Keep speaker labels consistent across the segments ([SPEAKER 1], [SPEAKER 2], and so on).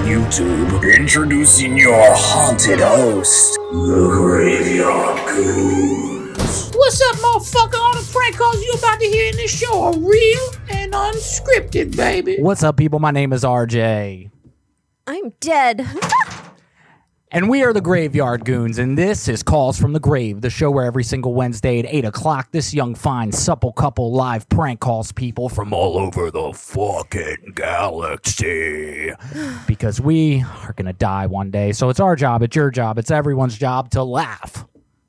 [SPEAKER 1] YouTube. Introducing your haunted host, the Graveyard Goonz.
[SPEAKER 2] What's up, motherfucker? All the prank calls you about to hear in this show are real and unscripted, baby.
[SPEAKER 3] What's up, people? My name is RJ.
[SPEAKER 4] I'm dead.
[SPEAKER 3] And we are the Graveyard Goonz, and this is Calls from the Grave, the show where every single Wednesday at 8 o'clock, this young, fine, supple couple live prank calls people from all over the fucking galaxy. because we are going to die one day. So it's our job, it's your job, it's everyone's job to laugh.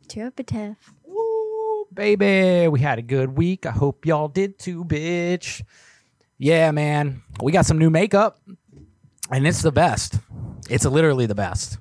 [SPEAKER 4] Terapatef.
[SPEAKER 3] Ooh, baby, we had a good week. I hope y'all did too, bitch. Yeah, man. We got some new makeup, and it's the best. It's literally the best.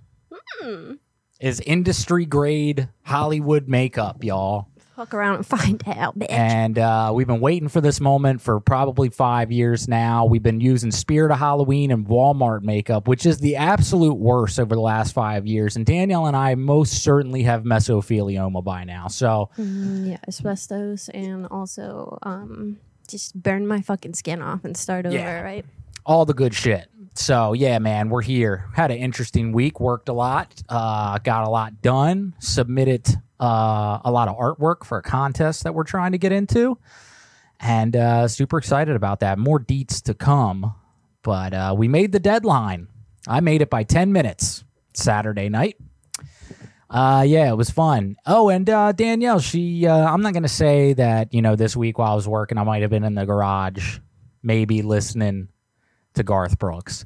[SPEAKER 3] Is industry grade Hollywood makeup, y'all.
[SPEAKER 4] Fuck around and find out, bitch.
[SPEAKER 3] And uh, we've been waiting for this moment for probably five years now. We've been using Spirit of Halloween and Walmart makeup, which is the absolute worst over the last five years. And Danielle and I most certainly have mesothelioma by now. So
[SPEAKER 4] Mm, yeah, asbestos and also um just burn my fucking skin off and start over,
[SPEAKER 3] Yeah.
[SPEAKER 4] right?
[SPEAKER 3] all the good shit. So yeah, man, we're here. Had an interesting week. Worked a lot. Uh, got a lot done. Submitted uh, a lot of artwork for a contest that we're trying to get into, and uh, super excited about that. More deets to come, but uh, we made the deadline. I made it by ten minutes Saturday night. Uh, yeah, it was fun. Oh, and uh, Danielle, she, I'm not to say that, you know, this week while I was working, I might have been in the garage, maybe listening to Garth Brooks.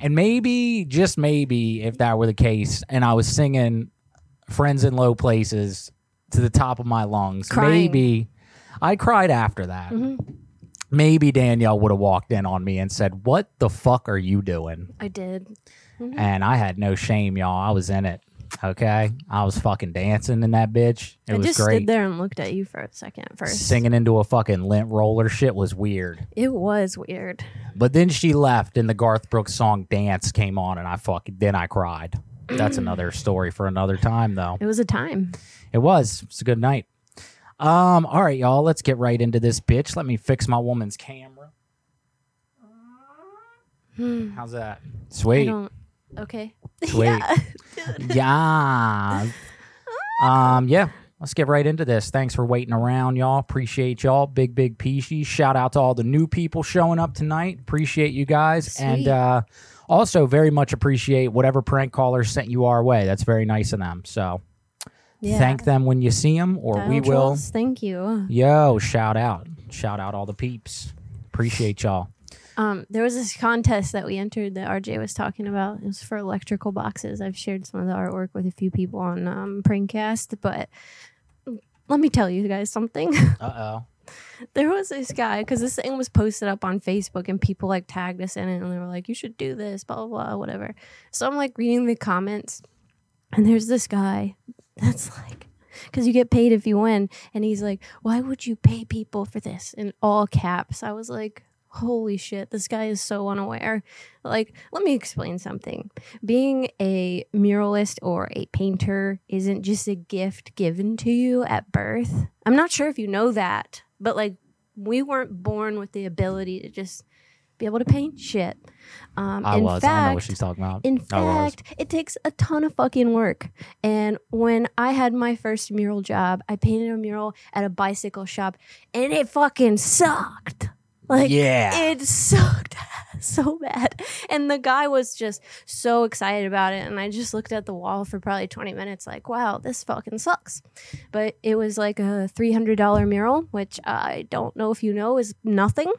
[SPEAKER 3] And maybe, just maybe, if that were the case, and I was singing Friends in Low Places to the top of my lungs,
[SPEAKER 4] Crying.
[SPEAKER 3] maybe I cried after that. Mm-hmm. Maybe Danielle would have walked in on me and said, What the fuck are you doing?
[SPEAKER 4] I did. Mm-hmm.
[SPEAKER 3] and I had no shame, y'all. I was in it. Okay, I was fucking dancing in that bitch. It
[SPEAKER 4] I
[SPEAKER 3] was
[SPEAKER 4] just
[SPEAKER 3] great.
[SPEAKER 4] stood there and looked at you for a second first.
[SPEAKER 3] Singing into a fucking lint roller shit was weird.
[SPEAKER 4] It was weird.
[SPEAKER 3] But then she left, and the Garth Brooks song "Dance" came on, and I fucking then I cried. That's another story for another time, though.
[SPEAKER 4] It was a time.
[SPEAKER 3] It was. It's a good night. Um. All right, y'all. Let's get right into this bitch. Let me fix my woman's camera. How's that?
[SPEAKER 4] I
[SPEAKER 3] Sweet.
[SPEAKER 4] don't. Okay.
[SPEAKER 3] Sweet.
[SPEAKER 4] Yeah.
[SPEAKER 3] yeah. Um, yeah. Let's get right into this. Thanks for waiting around, y'all. Appreciate y'all. Big, big peashy. Shout out to all the new people showing up tonight. Appreciate you guys. And uh, also very much appreciate whatever prank callers sent you our way. That's very nice of them. So
[SPEAKER 4] yeah.
[SPEAKER 3] thank them when you see them, or
[SPEAKER 4] Dial
[SPEAKER 3] we will.
[SPEAKER 4] Thank you.
[SPEAKER 3] Yo, shout out. Shout out all the peeps. Appreciate y'all.
[SPEAKER 4] Um, there was this contest that we entered that RJ was talking about. It was for electrical boxes. I've shared some of the artwork with a few people on um, Prankcast, but let me tell you guys something.
[SPEAKER 3] Uh oh.
[SPEAKER 4] there was this guy because this thing was posted up on Facebook and people like tagged us in it and they were like, "You should do this," blah blah blah, whatever. So I'm like reading the comments, and there's this guy that's like. Because you get paid if you win. And he's like, Why would you pay people for this? In all caps. I was like, Holy shit, this guy is so unaware. Like, let me explain something. Being a muralist or a painter isn't just a gift given to you at birth. I'm not sure if you know that, but like, we weren't born with the ability to just be able to paint shit. Um,
[SPEAKER 3] I
[SPEAKER 4] in
[SPEAKER 3] was.
[SPEAKER 4] Fact,
[SPEAKER 3] I know what she's talking about.
[SPEAKER 4] in
[SPEAKER 3] I was.
[SPEAKER 4] fact, it takes a ton of fucking work. And when I had my first mural job, I painted a mural at a bicycle shop and it fucking sucked. Like,
[SPEAKER 3] Yeah.
[SPEAKER 4] it sucked so bad. And the guy was just so excited about it. And I just looked at the wall for probably 20 minutes, like, wow, this fucking sucks. But it was like a $300 mural, which I don't know if you know is nothing.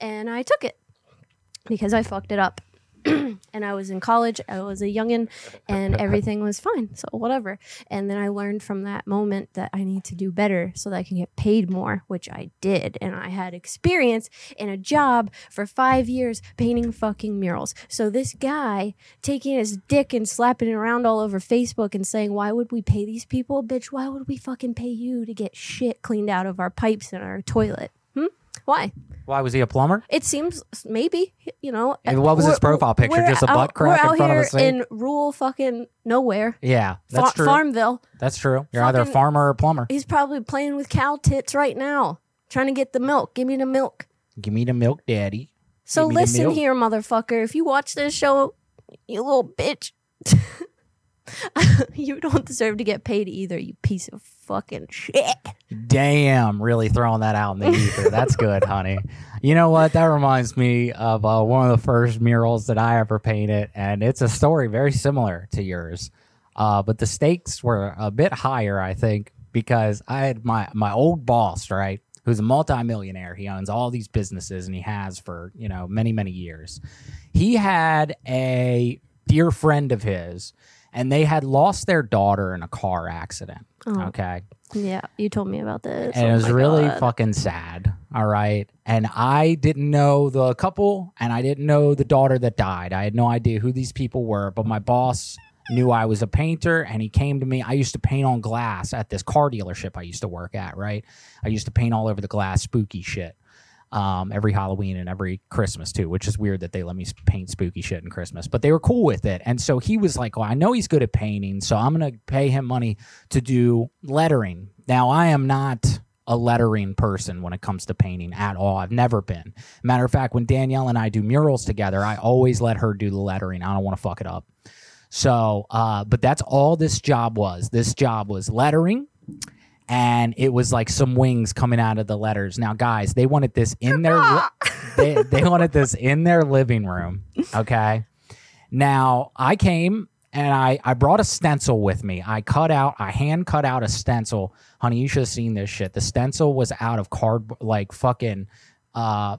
[SPEAKER 4] And I took it because I fucked it up. and I was in college. I was a youngin, and everything was fine. So whatever. And then I learned from that moment that I need to do better so that I can get paid more, which I did. And I had experience in a job for five years painting fucking murals. So this guy taking his dick and slapping it around all over Facebook and saying, "Why would we pay these people, bitch? Why would we fucking pay you to get shit cleaned out of our pipes and our toilet?" Why?
[SPEAKER 3] Why was he a plumber?
[SPEAKER 4] It seems maybe you know.
[SPEAKER 3] And what was his profile picture? Just a butt
[SPEAKER 4] out-
[SPEAKER 3] crack in front of a sink?
[SPEAKER 4] in rural fucking nowhere,
[SPEAKER 3] Yeah, that's
[SPEAKER 4] Fa-
[SPEAKER 3] true.
[SPEAKER 4] Farmville.
[SPEAKER 3] That's true. You're either a farmer or a plumber.
[SPEAKER 4] He's probably playing with cow tits right now, trying to get the milk. Give me the milk.
[SPEAKER 3] Give me the milk, daddy.
[SPEAKER 4] So
[SPEAKER 3] Give me the
[SPEAKER 4] listen here, motherfucker. If you watch this show, you little bitch. you don't deserve to get paid either, you piece of fucking shit.
[SPEAKER 3] Damn, really throwing that out in the ether. That's good, honey. You know what? That reminds me of uh, one of the first murals that I ever painted, and it's a story very similar to yours. Uh, but the stakes were a bit higher, I think, because I had my my old boss, right, who's a multimillionaire. He owns all these businesses, and he has for you know many many years. He had a dear friend of his, and they had lost their daughter in a car accident.
[SPEAKER 4] Oh.
[SPEAKER 3] Okay
[SPEAKER 4] Yeah, you told me about this.
[SPEAKER 3] and
[SPEAKER 4] Oh
[SPEAKER 3] it was really
[SPEAKER 4] God.
[SPEAKER 3] fucking sad. All right. And I didn't know the couple and I didn't know the daughter that died. I had no idea who these people were, but my boss knew I was a painter and he came to me. I used to paint on glass at this car dealership I used to work at, right? I used to paint all over the glass, spooky shit. Um, every Halloween and every Christmas too, which is weird that they let me paint spooky shit in Christmas, but they were cool with it. And so he was like, "Well, I know he's good at painting, so I'm gonna pay him money to do lettering." Now, I am not a lettering person when it comes to painting at all. I've never been. Matter of fact, when Danielle and I do murals together, I always let her do the lettering. I don't want to fuck it up. So, uh, but that's all this job was. This job was lettering, and it was like some wings coming out of the letters. Now, guys, they wanted this in their li- they they wanted this in their living room. Okay. Now I came and I I brought a stencil with me. I cut out, I hand cut out a stencil. Honey, you should have seen this shit. The stencil was out of card like fucking uh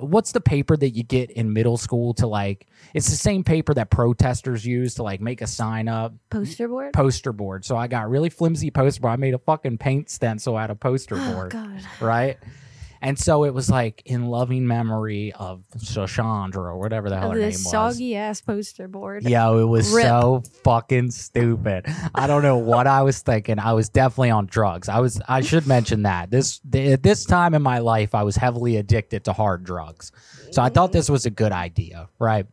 [SPEAKER 3] what's the paper that you get in middle school to like it's the same paper that protesters use to like make a sign up
[SPEAKER 4] poster board.
[SPEAKER 3] poster board. So I got really flimsy poster board. I made a fucking paint stencil out of poster
[SPEAKER 4] Oh
[SPEAKER 3] board
[SPEAKER 4] God.
[SPEAKER 3] right? And so it was like in loving memory of Shashandra or whatever the hell her name
[SPEAKER 4] This
[SPEAKER 3] was.
[SPEAKER 4] soggy ass poster board.
[SPEAKER 3] Yo, it was
[SPEAKER 4] Rip.
[SPEAKER 3] so fucking stupid. I don't know what I was thinking. I was definitely on drugs. I was. I should mention that this th- at this time in my life, I was heavily addicted to hard drugs. So I thought mm. this was a good idea, right?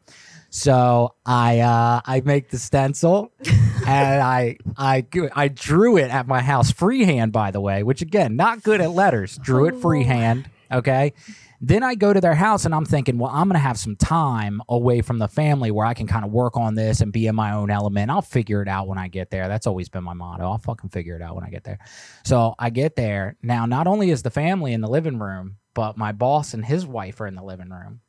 [SPEAKER 3] So I uh, I make the stencil and I I I drew it at my house freehand, by the way, which again not good at letters. Drew it
[SPEAKER 4] Oh.
[SPEAKER 3] freehand. Okay. Then I go to their house and I'm thinking, well, I'm gonna have some time away from the family where I can kind of work on this and be in my own element. I'll figure it out when I get there. That's always been my motto. I'll fucking figure it out when I get there. So I get there. Now, not only is the family in the living room, but my boss and his wife are in the living room.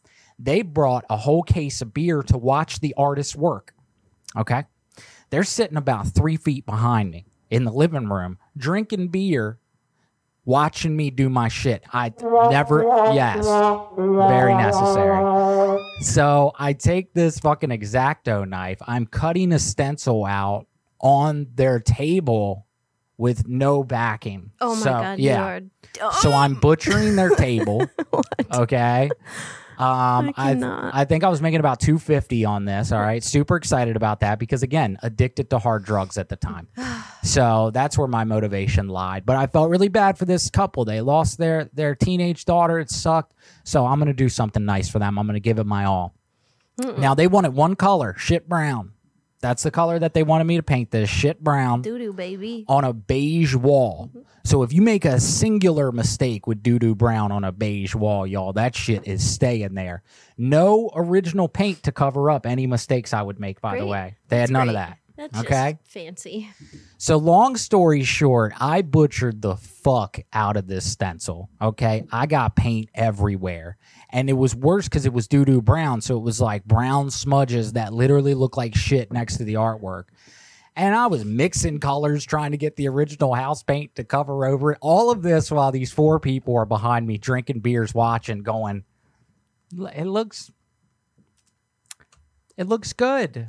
[SPEAKER 3] They brought a whole case of beer to watch the artist work. Okay. They're sitting about three feet behind me in the living room, drinking beer, watching me do my shit. I never, yes, very necessary. So I take this fucking exacto knife. I'm cutting a stencil out on their table with no backing.
[SPEAKER 4] Oh my
[SPEAKER 3] So,
[SPEAKER 4] God.
[SPEAKER 3] Yeah.
[SPEAKER 4] You are dumb.
[SPEAKER 3] So I'm butchering their table. okay. Um,
[SPEAKER 4] I
[SPEAKER 3] I,
[SPEAKER 4] cannot.
[SPEAKER 3] I think I was making about 250 on this. All right. Super excited about that because again, addicted to hard drugs at the time. so that's where my motivation lied. But I felt really bad for this couple. They lost their their teenage daughter. It sucked. So I'm gonna do something nice for them. I'm gonna give it my all. Now they wanted one color, shit brown. That's the color that they wanted me to paint this shit brown
[SPEAKER 4] doo doo baby.
[SPEAKER 3] on a beige wall. So if you make a singular mistake with doo doo brown on a beige wall, y'all, that shit is staying there. No original paint to cover up any mistakes I would make, by the
[SPEAKER 4] Great.
[SPEAKER 3] way. They had
[SPEAKER 4] That's
[SPEAKER 3] none of
[SPEAKER 4] great.
[SPEAKER 3] that.
[SPEAKER 4] That's
[SPEAKER 3] Okay.
[SPEAKER 4] just fancy.
[SPEAKER 3] So long story short, I butchered the fuck out of this stencil. Okay. I got paint everywhere. And it was worse because it was doo doo brown. So it was like brown smudges that literally looked like shit next to the artwork. And I was mixing colors trying to get the original house paint to cover over it. All of this while these four people are behind me drinking beers, watching, going, it looks it looks good.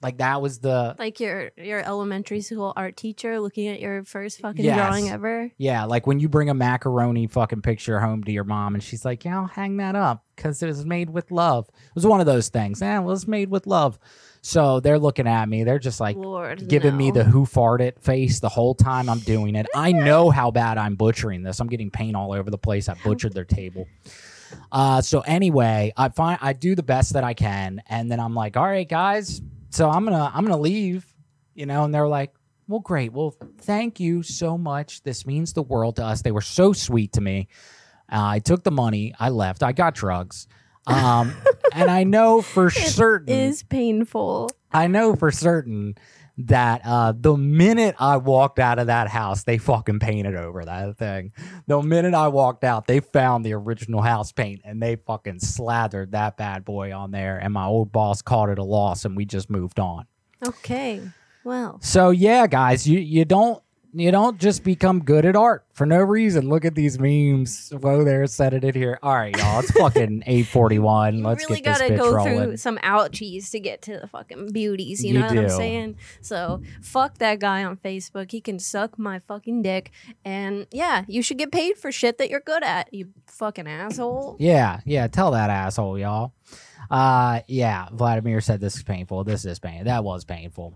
[SPEAKER 3] Like that was the
[SPEAKER 4] Like your your elementary school art teacher looking at your first fucking
[SPEAKER 3] Yes.
[SPEAKER 4] drawing ever.
[SPEAKER 3] yeah, like when you bring a macaroni fucking picture home to your mom and she's like, "Yeah, I'll hang that up because it was made with love." It was one of those things. Eh, it was made with love. So they're looking at me. They're just like
[SPEAKER 4] Lord,
[SPEAKER 3] giving me the who farted face the whole time I'm doing it. I know how bad I'm butchering this. I'm getting paint all over the place. I butchered their table. Uh, so anyway, I find I do the best that I can, and then I'm like, all right, guys. So I'm gonna I'm gonna leave, you know, and they're like, well, great. Well, thank you so much. This means the world to us. They were so sweet to me. Uh, I took the money. I left. I got drugs. Um, and I know for certain
[SPEAKER 4] is painful.
[SPEAKER 3] I know for certain that uh, the minute I walked out of that house, they fucking painted over that thing. The minute I walked out, they found the original house paint and they fucking slathered that bad boy on there. And my old boss called it a loss, and we just moved on.
[SPEAKER 4] Okay. Well,
[SPEAKER 3] So yeah, guys, you you don't you don't just become good at art for no reason. Look at these memes. Whoa, there, said it in here. All right, y'all. It's fucking eight forty one. Let's
[SPEAKER 4] really
[SPEAKER 3] get this
[SPEAKER 4] gotta
[SPEAKER 3] bitch
[SPEAKER 4] go
[SPEAKER 3] rolling.
[SPEAKER 4] through some ouchies to get to the fucking beauties. You,
[SPEAKER 3] You
[SPEAKER 4] know what I'm saying? So fuck that guy on Facebook. He can suck my fucking dick. And yeah, you should get paid for shit that you're good at. You fucking asshole.
[SPEAKER 3] Yeah, yeah. Tell that asshole, y'all. Uh, yeah. Vladimir said this is painful. This is pain. That was painful.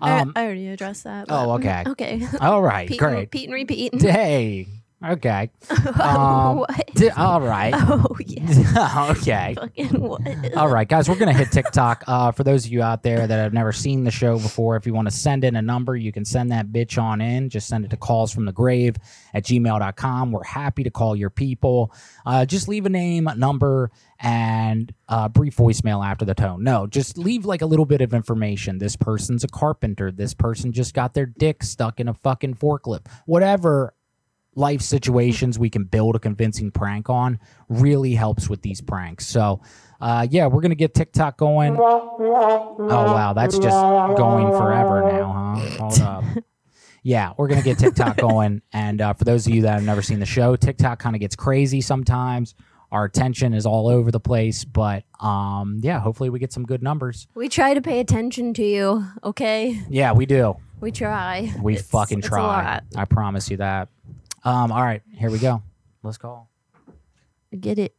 [SPEAKER 4] I-
[SPEAKER 3] Um.
[SPEAKER 4] I, already addressed that.
[SPEAKER 3] oh, okay.
[SPEAKER 4] Okay.
[SPEAKER 3] all right.
[SPEAKER 4] Pete,
[SPEAKER 3] Great.
[SPEAKER 4] And, Pete and repeat.
[SPEAKER 3] Hey. Okay. Um,
[SPEAKER 4] what?
[SPEAKER 3] D- all right.
[SPEAKER 4] Oh yeah.
[SPEAKER 3] okay.
[SPEAKER 4] Fucking what?
[SPEAKER 3] All right, guys, we're going to hit TikTok. Uh, for those of you out there that have never seen the show before, if you want to send in a number, you can send that bitch on in. Just send it to calls from the grave at gmail.com. We're happy to call your people. Uh, just leave a name, a number, and a brief voicemail after the tone. No, just leave like a little bit of information. This person's a carpenter. This person just got their dick stuck in a fucking forklift. Whatever life situations we can build a convincing prank on really helps with these pranks. So, uh, yeah, we're gonna get TikTok going. Oh wow, that's just going forever now, huh? Hold up. Yeah, we're gonna get TikTok going, and uh, for those of you that have never seen the show, TikTok kind of gets crazy sometimes. Our attention is all over the place, but um, yeah, hopefully we get some good numbers.
[SPEAKER 4] We try to pay attention to you, okay?
[SPEAKER 3] Yeah, we do.
[SPEAKER 4] We try.
[SPEAKER 3] We
[SPEAKER 4] It's-
[SPEAKER 3] fucking try. I promise you that. Um, all right, here we go. Let's call.
[SPEAKER 4] Get it.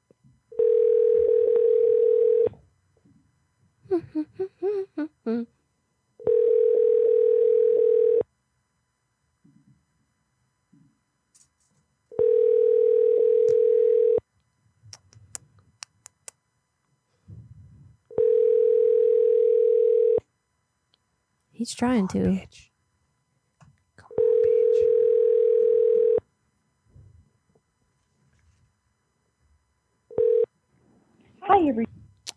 [SPEAKER 4] He's trying to.
[SPEAKER 3] Bitch. Come on, bitch.
[SPEAKER 5] Hi, every.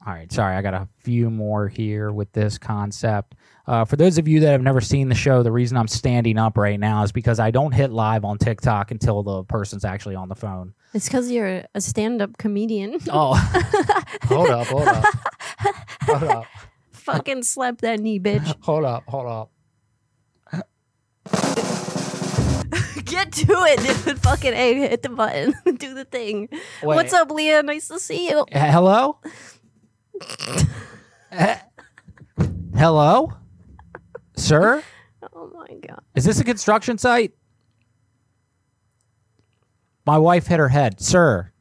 [SPEAKER 3] All right, sorry, I got a few more here with this concept. Uh, for those of you that have never seen the show, the reason I'm standing up right now is because I don't hit live on TikTok until the person's actually on the phone.
[SPEAKER 4] It's because you're a stand-up comedian.
[SPEAKER 3] Oh, hold up, hold up, hold up,
[SPEAKER 4] Fucking slap that knee, bitch.
[SPEAKER 3] hold up, hold up.
[SPEAKER 4] Get to it, dude. Fucking A, hit the button. Do the thing. What's up, Leah? Nice to see you.
[SPEAKER 3] Uh, Hello? Uh, Hello? Sir?
[SPEAKER 4] Oh my god.
[SPEAKER 3] Is this a construction site? My wife hit her head. Sir.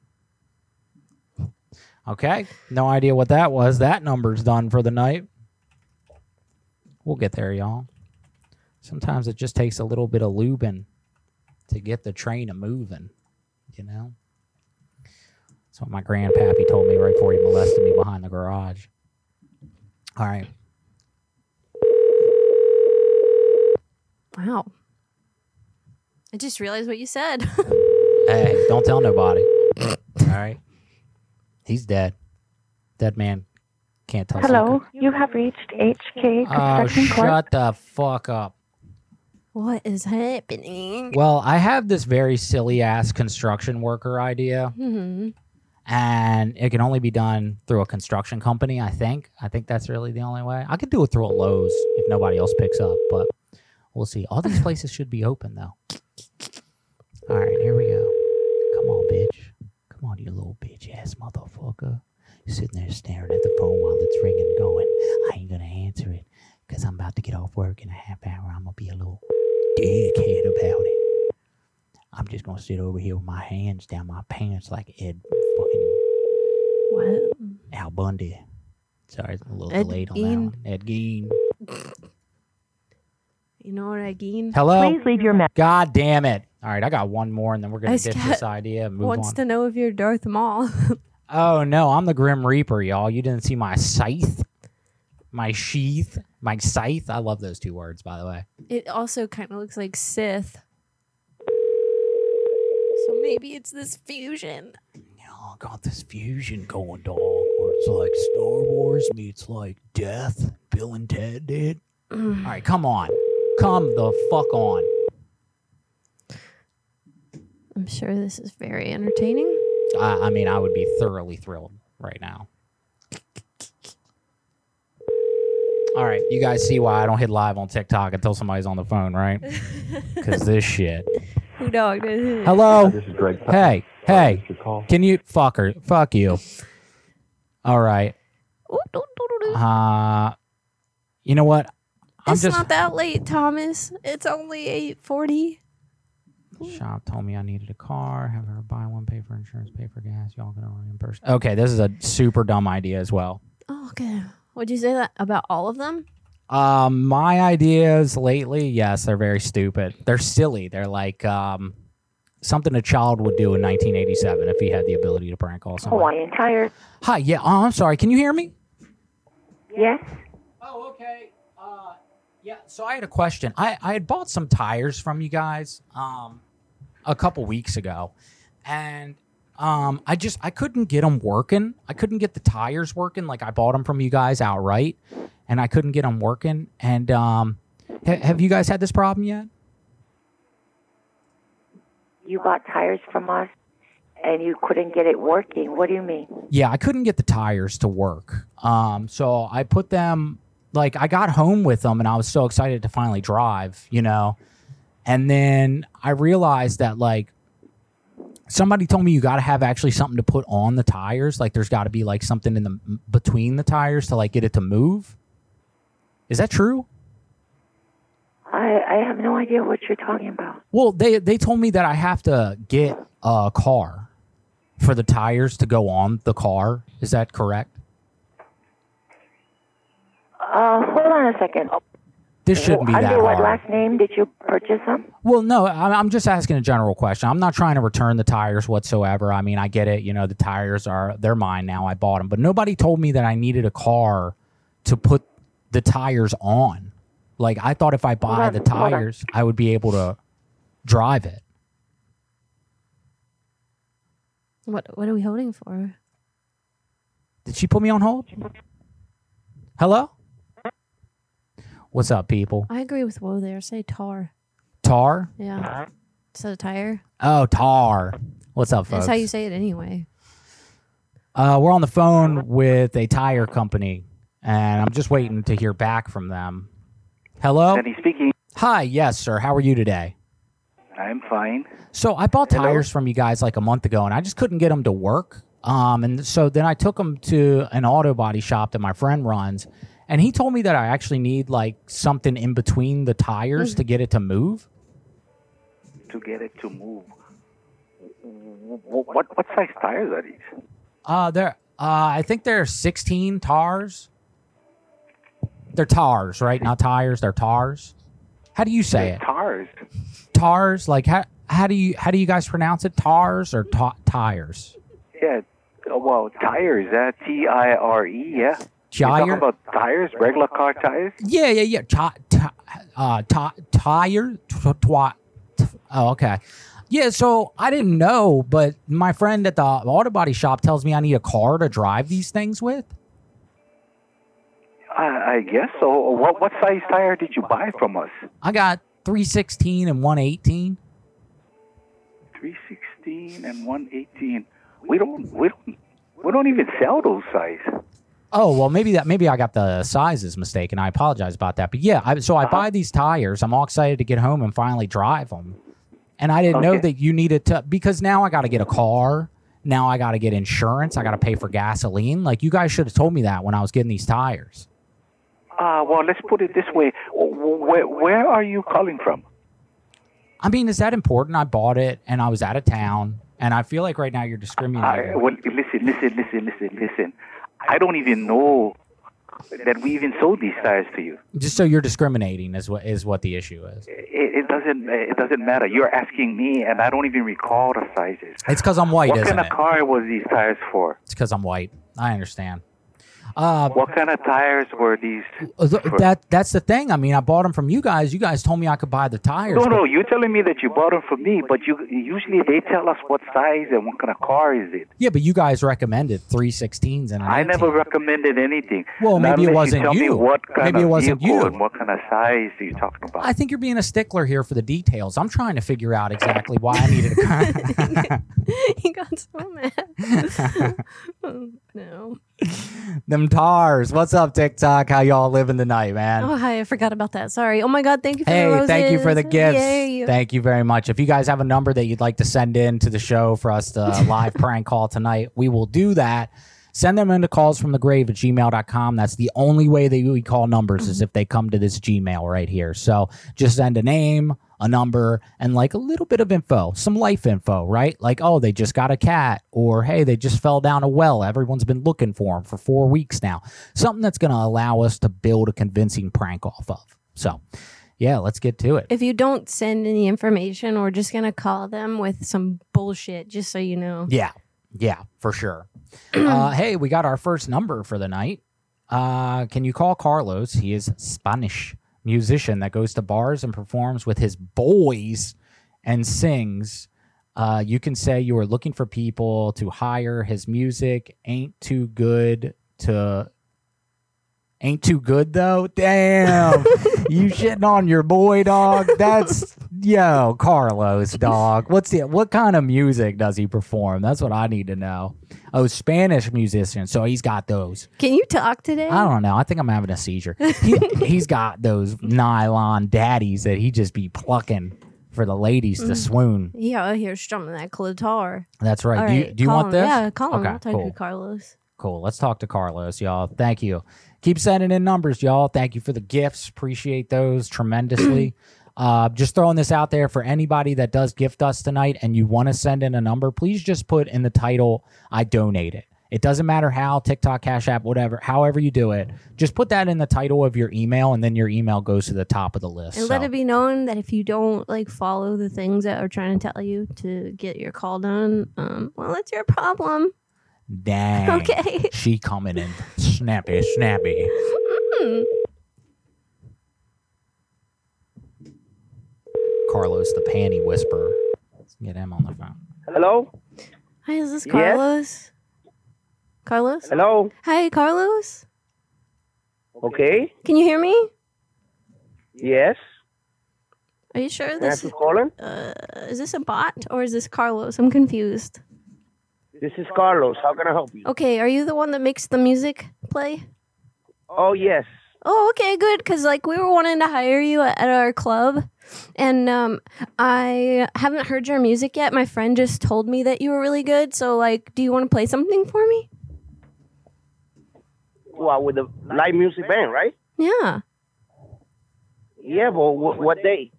[SPEAKER 3] Okay. No idea what that was. That number's done for the night. We'll get there, y'all. Sometimes it just takes a little bit of lubing to get the train a moving, you know? That's what my grandpappy told me right before he molested me behind the garage. All right.
[SPEAKER 4] Wow. I just realized what you said.
[SPEAKER 3] Hey, don't tell nobody. All right. He's dead. Dead man can't tell.
[SPEAKER 5] Hello, you have reached HK
[SPEAKER 3] Oh,
[SPEAKER 5] Corp.
[SPEAKER 3] shut the fuck up.
[SPEAKER 4] What is happening?
[SPEAKER 3] Well, I have this very silly ass construction worker idea,
[SPEAKER 4] Hmm.
[SPEAKER 3] and it can only be done through a construction company. I think. I think that's really the only way. I could do it through a Lowe's if nobody else picks up, but we'll see. All these places should be open though. All right, here we go. Come on, bitch. Come on, you little bitch ass motherfucker. You're sitting there staring at the phone while it's ringing, going, I ain't gonna answer it because I'm about to get off work in a half hour. I'm gonna be a little dickhead about it. I'm just gonna sit over here with my hands down my pants like Ed fucking
[SPEAKER 4] What?
[SPEAKER 3] Al Bundy. Sorry, it's a little
[SPEAKER 4] Ed
[SPEAKER 3] delayed on that one. Ed Gein.
[SPEAKER 4] You know what I mean?
[SPEAKER 3] Hello.
[SPEAKER 5] Please leave your message.
[SPEAKER 3] God damn it! All right, I got one more, and then we're gonna
[SPEAKER 4] This
[SPEAKER 3] ditch
[SPEAKER 4] cat
[SPEAKER 3] this idea. And move
[SPEAKER 4] Wants
[SPEAKER 3] on.
[SPEAKER 4] to know if you're Darth Maul.
[SPEAKER 3] Oh no, I'm the Grim Reaper, y'all. You didn't see my scythe, my sheath, my scythe. I love those two words, by the way.
[SPEAKER 4] it also kind of looks like Sith. So maybe it's this fusion.
[SPEAKER 3] Y'all got this fusion going, dog, where it's like Star Wars meets like Death. Bill and Ted did. Mm. All right, come on, come the fuck on.
[SPEAKER 4] I'm sure this is very entertaining.
[SPEAKER 3] I, I mean, I would be thoroughly thrilled right now. All right, you guys see why I don't hit live on TikTok until somebody's on the phone, right? Because this shit.
[SPEAKER 4] Who dog this is?
[SPEAKER 3] Hello.
[SPEAKER 6] This is Greg.
[SPEAKER 3] Hey, hey. Can you fucker? Fuck you. All right. Uh you know what? I'm
[SPEAKER 4] it's
[SPEAKER 3] just
[SPEAKER 4] not that late, Thomas. It's only eight forty.
[SPEAKER 3] shop told me I needed a car, have her buy one, pay for insurance, pay for gas. Y'all gonna reimburse. Okay, this is a super dumb idea as well.
[SPEAKER 4] Oh, okay. Would you say that about all of them?
[SPEAKER 3] Um, my ideas lately, yes, they're very stupid. They're silly. They're like um something a child would do in 1987 if he had the ability to prank call someone.
[SPEAKER 5] Hawaiian tires.
[SPEAKER 3] Hi, yeah. Oh, I'm sorry. Can you hear me?
[SPEAKER 5] Yes.
[SPEAKER 3] Oh, okay. Uh, yeah. So I had a question. I, I had bought some tires from you guys um, a couple weeks ago, and um, I just I couldn't get them working. I couldn't get the tires working. Like I bought them from you guys outright, and I couldn't get them working. And um, ha- have you guys had this problem yet?
[SPEAKER 5] You bought tires from us and you couldn't get it working. What do you mean?
[SPEAKER 3] Yeah, I couldn't get the tires to work. Um, so I put them like I got home with them and I was so excited to finally drive, you know. And then I realized that like somebody told me you got to have actually something to put on the tires, like there's got to be like something in the between the tires to like get it to move. Is that true?
[SPEAKER 5] I, I have no idea what you're talking about.
[SPEAKER 3] Well, they they told me that I have to get a car for the tires to go on the car. Is that correct?
[SPEAKER 5] Uh, hold on a second.
[SPEAKER 3] This shouldn't be that
[SPEAKER 5] Under what
[SPEAKER 3] hard.
[SPEAKER 5] last name did you purchase them?
[SPEAKER 3] Well, no, I'm I'm just asking a general question. I'm not trying to return the tires whatsoever. I mean, I get it. You know, the tires are they're mine now. I bought them, but nobody told me that I needed a car to put the tires on. Like I thought if I buy
[SPEAKER 5] on,
[SPEAKER 3] the tires, I would be able to drive it.
[SPEAKER 4] What What are we holding for?
[SPEAKER 3] Did she put me on hold? Hello? What's up, people?
[SPEAKER 4] I agree with Woe there. Say tar.
[SPEAKER 3] Tar?
[SPEAKER 4] Yeah. So tire.
[SPEAKER 3] Oh, tar. What's up, folks?
[SPEAKER 4] That's how you say it anyway.
[SPEAKER 3] Uh, we're on the phone with a tire company, and I'm just waiting to hear back from them. Hello?
[SPEAKER 7] Danny speaking.
[SPEAKER 3] Hi, yes, sir. How are you today?
[SPEAKER 7] I'm fine.
[SPEAKER 3] So I bought
[SPEAKER 7] Hello?
[SPEAKER 3] tires from you guys like a month ago, and I just couldn't get them to work. Um, and so then I took them to an auto body shop that my friend runs, and he told me that I actually need like something in between the tires to get it to move.
[SPEAKER 7] To get it to move. What what, what size tires are these?
[SPEAKER 3] Uh, they're uh, I think they're 16 tars. They're tars, right? Not tires. They're tars. How do you say it?
[SPEAKER 7] Tars.
[SPEAKER 3] Tars. Like how how do you how do you guys pronounce it? Tars or ta- tires?
[SPEAKER 7] Yeah. Well, tires. Uh, T I R E. Yeah. Talking about tires? Regular car tires?
[SPEAKER 3] Yeah, yeah, yeah. Ti- ti- uh, ti- tire. T- oh, okay. Yeah, so I didn't know, but my friend at the auto body shop tells me I need a car to drive these things with.
[SPEAKER 7] I, I guess so. What what size tire did you buy from us?
[SPEAKER 3] I got 316 and 118.
[SPEAKER 7] Three sixteen and one eighteen. We don't we don't we don't even sell those size.
[SPEAKER 3] Oh well, maybe that maybe I got the sizes mistaken. I apologize about that. But yeah, I, so I
[SPEAKER 7] Uh-huh.
[SPEAKER 3] buy these tires. I'm all excited to get home and finally drive them. And I didn't know that you needed to because now I got to get a car Now I got to get insurance. I got to pay for gasoline. Like you guys should have told me that when I was getting these tires.
[SPEAKER 7] Uh, well, let's put it this way. Where, where are you calling from?
[SPEAKER 3] I mean, is that important? I bought it and I was out of town, and I feel like right now you're discriminating.
[SPEAKER 7] I, well, listen, listen, listen, listen, listen. I don't even know that we even sold these tires to you.
[SPEAKER 3] Just so you're discriminating is what is what the issue is.
[SPEAKER 7] It, it doesn't. It doesn't matter. You're asking me, and I don't even recall the sizes.
[SPEAKER 3] It's because I'm white,
[SPEAKER 7] what
[SPEAKER 3] isn't
[SPEAKER 7] kind
[SPEAKER 3] it?
[SPEAKER 7] of car was these tires for?
[SPEAKER 3] It's because I'm white. I understand. Uh,
[SPEAKER 7] What kind of tires were these?
[SPEAKER 3] that that's the thing. I mean, I bought them from you guys. You guys told me I could buy the tires.
[SPEAKER 7] No,
[SPEAKER 3] but-
[SPEAKER 7] no, you're telling me that you bought them from me, but you usually they tell us what size and what kind of car is it.
[SPEAKER 3] Yeah, but you guys recommended 316s and an
[SPEAKER 7] I never recommended anything.
[SPEAKER 3] Well,
[SPEAKER 7] Not
[SPEAKER 3] maybe it wasn't
[SPEAKER 7] you. Tell
[SPEAKER 3] you.
[SPEAKER 7] Me what kind
[SPEAKER 3] Maybe it
[SPEAKER 7] of
[SPEAKER 3] wasn't you.
[SPEAKER 7] And what kind of size are you talking about?
[SPEAKER 3] I think you're being a stickler here for the details. I'm trying to figure out exactly why I needed a
[SPEAKER 4] he got so mad. No.
[SPEAKER 3] them tars. What's up, TikTok? How y'all living tonight, man?
[SPEAKER 4] Oh, hi. I forgot about that. Sorry. Oh my God. Thank you for the
[SPEAKER 3] Hey,
[SPEAKER 4] roses.
[SPEAKER 3] thank you for the gifts.
[SPEAKER 4] Yay.
[SPEAKER 3] Thank you very much. If you guys have a number that you'd like to send in to the show for us to uh, live prank call tonight, we will do that. Send them into calls from the grave at gmail.com. That's the only way that we call numbers is mm-hmm. if they come to this Gmail right here. So just send a name, a number, and like a little bit of info, some life info, right? Like, oh, they just got a cat, or hey, they just fell down a well. Everyone's been looking for them for four weeks now. Something that's going to allow us to build a convincing prank off of. So, yeah, let's get to it.
[SPEAKER 4] If you don't send any information, we're just going to call them with some bullshit, just so you know.
[SPEAKER 3] Yeah, yeah, for sure. uh, hey, we got our first number for the night. Uh, can you call Carlos? He is Spanish musician that goes to bars and performs with his boys and sings. Uh, you can say you are looking for people to hire. His music ain't too good to. Ain't too good though. Damn, you shitting on your boy, dog. That's yo, Carlos, dog. What's the what kind of music does he perform? That's what I need to know. Oh, Spanish musician. So he's got those.
[SPEAKER 4] Can you talk today?
[SPEAKER 3] I don't know. I think I'm having a seizure. He, he's got those nylon daddies that he just be plucking for the ladies to mm. swoon.
[SPEAKER 4] Yeah, here strumming that clitar.
[SPEAKER 3] That's right.
[SPEAKER 4] All
[SPEAKER 3] do you,
[SPEAKER 4] right,
[SPEAKER 3] do you
[SPEAKER 4] call
[SPEAKER 3] want
[SPEAKER 4] him.
[SPEAKER 3] this?
[SPEAKER 4] Yeah, call him.
[SPEAKER 3] Okay,
[SPEAKER 4] I'll talk
[SPEAKER 3] cool.
[SPEAKER 4] to Carlos.
[SPEAKER 3] Cool. Let's talk to Carlos, y'all. Thank you. Keep sending in numbers, y'all. Thank you for the gifts. Appreciate those tremendously. uh, just throwing this out there for anybody that does gift us tonight and you want to send in a number, please just put in the title, I donate It It doesn't matter how, TikTok, Cash App, whatever, however you do it. Just put that in the title of your email and then your email goes to the top of the list.
[SPEAKER 4] And
[SPEAKER 3] So,
[SPEAKER 4] let it be known that if you don't like follow the things that are trying to tell you to get your call done, um, well, it's your problem.
[SPEAKER 3] dang.
[SPEAKER 4] Okay.
[SPEAKER 3] She coming in snappy, snappy.
[SPEAKER 4] Hmm.
[SPEAKER 3] Carlos, the panty whisperer. Let's get him on the phone.
[SPEAKER 6] Hello?
[SPEAKER 4] Hi, is this
[SPEAKER 6] Yes?
[SPEAKER 4] Carlos? Carlos?
[SPEAKER 6] Hello?
[SPEAKER 4] Hi, Carlos.
[SPEAKER 6] Okay.
[SPEAKER 4] Can you hear me?
[SPEAKER 6] Yes.
[SPEAKER 4] Are you sure this
[SPEAKER 6] is calling?
[SPEAKER 4] uh, is this a bot or is this Carlos? I'm confused.
[SPEAKER 6] This is Carlos. How can I help you?
[SPEAKER 4] Okay, are you the one that makes the music play?
[SPEAKER 6] Oh, yes.
[SPEAKER 4] Oh, okay, good. Cause like we were wanting to hire you at, at our club, and um, I haven't heard your music yet. My friend just told me that you were really good. So like, do you want to play something for me?
[SPEAKER 6] Well, with the live music band, right?
[SPEAKER 4] Yeah.
[SPEAKER 6] Yeah, but wh- what day?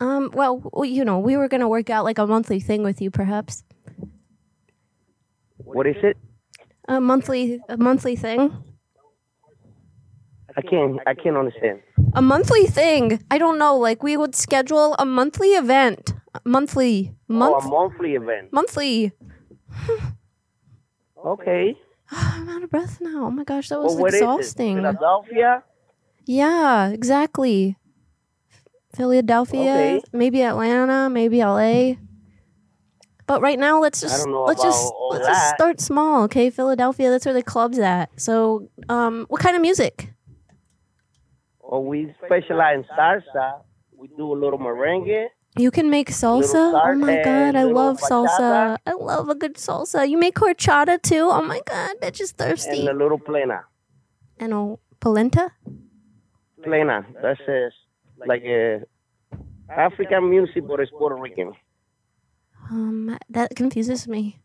[SPEAKER 4] Um. Well, you know, we were gonna work out like a monthly thing with you, perhaps
[SPEAKER 6] What is it?
[SPEAKER 4] a monthly a monthly thing.
[SPEAKER 6] I can't. I can't understand.
[SPEAKER 4] A monthly thing. I don't know. Like we would schedule a monthly event. Monthly. Month.
[SPEAKER 6] Oh, a monthly event.
[SPEAKER 4] monthly.
[SPEAKER 6] Okay.
[SPEAKER 4] I'm out of breath now. Oh my gosh, that was
[SPEAKER 6] Well, what is it?
[SPEAKER 4] exhausting.
[SPEAKER 6] Philadelphia.
[SPEAKER 4] Yeah, exactly. Philadelphia,
[SPEAKER 6] Okay.
[SPEAKER 4] maybe Atlanta, maybe LA. But right now, let's just let's just let's just start small, okay? Philadelphia, that's where the club's at. So, um, what kind of music?
[SPEAKER 6] Or we specialize in salsa. We do a little merengue.
[SPEAKER 4] You can make salsa. Oh my god, I love salsa. I love a good salsa. You make horchata too. Oh my god, bitch is thirsty.
[SPEAKER 6] And a little plena.
[SPEAKER 4] And a polenta.
[SPEAKER 6] Plena. That's uh, like a African music, but it's Puerto Rican.
[SPEAKER 4] Um, that confuses me.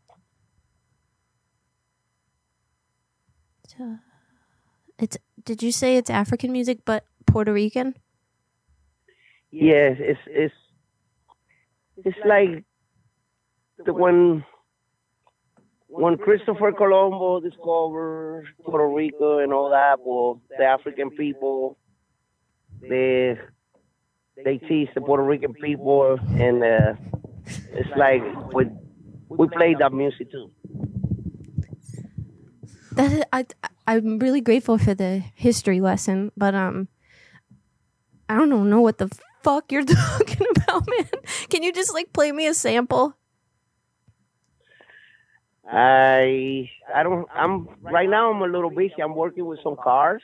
[SPEAKER 4] it's. Did you say it's African music, but Puerto Rican?
[SPEAKER 6] Yes, it's it's it's like the when when Christopher Colombo discovered Puerto Rico and all that, well, the African people they they teach the Puerto Rican people, and uh, it's like we we play that music too.
[SPEAKER 4] That I I'm really grateful for the history lesson, but um, I don't know, what the fuck you're talking about, man. Can you just like play me a sample?
[SPEAKER 6] I I don't I'm right now I'm a little busy. I'm working with some cars.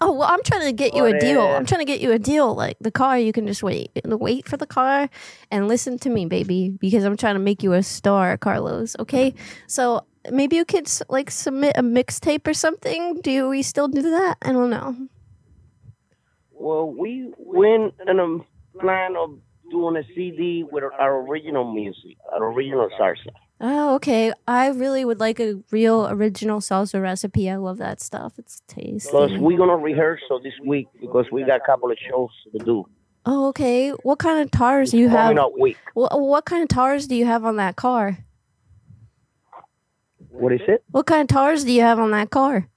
[SPEAKER 4] Oh well, I'm trying to get you a deal.
[SPEAKER 6] uh,
[SPEAKER 4] I'm trying to get you a deal. Like the car, you can just wait, wait for the car, and listen to me, baby, because I'm trying to make you a star, Carlos. Okay, so maybe you could like submit a mixtape or something. Do we still do that? I don't know.
[SPEAKER 6] Well, we went in a um, plan of doing a CD with our original music, our original salsa.
[SPEAKER 4] Oh, okay. I really would like a real original salsa recipe. I love that stuff. It's tasty.
[SPEAKER 6] Plus, we're gonna rehearsal this week because we got a couple of shows to do.
[SPEAKER 4] Oh, okay. What kind of tires do you have?
[SPEAKER 6] Week.
[SPEAKER 4] What, what kind of tires do you have on that car?
[SPEAKER 6] What is it?
[SPEAKER 4] What kind of tires do you have on that car?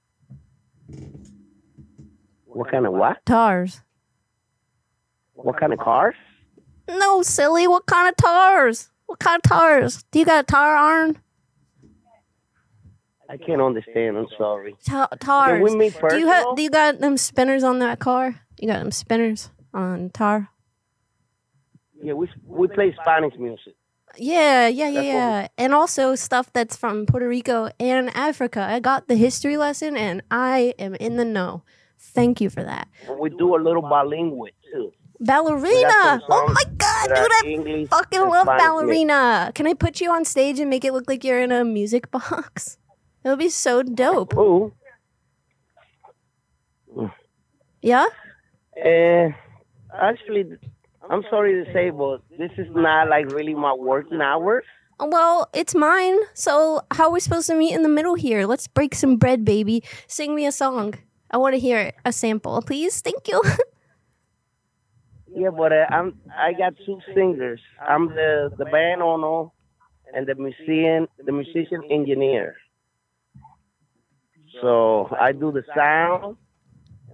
[SPEAKER 6] What kind of what?
[SPEAKER 4] Tires.
[SPEAKER 6] What kind of cars?
[SPEAKER 4] No, silly. What kind of tires? What kind of tires? Do you got a tire iron?
[SPEAKER 6] I can't understand. I'm sorry.
[SPEAKER 4] Ta-
[SPEAKER 6] Can we meet
[SPEAKER 4] Do you have? Do you got them spinners on that car? You got them spinners on tire?
[SPEAKER 6] Yeah, we we play Spanish music.
[SPEAKER 4] Yeah, yeah, yeah,
[SPEAKER 6] That's what we-
[SPEAKER 4] yeah. And also stuff that's from Puerto Rico and Africa. I got the history lesson, and I am in the know. Thank you for that.
[SPEAKER 6] We do a little bilingual too.
[SPEAKER 4] Ballerina. Oh my god, dude! I
[SPEAKER 6] English
[SPEAKER 4] fucking love
[SPEAKER 6] Spanish mix.
[SPEAKER 4] ballerina. Can I put you on stage and make it look like you're in a music box? It would be so dope.
[SPEAKER 6] Ooh.
[SPEAKER 4] Yeah.
[SPEAKER 6] Uh, actually, I'm sorry to say, but this is not like really my working hours.
[SPEAKER 4] Well, it's mine. So how are we supposed to meet in the middle here? Let's break some bread, baby. Sing me a song. I want to hear a sample, please. Thank you.
[SPEAKER 6] Yeah, but uh, I'm I got two singers. I'm the the band owner and the musician the musician engineer. So I do the sound,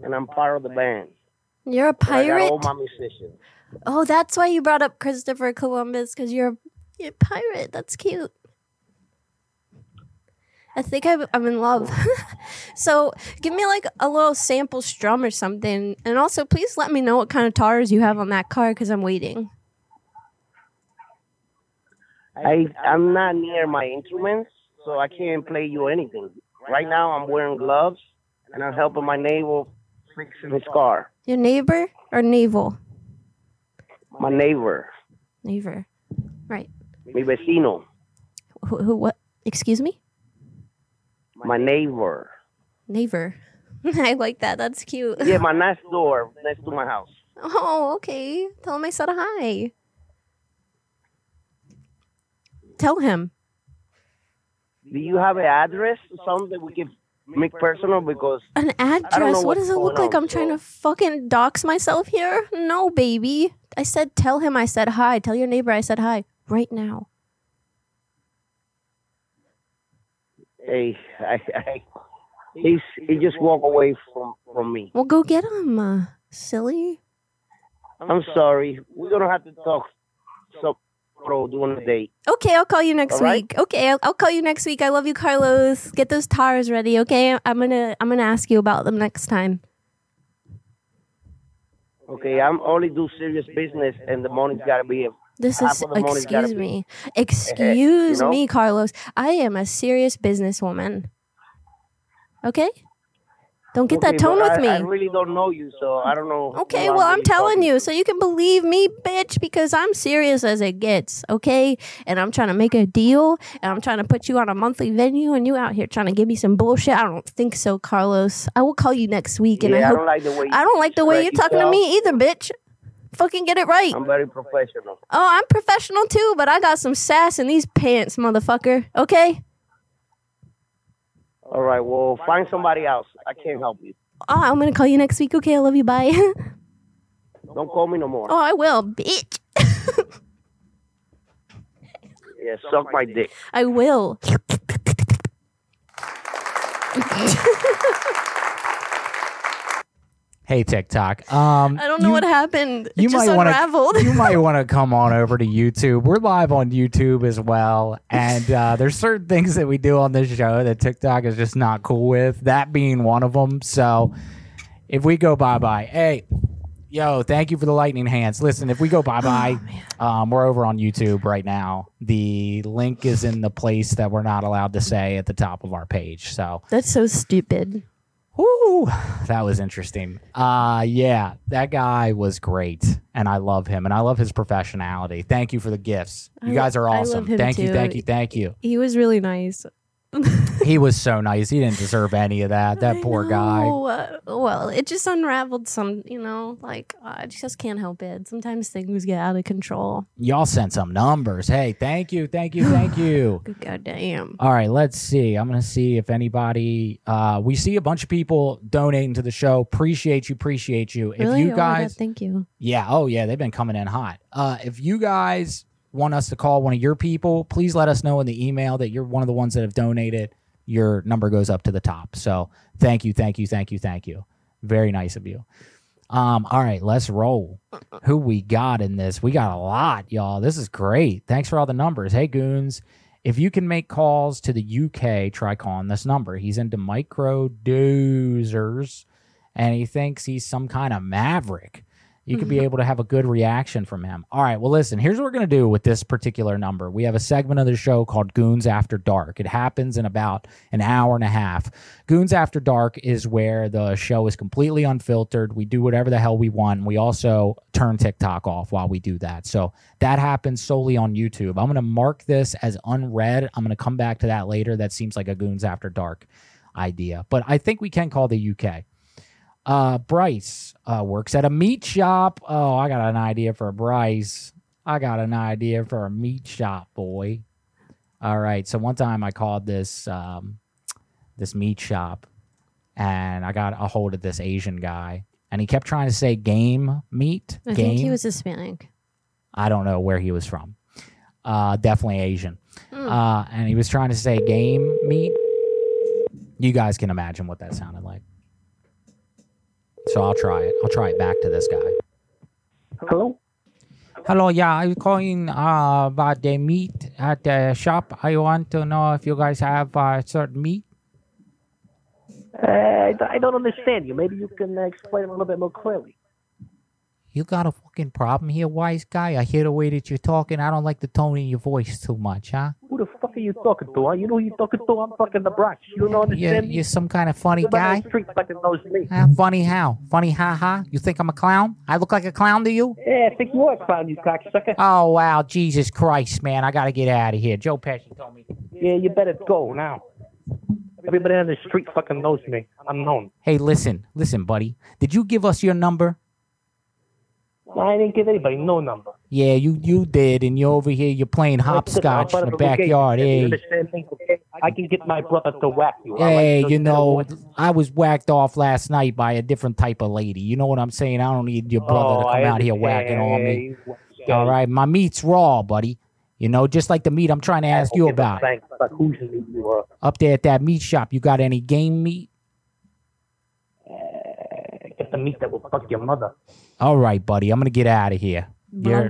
[SPEAKER 6] and I'm part of the band.
[SPEAKER 4] You're a
[SPEAKER 6] But I got
[SPEAKER 4] pirate.
[SPEAKER 6] all my musicians.
[SPEAKER 4] Oh, that's why you brought up Christopher Columbus because you're, you're a pirate. That's cute. I think I'm, I'm in love. so give me like a little sample strum or something. And also, please let me know what kind of tires you have on that car because I'm waiting.
[SPEAKER 6] I I'm not near my instruments, so I can't play you anything. Right now, I'm wearing gloves, and I'm helping my neighbor fixing his car.
[SPEAKER 4] Your neighbor or naval?
[SPEAKER 6] My neighbor,
[SPEAKER 4] Neighbor. Right.
[SPEAKER 6] mi vecino,
[SPEAKER 4] Who, who what? Excuse me?
[SPEAKER 6] My neighbor.
[SPEAKER 4] Neighbor. I like that. That's cute.
[SPEAKER 6] Yeah, my next door, next to my house.
[SPEAKER 4] Oh, okay. Tell him I said hi. Tell him.
[SPEAKER 6] Do you have an address or something that we can make personal? Because
[SPEAKER 4] An address? What does it look like?
[SPEAKER 6] on,
[SPEAKER 4] I'm trying to fucking dox myself here? No, baby. I said tell him I said hi. Tell your neighbor I said hi right now.
[SPEAKER 6] Hey, I, I, he's he just walk away from from me.
[SPEAKER 4] Well, go get him, uh, silly.
[SPEAKER 6] I'm sorry. We're gonna have to talk So, pro during the date.
[SPEAKER 4] Okay, I'll call you next
[SPEAKER 6] All right.
[SPEAKER 4] week. Okay, I'll, I'll call you next week. I love you, Carlos. Get those tires ready, okay? I'm gonna I'm gonna ask you about them next time.
[SPEAKER 6] Okay, I'm only do serious business, and the money's gotta be.
[SPEAKER 4] This
[SPEAKER 6] Half
[SPEAKER 4] is
[SPEAKER 6] of the money's
[SPEAKER 4] excuse me. Excuse
[SPEAKER 6] know?
[SPEAKER 4] me, Carlos. I am a serious businesswoman. Okay? Don't get that tone with
[SPEAKER 6] I,
[SPEAKER 4] me.
[SPEAKER 6] I really don't know you, so I don't know.
[SPEAKER 4] Okay, well, I'm
[SPEAKER 6] really
[SPEAKER 4] telling you, so you can believe me, bitch, because I'm serious as it gets, okay? And I'm trying to make a deal, and I'm trying to put you on a monthly venue, and you out here trying to give me some bullshit. I don't think so, Carlos. I will call you next week, and
[SPEAKER 6] yeah,
[SPEAKER 4] I
[SPEAKER 6] I
[SPEAKER 4] hope
[SPEAKER 6] don't like the way. You
[SPEAKER 4] I don't like the way you're talking to me either, bitch. Fucking get it right.
[SPEAKER 6] I'm very professional.
[SPEAKER 4] Oh, I'm professional too, but I got some sass in these pants, motherfucker. Okay?
[SPEAKER 6] All right. Well, find somebody else. I can't help you.
[SPEAKER 4] Oh, I'm gonna call you next week. Okay, I love you. Bye.
[SPEAKER 6] Don't call me no more.
[SPEAKER 4] oh, I will, bitch.
[SPEAKER 6] Yeah, suck my dick.
[SPEAKER 4] I will.
[SPEAKER 3] Hey TikTok. Um,
[SPEAKER 4] I don't know
[SPEAKER 3] you-
[SPEAKER 4] what happened. It
[SPEAKER 3] you
[SPEAKER 4] just
[SPEAKER 3] might wanna, you might want to come on over to YouTube. We're live on YouTube as well, and uh, there's certain things that we do on this show that TikTok is just not cool with. That being one of them. So if we go bye bye, hey, yo, thank you for the lightning hands. Listen, if we go bye bye, um, we're over on YouTube right now. The link is in the place that we're not allowed to say at the top of our page. So
[SPEAKER 4] That's so stupid.
[SPEAKER 3] Woo, that was interesting. Uh yeah, that guy was great and I love him and I love his professionality. Thank you for the gifts. You
[SPEAKER 4] I-
[SPEAKER 3] guys are
[SPEAKER 4] I love
[SPEAKER 3] awesome.
[SPEAKER 4] him
[SPEAKER 3] Thank you,
[SPEAKER 4] too.
[SPEAKER 3] thank you, thank you.
[SPEAKER 4] He was really nice.
[SPEAKER 3] He was so nice. He didn't deserve any of that. That
[SPEAKER 4] I
[SPEAKER 3] poor guy.
[SPEAKER 4] know. Uh, well, it just unraveled some, you know, like I just can't help it. Sometimes things get out of control.
[SPEAKER 3] Y'all sent some numbers. Hey, thank you, thank you, thank you.
[SPEAKER 4] God damn.
[SPEAKER 3] All right, let's see. I'm gonna see if anybody. Uh, we see a bunch of people donating to the show. Appreciate you, appreciate you. If
[SPEAKER 4] really?
[SPEAKER 3] you
[SPEAKER 4] Oh God,
[SPEAKER 3] guys,
[SPEAKER 4] thank you.
[SPEAKER 3] Yeah. Oh, yeah. They've been coming in hot. Uh, if you guys want us to call one of your people, please let us know in the email that you're one of the ones that have donated. Your number goes up to the top. So thank you, thank you, thank you, thank you. Very nice of you. Um, all right, let's roll. Who we got in this? We got a lot, y'all. This is great. Thanks for all the numbers. Hey, goons. If you can make calls to the UK, try calling this number. He's into microdosers and he thinks he's some kind of maverick. You could be mm-hmm. able to have a good reaction from him. All right, well, listen, here's what we're going to do with this particular number. We have a segment of the show called Goonz After Dark. It happens in about an hour and a half. Goonz After Dark is where the show is completely unfiltered. We do whatever the hell we want. We also turn TikTok off while we do that. So that happens solely on YouTube. I'm going to mark this as unread. I'm going to come back to that later. That seems like a Goonz After Dark idea. But I think we can call the UK. Uh, Bryce uh, works at a meat shop. Oh, I got an idea for Bryce. I got an idea for a meat shop, boy. All right. So one time I called this um, this meat shop, and I got a hold of this Asian guy, and he kept trying to say game meat.
[SPEAKER 4] I
[SPEAKER 3] game.
[SPEAKER 4] think he was Hispanic.
[SPEAKER 3] I don't know where he was from. Uh, definitely Asian.
[SPEAKER 4] Hmm.
[SPEAKER 3] Uh, and he was trying to say game meat. You guys can imagine what that sounded like. So I'll try it. I'll try it back to this guy.
[SPEAKER 6] Hello?
[SPEAKER 3] Hello, yeah, I'm calling uh, about the meat at the shop. I want to know if you guys have uh, certain meat.
[SPEAKER 8] Uh, I d- I don't understand you. Maybe you can uh, explain a little bit more clearly.
[SPEAKER 3] You got a fucking problem here, wise guy. I hear the way that you're talking. I don't like the tone in your voice too much, huh?
[SPEAKER 8] Who the fuck are you talking to? Huh? You know who you talking to? I'm fucking the Bronx. You don't
[SPEAKER 3] You're,
[SPEAKER 8] understand me?
[SPEAKER 3] you're some kind of funny
[SPEAKER 8] Somebody
[SPEAKER 3] guy.
[SPEAKER 8] the street fucking knows me.
[SPEAKER 3] Funny how? Funny ha ha? You think I'm a clown? I look like a clown to you?
[SPEAKER 8] Yeah, I think you are a clown, you cocksucker.
[SPEAKER 3] Oh wow, Jesus Christ, man! I gotta get out of here. Joe Pesci told me.
[SPEAKER 8] Yeah, you better go now. Everybody on the street fucking knows me. I'm known.
[SPEAKER 3] Hey, listen, listen, buddy. Did you give us your number?
[SPEAKER 8] I didn't give anybody no number.
[SPEAKER 3] Yeah, you you did, and you're over here. You're playing hopscotch in the backyard. Hey,
[SPEAKER 8] understand me? Okay? I can get my brother to whack you.
[SPEAKER 3] Hey, you know, I was whacked off last night by a different type of lady. You know what I'm saying? I don't need your brother
[SPEAKER 8] Oh,
[SPEAKER 3] to come out here whacking on me. All right, my meat's raw, buddy. You know, just like the meat I'm trying to ask you about.
[SPEAKER 8] thanks about whose meat you are.
[SPEAKER 3] Up there at that meat shop, you got any game meat?
[SPEAKER 8] Get the meat that will fuck your mother.
[SPEAKER 3] All right, buddy. I'm gonna get out of here. You're,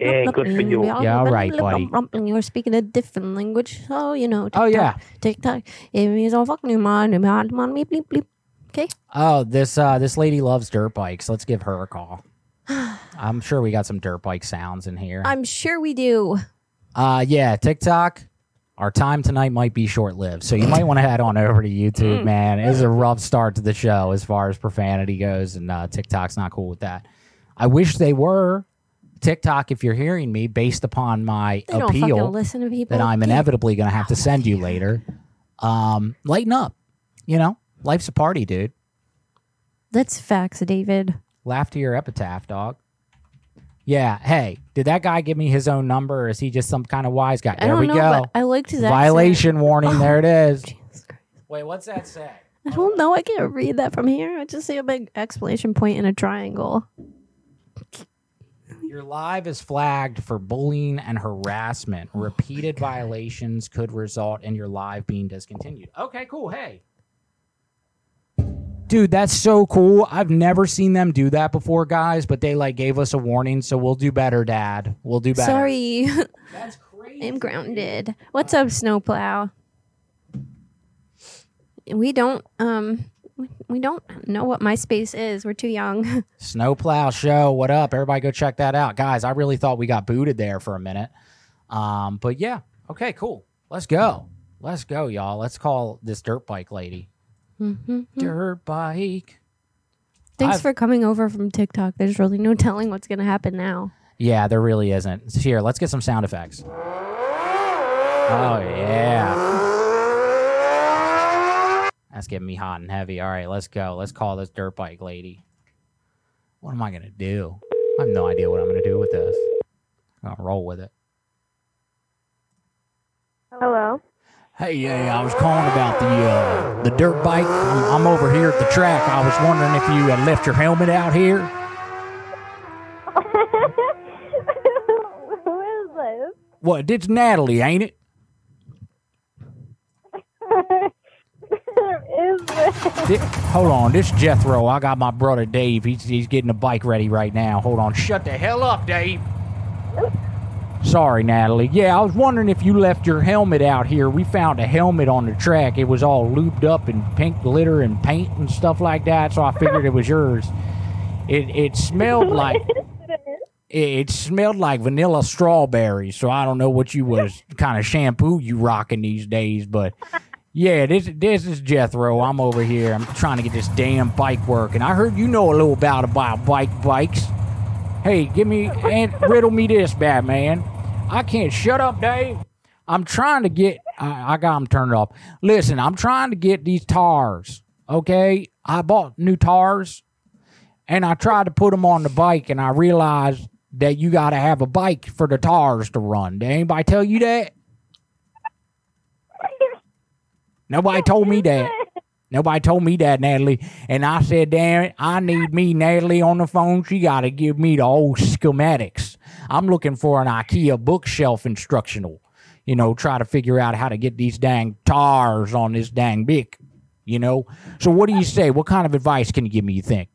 [SPEAKER 8] Yeah, good for you.
[SPEAKER 3] Yeah, all right, buddy.
[SPEAKER 4] You're speaking a different language, so you know.
[SPEAKER 3] Oh, yeah.
[SPEAKER 4] TikTok. It means all fucking man, man, man, bleep, bleep, bleep. Okay.
[SPEAKER 3] oh, this uh, this lady loves dirt bikes. Let's give her a call. I'm sure we got some dirt bike sounds in here.
[SPEAKER 4] I'm sure we do.
[SPEAKER 3] Uh, yeah, TikTok. Our time tonight might be short lived, so you might want to head on over to YouTube, man. It was a rough start to the show as far as profanity goes, and uh, TikTok's not cool with that. I wish they were. TikTok, if you're hearing me, based upon my
[SPEAKER 4] They don't fucking
[SPEAKER 3] appeal
[SPEAKER 4] listen to people.
[SPEAKER 3] that I'm inevitably going to have to send you later, um, lighten up. You know, life's a party, dude.
[SPEAKER 4] That's facts, David.
[SPEAKER 3] Laugh to your epitaph, dog. Yeah. Hey, did that guy give me his own number, or is he just some kind of wise guy?
[SPEAKER 4] I
[SPEAKER 3] There
[SPEAKER 4] don't
[SPEAKER 3] we
[SPEAKER 4] know,
[SPEAKER 3] go.
[SPEAKER 4] but I liked his accent.
[SPEAKER 3] Violation warning.
[SPEAKER 4] Oh,
[SPEAKER 3] there it is.
[SPEAKER 4] Jesus
[SPEAKER 3] Wait, what's that say?
[SPEAKER 4] I don't know. I can't read that from here. I just see a big exclamation point and a triangle.
[SPEAKER 3] Your live is flagged for bullying and harassment. Oh Repeated violations could result in your live being discontinued. Okay, cool. Hey. Dude, that's so cool. I've never seen them do that before, guys, but they like gave us a warning, so we'll do better, Dad. We'll do better.
[SPEAKER 4] Sorry.
[SPEAKER 3] That's crazy.
[SPEAKER 4] I'm grounded. What's up, Snowplow? We don't um we don't know what MySpace is. We're too young.
[SPEAKER 3] Snowplow Show. What up? Everybody go check that out. Guys, I really thought we got booted there for a minute. Um, but yeah. Okay, cool. Let's go. Let's go, y'all. Let's call this dirt bike lady.
[SPEAKER 4] Mhm.
[SPEAKER 3] Dirt bike.
[SPEAKER 4] Thanks
[SPEAKER 3] I've-
[SPEAKER 4] for coming over from TikTok. There's really no telling what's gonna happen now.
[SPEAKER 3] Yeah, there really isn't. Here, let's get some sound effects. Oh yeah. That's getting me hot and heavy. All right, let's go. Let's call this dirt bike lady. What am I gonna do? I have no idea what I'm gonna do with this. I'm gonna roll with it.
[SPEAKER 9] Hello.
[SPEAKER 3] Hey, yeah, I was calling about the uh, the dirt bike. I'm, I'm over here at the track. I was wondering if you had left your helmet out here.
[SPEAKER 9] Who is this?
[SPEAKER 3] What? It's Natalie, ain't it?
[SPEAKER 9] Who is this?
[SPEAKER 3] Thi- hold on, this Jethro. I got my brother Dave. He's he's getting the bike ready right now. Hold on, shut the hell up, Dave. Sorry, Natalie. Yeah, I was wondering if you left your helmet out here. We found a helmet on the track. It was all lubed up in pink glitter and paint and stuff like that. So I figured it was yours. It it smelled like it, it smelled like vanilla strawberries. So I don't know what you was kind of shampoo you rocking these days, but yeah, this this is Jethro. I'm over here. I'm trying to get this damn bike working. I heard you know a little about about bike bikes. Hey, give me and riddle me this, Batman. I can't shut up, Dave. I'm trying to get. I, I got them turned off. Listen, I'm trying to get these tires. Okay, I bought new tires, and I tried to put them on the bike, and I realized that you got to have a bike for the tires to run. Did anybody tell you that? Nobody told me that. Nobody told me that, Natalie. And I said, damn I need me, Natalie, on the phone. She got to give me the old schematics. I'm looking for an IKEA bookshelf instructional. You know, try to figure out how to get these dang tars on this dang big. You know? So, what do you say? What kind of advice can you give me, you think?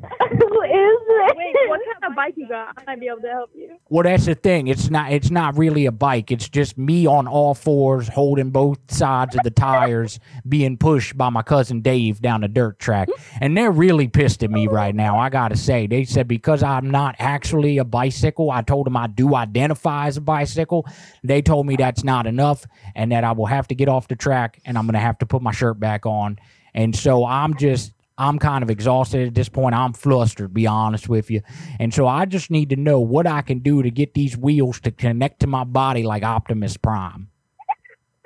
[SPEAKER 9] Who is this?
[SPEAKER 10] Wait, what kind of bike you got? I might be able to help you.
[SPEAKER 3] Well, that's the thing. It's not. It's not really a bike. It's just me on all fours, holding both sides of the tires, being pushed by my cousin Dave down the dirt track. And they're really pissed at me right now. I gotta say, they said because I'm not actually a bicycle. I told them I do identify as a bicycle. They told me that's not enough, and that I will have to get off the track, and I'm gonna have to put my shirt back on. And so I'm just. I'm kind of exhausted at this point. I'm flustered, to be honest with you. And so I just need to know what I can do to get these wheels to connect to my body like Optimus Prime.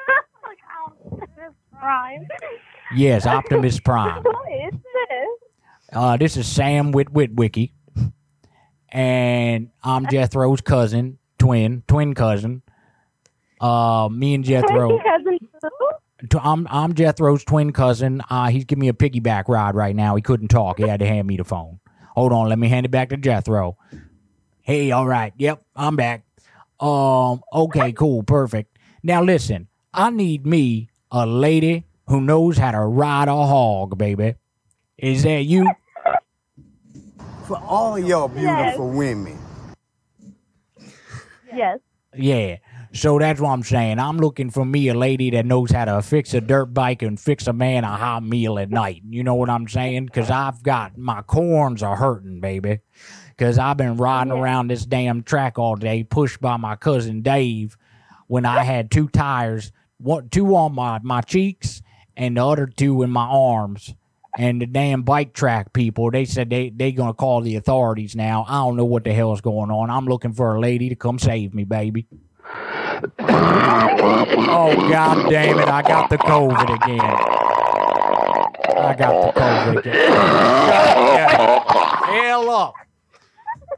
[SPEAKER 9] Optimus Prime.
[SPEAKER 3] Yes, Optimus Prime.
[SPEAKER 9] Who is this?
[SPEAKER 3] Uh, this is Sam Wit Witwicky. And I'm Jethro's cousin, twin, twin cousin. Uh, me and Jethro.
[SPEAKER 9] Cousin Sue?
[SPEAKER 3] t- I'm I'm Jethro's twin cousin. Uh, he's giving me a piggyback ride right now. He couldn't talk. He had to hand me the phone. Hold on, let me hand it back to Jethro. Hey, all right. Yep, I'm back. Um, okay, cool, perfect. Now listen, I need me a lady who knows how to ride a hog, baby. Is that you?
[SPEAKER 11] For all y'all beautiful women.
[SPEAKER 9] Yes.
[SPEAKER 3] Yeah. So that's what I'm saying. I'm looking for me a lady that knows how to fix a dirt bike and fix a man a hot meal at night. You know what I'm saying? Because I've got my corns are hurting, baby. Because I've been riding around this damn track all day, pushed by my cousin Dave, when I had two tires, one, two on my, my cheeks and the other two in my arms. And the damn bike track people, they said they they gonna call the authorities now. I don't know what the hell's going on. I'm looking for a lady to come save me, baby. Oh god damn it! I got the COVID again. I got the COVID again. Hell up!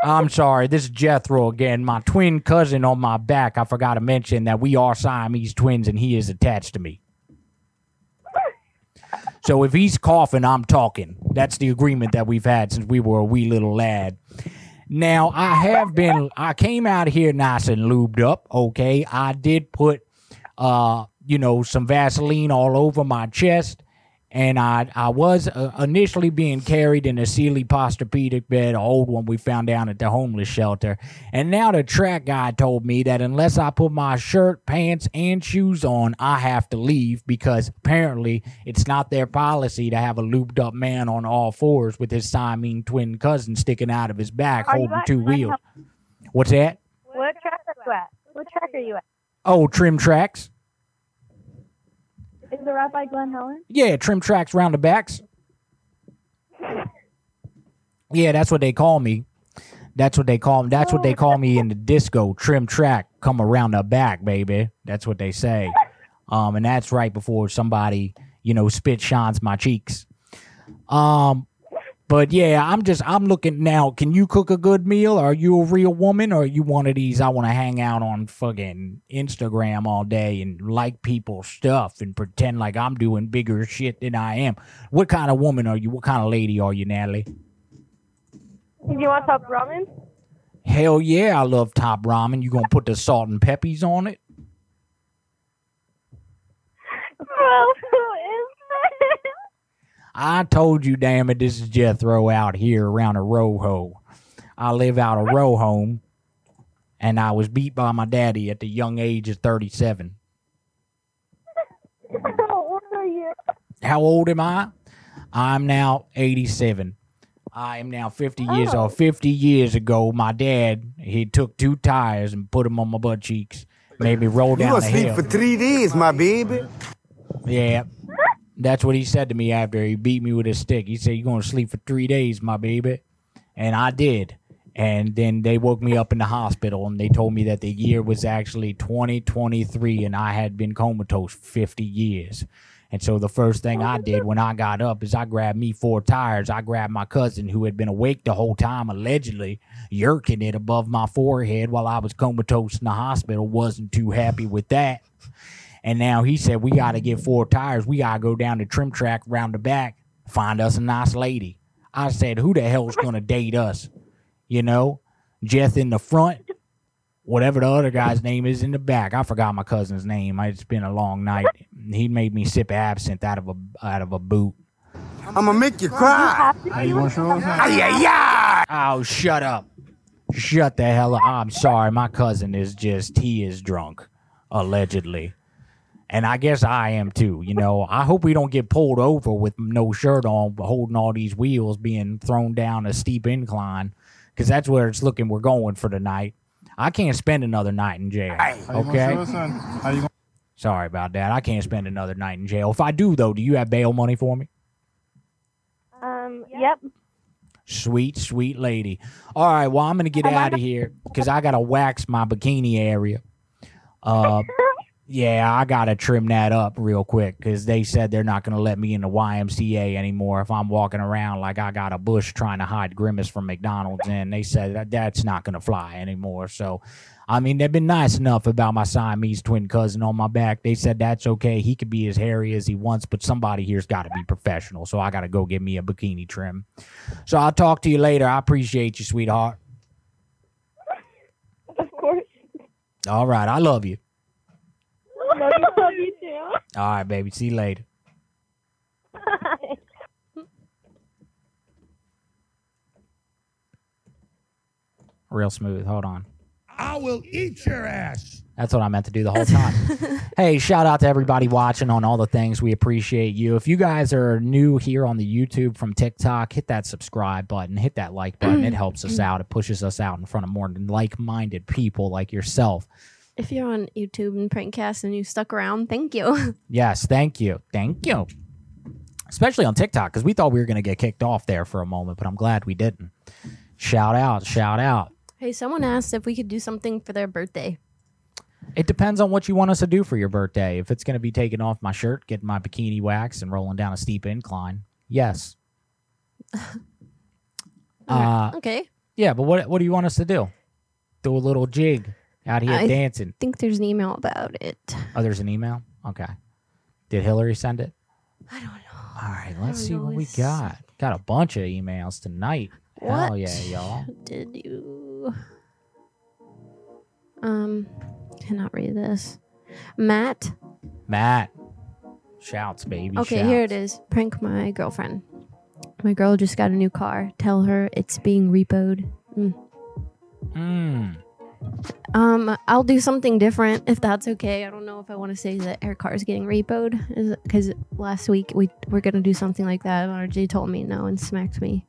[SPEAKER 3] I'm sorry. This is Jethro again. My twin cousin on my back. I forgot to mention that we are Siamese twins, and he is attached to me. So if he's coughing, I'm talking. That's the agreement that we've had since we were a wee little lad. Now I have been. I came out here nice and lubed up. Okay, I did put, uh, you know, some Vaseline all over my chest, and I I was uh, initially being carried in a Sealy Posturepedic bed, an old one we found down at the homeless shelter. And now the track guy told me that unless I put my shirt, pants, and shoes on, I have to leave because apparently it's not their policy to have a looped up man on all fours with his Siamese twin cousin sticking out of his back
[SPEAKER 9] Are
[SPEAKER 3] holding two wheels. What's that?
[SPEAKER 9] What track are you at? What track are you at?
[SPEAKER 3] Oh, trim tracks.
[SPEAKER 9] It right by Glen Helen?
[SPEAKER 3] Yeah, trim tracks round the backs. Yeah, that's what they call me. That's what they call me. That's what they call me in the disco. Trim track, come around the back, baby. That's what they say. Um, and that's right before somebody, you know, spit shines my cheeks. Um, but yeah, I'm just I'm looking now. Can you cook a good meal? Are you a real woman, or are you one of these? I want to hang out on fucking Instagram all day and like people's stuff and pretend like I'm doing bigger shit than I am. What kind of woman are you? What kind of lady are you, Natalie?
[SPEAKER 9] You want top ramen?
[SPEAKER 3] Hell yeah, I love top ramen. You gonna put the salt and peppies on it?
[SPEAKER 9] Bro, who is this?
[SPEAKER 3] I told you, damn it, this is Jethro out here around a row hole. I live out a row home, and I was beat by my daddy at the young age of 37.
[SPEAKER 9] How old are you?
[SPEAKER 3] How old am I? I'm now 87. I am now 50 years
[SPEAKER 9] Oh.
[SPEAKER 3] old. 50 years ago, my dad, he took two tires and put them on my butt cheeks, made me roll down.
[SPEAKER 11] You
[SPEAKER 3] down
[SPEAKER 11] gonna
[SPEAKER 3] the
[SPEAKER 11] sleep
[SPEAKER 3] hill.
[SPEAKER 11] for three days, my baby.
[SPEAKER 3] Yeah. That's what he said to me after he beat me with a stick. He said, You're going to sleep for three days, my baby. And I did. And then they woke me up in the hospital and they told me that the year was actually 2023 and I had been comatose 50 years. And so the first thing I did when I got up is I grabbed me four tires. I grabbed my cousin who had been awake the whole time, allegedly yerking it above my forehead while I was comatose in the hospital. Wasn't too happy with that. And now he said, We got to get four tires. We got to go down the trim track round the back, find us a nice lady. I said, Who the hell's going to date us? You know, Jeth in the front, whatever the other guy's name is in the back. I forgot my cousin's name. It's been a long night. He made me sip absinthe out of a out of a boot.
[SPEAKER 11] I'ma make you cry.
[SPEAKER 3] Hey, you want show us?
[SPEAKER 11] Ay, ay, ay.
[SPEAKER 3] Oh, shut up. Shut the hell up. I'm sorry. My cousin is just, he is drunk, allegedly. And I guess I am too. You know, I hope we don't get pulled over with no shirt on, holding all these wheels being thrown down a steep incline, because that's where it's looking we're going for the night. I can't spend another night in jail. Okay. Sorry about that. I can't spend another night in jail. If I do, though, do you have bail money for me?
[SPEAKER 9] Um, yep.
[SPEAKER 3] Sweet, sweet lady. All right, well, I'm gonna get out of here because I gotta wax my bikini area. Uh, yeah, I gotta trim that up real quick because they said they're not gonna let me in the YMCA anymore if I'm walking around like I got a bush trying to hide Grimace from McDonald's. And they said that that's not gonna fly anymore. So, I mean, they've been nice enough about my Siamese twin cousin on my back. They said that's okay. He could be as hairy as he wants, but somebody here's got to be professional. So I got to go get me a bikini trim. So I'll talk to you later. I appreciate you, sweetheart.
[SPEAKER 9] Of course.
[SPEAKER 3] All right. I love you.
[SPEAKER 9] Love you, love you too.
[SPEAKER 3] All right, baby. See you later. Real smooth. Hold on.
[SPEAKER 12] I will eat your ass.
[SPEAKER 3] That's what I meant to do the whole time. hey, shout out to everybody watching on all the things. We appreciate you. If you guys are new here on the YouTube from TikTok, hit that subscribe button, hit that like button. it helps us out. It pushes us out in front of more like minded people like yourself.
[SPEAKER 4] If you're on YouTube and Prankcast and you stuck around, thank you.
[SPEAKER 3] Yes, thank you. Thank you. Especially on TikTok, because we thought we were going to get kicked off there for a moment, but I'm glad we didn't. Shout out, shout out.
[SPEAKER 4] hey, someone asked if we could do something for their birthday.
[SPEAKER 3] It depends on what you want us to do for your birthday. If it's going to be taking off my shirt, getting my bikini wax, and rolling down a steep incline, yes. uh,
[SPEAKER 4] okay.
[SPEAKER 3] yeah, but what what do you want us to do? Do a little jig out here
[SPEAKER 4] I
[SPEAKER 3] dancing.
[SPEAKER 4] I think there's an email about it.
[SPEAKER 3] Oh, there's an email. Okay. Did Hillary send it?
[SPEAKER 4] I don't know.
[SPEAKER 3] All right, let's see what we got. Got a bunch of emails tonight. Hell
[SPEAKER 4] What
[SPEAKER 3] yeah, y'all.
[SPEAKER 4] did you? Um, cannot read this. Matt.
[SPEAKER 3] Matt. Shouts, baby.
[SPEAKER 4] Okay, here it is. Prank my girlfriend. My girl just got a new car. Tell her it's being repoed. Mm.
[SPEAKER 3] Mm.
[SPEAKER 4] Um, I'll do something different if that's okay. I don't know if I want to say that her car is getting repoed because last week we were gonna do something like that. and RJ told me no and smacked me.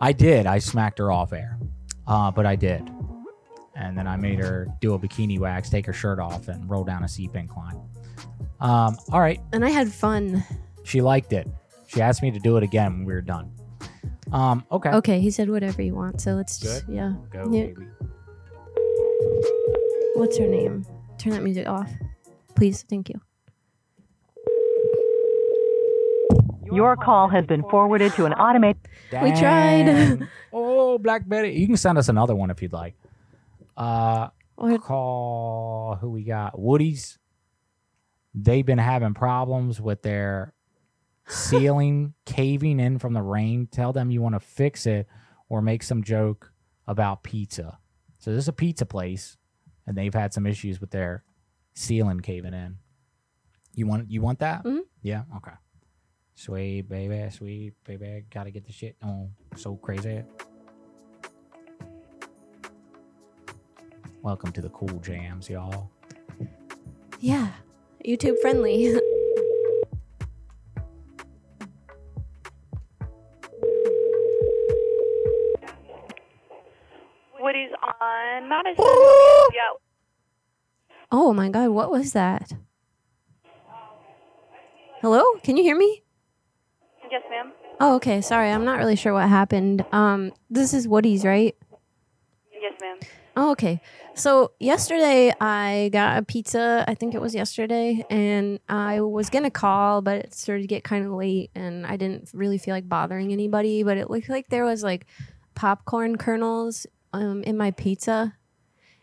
[SPEAKER 3] I did. I smacked her off air. Uh, but I did. And then I made her do a bikini wax, take her shirt off, and roll down a steep incline. Um, all right.
[SPEAKER 4] And I had fun.
[SPEAKER 3] She liked it. She asked me to do it again when we were done. Um, okay.
[SPEAKER 4] Okay, he said whatever you want. So let's just
[SPEAKER 3] Good.
[SPEAKER 4] yeah.
[SPEAKER 3] Go,
[SPEAKER 4] Yeah.
[SPEAKER 3] baby.
[SPEAKER 4] What's her name? Turn that music off, please. Thank you.
[SPEAKER 13] Your call has been forwarded to an automated.
[SPEAKER 4] We tried.
[SPEAKER 3] Oh, Blackberry. You can send us another one if you'd like. Uh, call who we got? Woody's. They've been having problems with their ceiling caving in from the rain. Tell them you want to fix it or make some joke about pizza. So this is a pizza place, and they've had some issues with their ceiling caving in. You want you want that?
[SPEAKER 4] Mhm.
[SPEAKER 3] Yeah. Okay. Sweet baby, sweet baby, gotta get the shit on. So crazy. Welcome to the cool jams, y'all.
[SPEAKER 4] Yeah, YouTube friendly.
[SPEAKER 14] Woody's on Madison. yeah.
[SPEAKER 4] oh my god, what was that? Hello, can you hear me?
[SPEAKER 14] Yes, ma'am.
[SPEAKER 4] Oh, okay. Sorry, I'm not really sure what happened. Um, this is Woody's, right?
[SPEAKER 14] Yes, ma'am.
[SPEAKER 4] Oh, okay. So yesterday I got a pizza. I think it was yesterday, and I was gonna call, but it started to get kind of late, and I didn't really feel like bothering anybody. But it looked like there was like popcorn kernels um, in my pizza,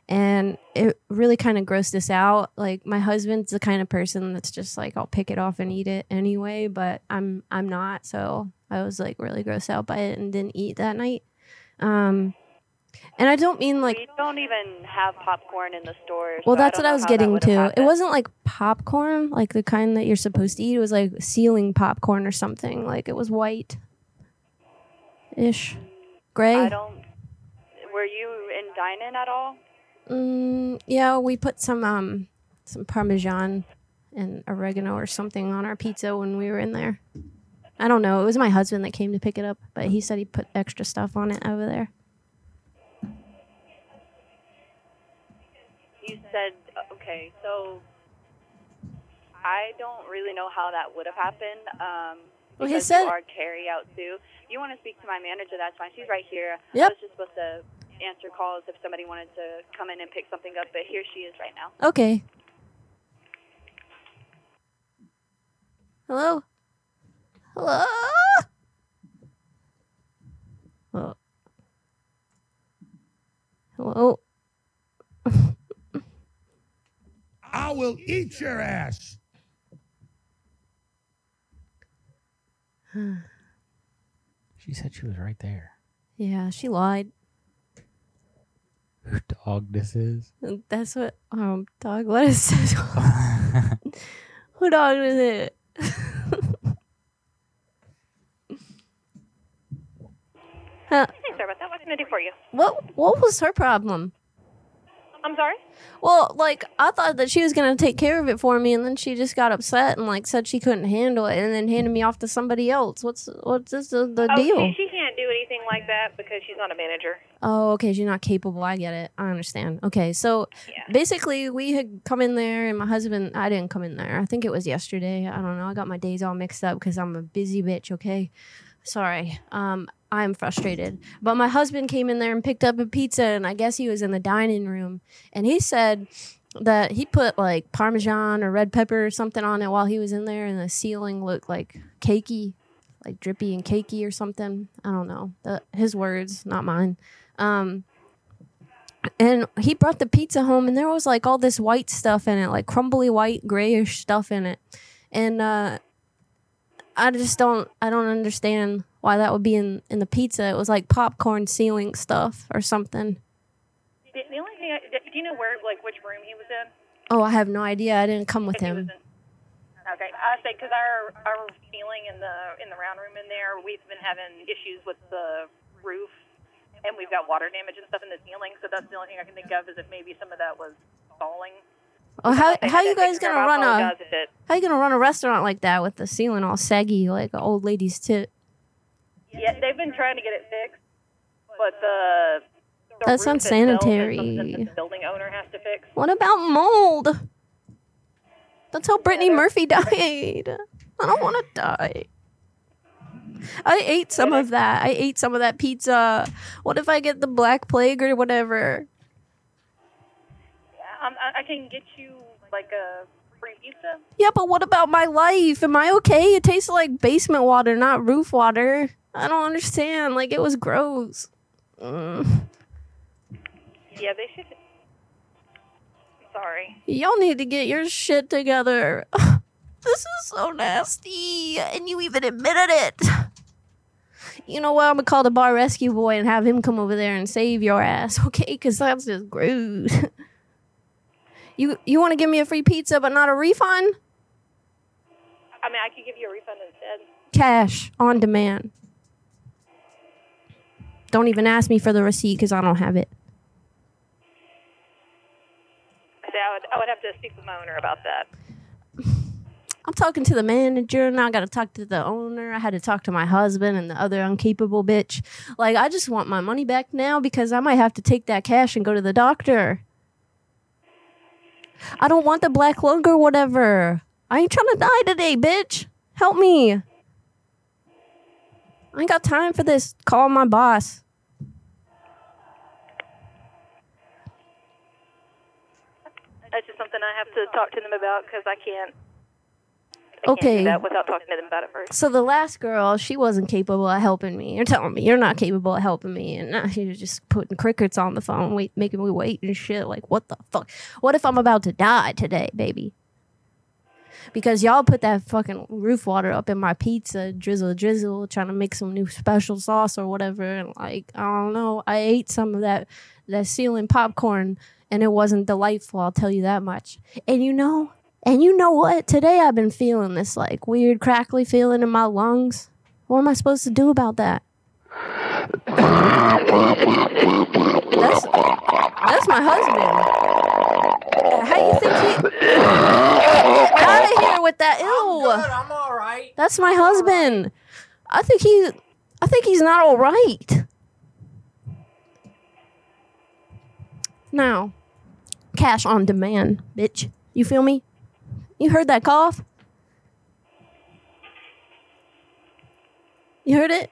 [SPEAKER 4] and it really kind of grossed us out. Like my husband's the kind of person that's just like I'll pick it off and eat it anyway, but I'm I'm not. So I was like really grossed out by it and didn't eat that night. Um, and I don't mean like
[SPEAKER 14] we don't even have popcorn in the stores.
[SPEAKER 4] well,
[SPEAKER 14] so
[SPEAKER 4] that's
[SPEAKER 14] don't
[SPEAKER 4] what I was getting to. It wasn't like popcorn, like the kind that you're supposed to eat. It was like ceiling popcorn or something. Like it was white ish. Gray.
[SPEAKER 14] I don't. Were you in dine-in at all?
[SPEAKER 4] Mm, yeah, we put some um some parmesan and oregano or something on our pizza when we were in there. I don't know. It was my husband that came to pick it up, but he said he put extra stuff on it over there.
[SPEAKER 14] You said okay. So I don't really know how that would have happened. Um,
[SPEAKER 4] Well, he said-
[SPEAKER 14] you are carry out too. You want to speak to my manager, that's fine. She's right here.
[SPEAKER 4] Yep.
[SPEAKER 14] I was just supposed to answer calls if somebody wanted to come in and pick something up, but here she is right now.
[SPEAKER 4] Okay. Hello? Hello? Oh. Hello?
[SPEAKER 12] I will eat your ass.
[SPEAKER 3] She said she was right there.
[SPEAKER 4] yeah, she lied.
[SPEAKER 3] Who dog this is?
[SPEAKER 4] That's what um dog what is this? Who dog is it? Huh,
[SPEAKER 14] Hey, sorry about that. What can I do for you?
[SPEAKER 4] what what was her problem?
[SPEAKER 14] I'm sorry.
[SPEAKER 4] Well, like I thought that she was gonna take care of it for me, and then she just got upset and like said she couldn't handle it, and then handed me off to somebody else. What's what's this the, the
[SPEAKER 10] oh,
[SPEAKER 4] deal?
[SPEAKER 10] She, she can't do anything like that because she's not a manager.
[SPEAKER 4] Oh, okay. She's not capable. I get it. I understand. Okay, so basically, we had come in there, and my husband. I didn't come in there. I think it was yesterday. I don't know. I got my days all mixed up because I'm a busy bitch. Okay, sorry. Um, I'm frustrated. But my husband came in there and picked up a pizza, and I guess he was in the dining room, and he said that he put like parmesan or red pepper or something on it while he was in there, and the ceiling looked like cakey, like drippy and cakey or something. I don't know. The, his words, not mine. Um, and he brought the pizza home, and there was like all this white stuff in it, like crumbly white, grayish stuff in it. And uh, I just don't I don't understand why that would be in in the pizza. It was like popcorn sealing stuff or something.
[SPEAKER 10] The, the only thing, I, do you know where, like, which room he was in?
[SPEAKER 4] Oh, I have no idea. I didn't come with him.
[SPEAKER 10] Okay, I say because our our ceiling in the in the round room in there, we've been having issues with the roof, and we've got water damage and stuff in the ceiling. So that's the only thing I can think of is if maybe some of that was falling.
[SPEAKER 4] Oh, how how you guys gonna run a
[SPEAKER 10] apologize if it-
[SPEAKER 4] how you gonna run a restaurant like that with the ceiling all saggy like an old lady's tit?
[SPEAKER 10] Yeah, they've been trying to get it fixed, but the, the
[SPEAKER 4] That's
[SPEAKER 10] roof itself is
[SPEAKER 4] unsanitary.
[SPEAKER 10] that the building owner has to fix.
[SPEAKER 4] What about mold? That's how Brittany Murphy died. I don't want to die. I ate some of that. I ate some of that pizza. What if I get the black plague or whatever?
[SPEAKER 10] Um, I, can get you like a free pizza.
[SPEAKER 4] Yeah, but what about my life? Am I okay? It tastes like basement water, not roof water. I don't understand. Like it was gross. Mm.
[SPEAKER 10] Yeah, they should. Sorry.
[SPEAKER 4] Y'all need to get your shit together. this is so nasty, and you even admitted it. You know what? I'm gonna call the bar rescue boy and have him come over there and save your ass, okay? Because that's just gross. you you want to give me a free pizza but not a refund?
[SPEAKER 10] I mean, I could give you a refund instead.
[SPEAKER 4] Cash on demand. Don't even ask me for the receipt because I don't have it.
[SPEAKER 10] I say I would, I would have to speak with my owner about that.
[SPEAKER 4] I'm talking to the manager, and I got to talk to the owner. I had to talk to my husband and the other uncapable bitch. Like, I just want my money back now because I might have to take that cash and go to the doctor. I don't want the black lung or whatever. I ain't trying to die today, bitch. Help me. I ain't got time for this. Call my boss.
[SPEAKER 10] That's just something I have to talk to them about because I can't. I can't
[SPEAKER 4] Okay.
[SPEAKER 10] do that without talking to them about it first.
[SPEAKER 4] So the last girl, she wasn't capable of helping me. You're telling me you're not capable of helping me, and now she was just putting crickets on the phone, wait, making me wait and shit. Like, what the fuck? What if I'm about to die today, baby? Because y'all put that fucking roof water up in my pizza, drizzle, drizzle, trying to make some new special sauce or whatever. And like, I don't know, I ate some of that that ceiling popcorn, and it wasn't delightful. I'll tell you that much. And you know, and you know what? Today I've been feeling this like weird crackly feeling in my lungs. What am I supposed to do about that? That's that's my husband. How do you think he? Get out of here with that! Ew. I'm
[SPEAKER 3] all right.
[SPEAKER 4] That's my husband. I think he. I think he's not all right. Now, cash on demand, bitch. You feel me? You heard that cough? You heard it?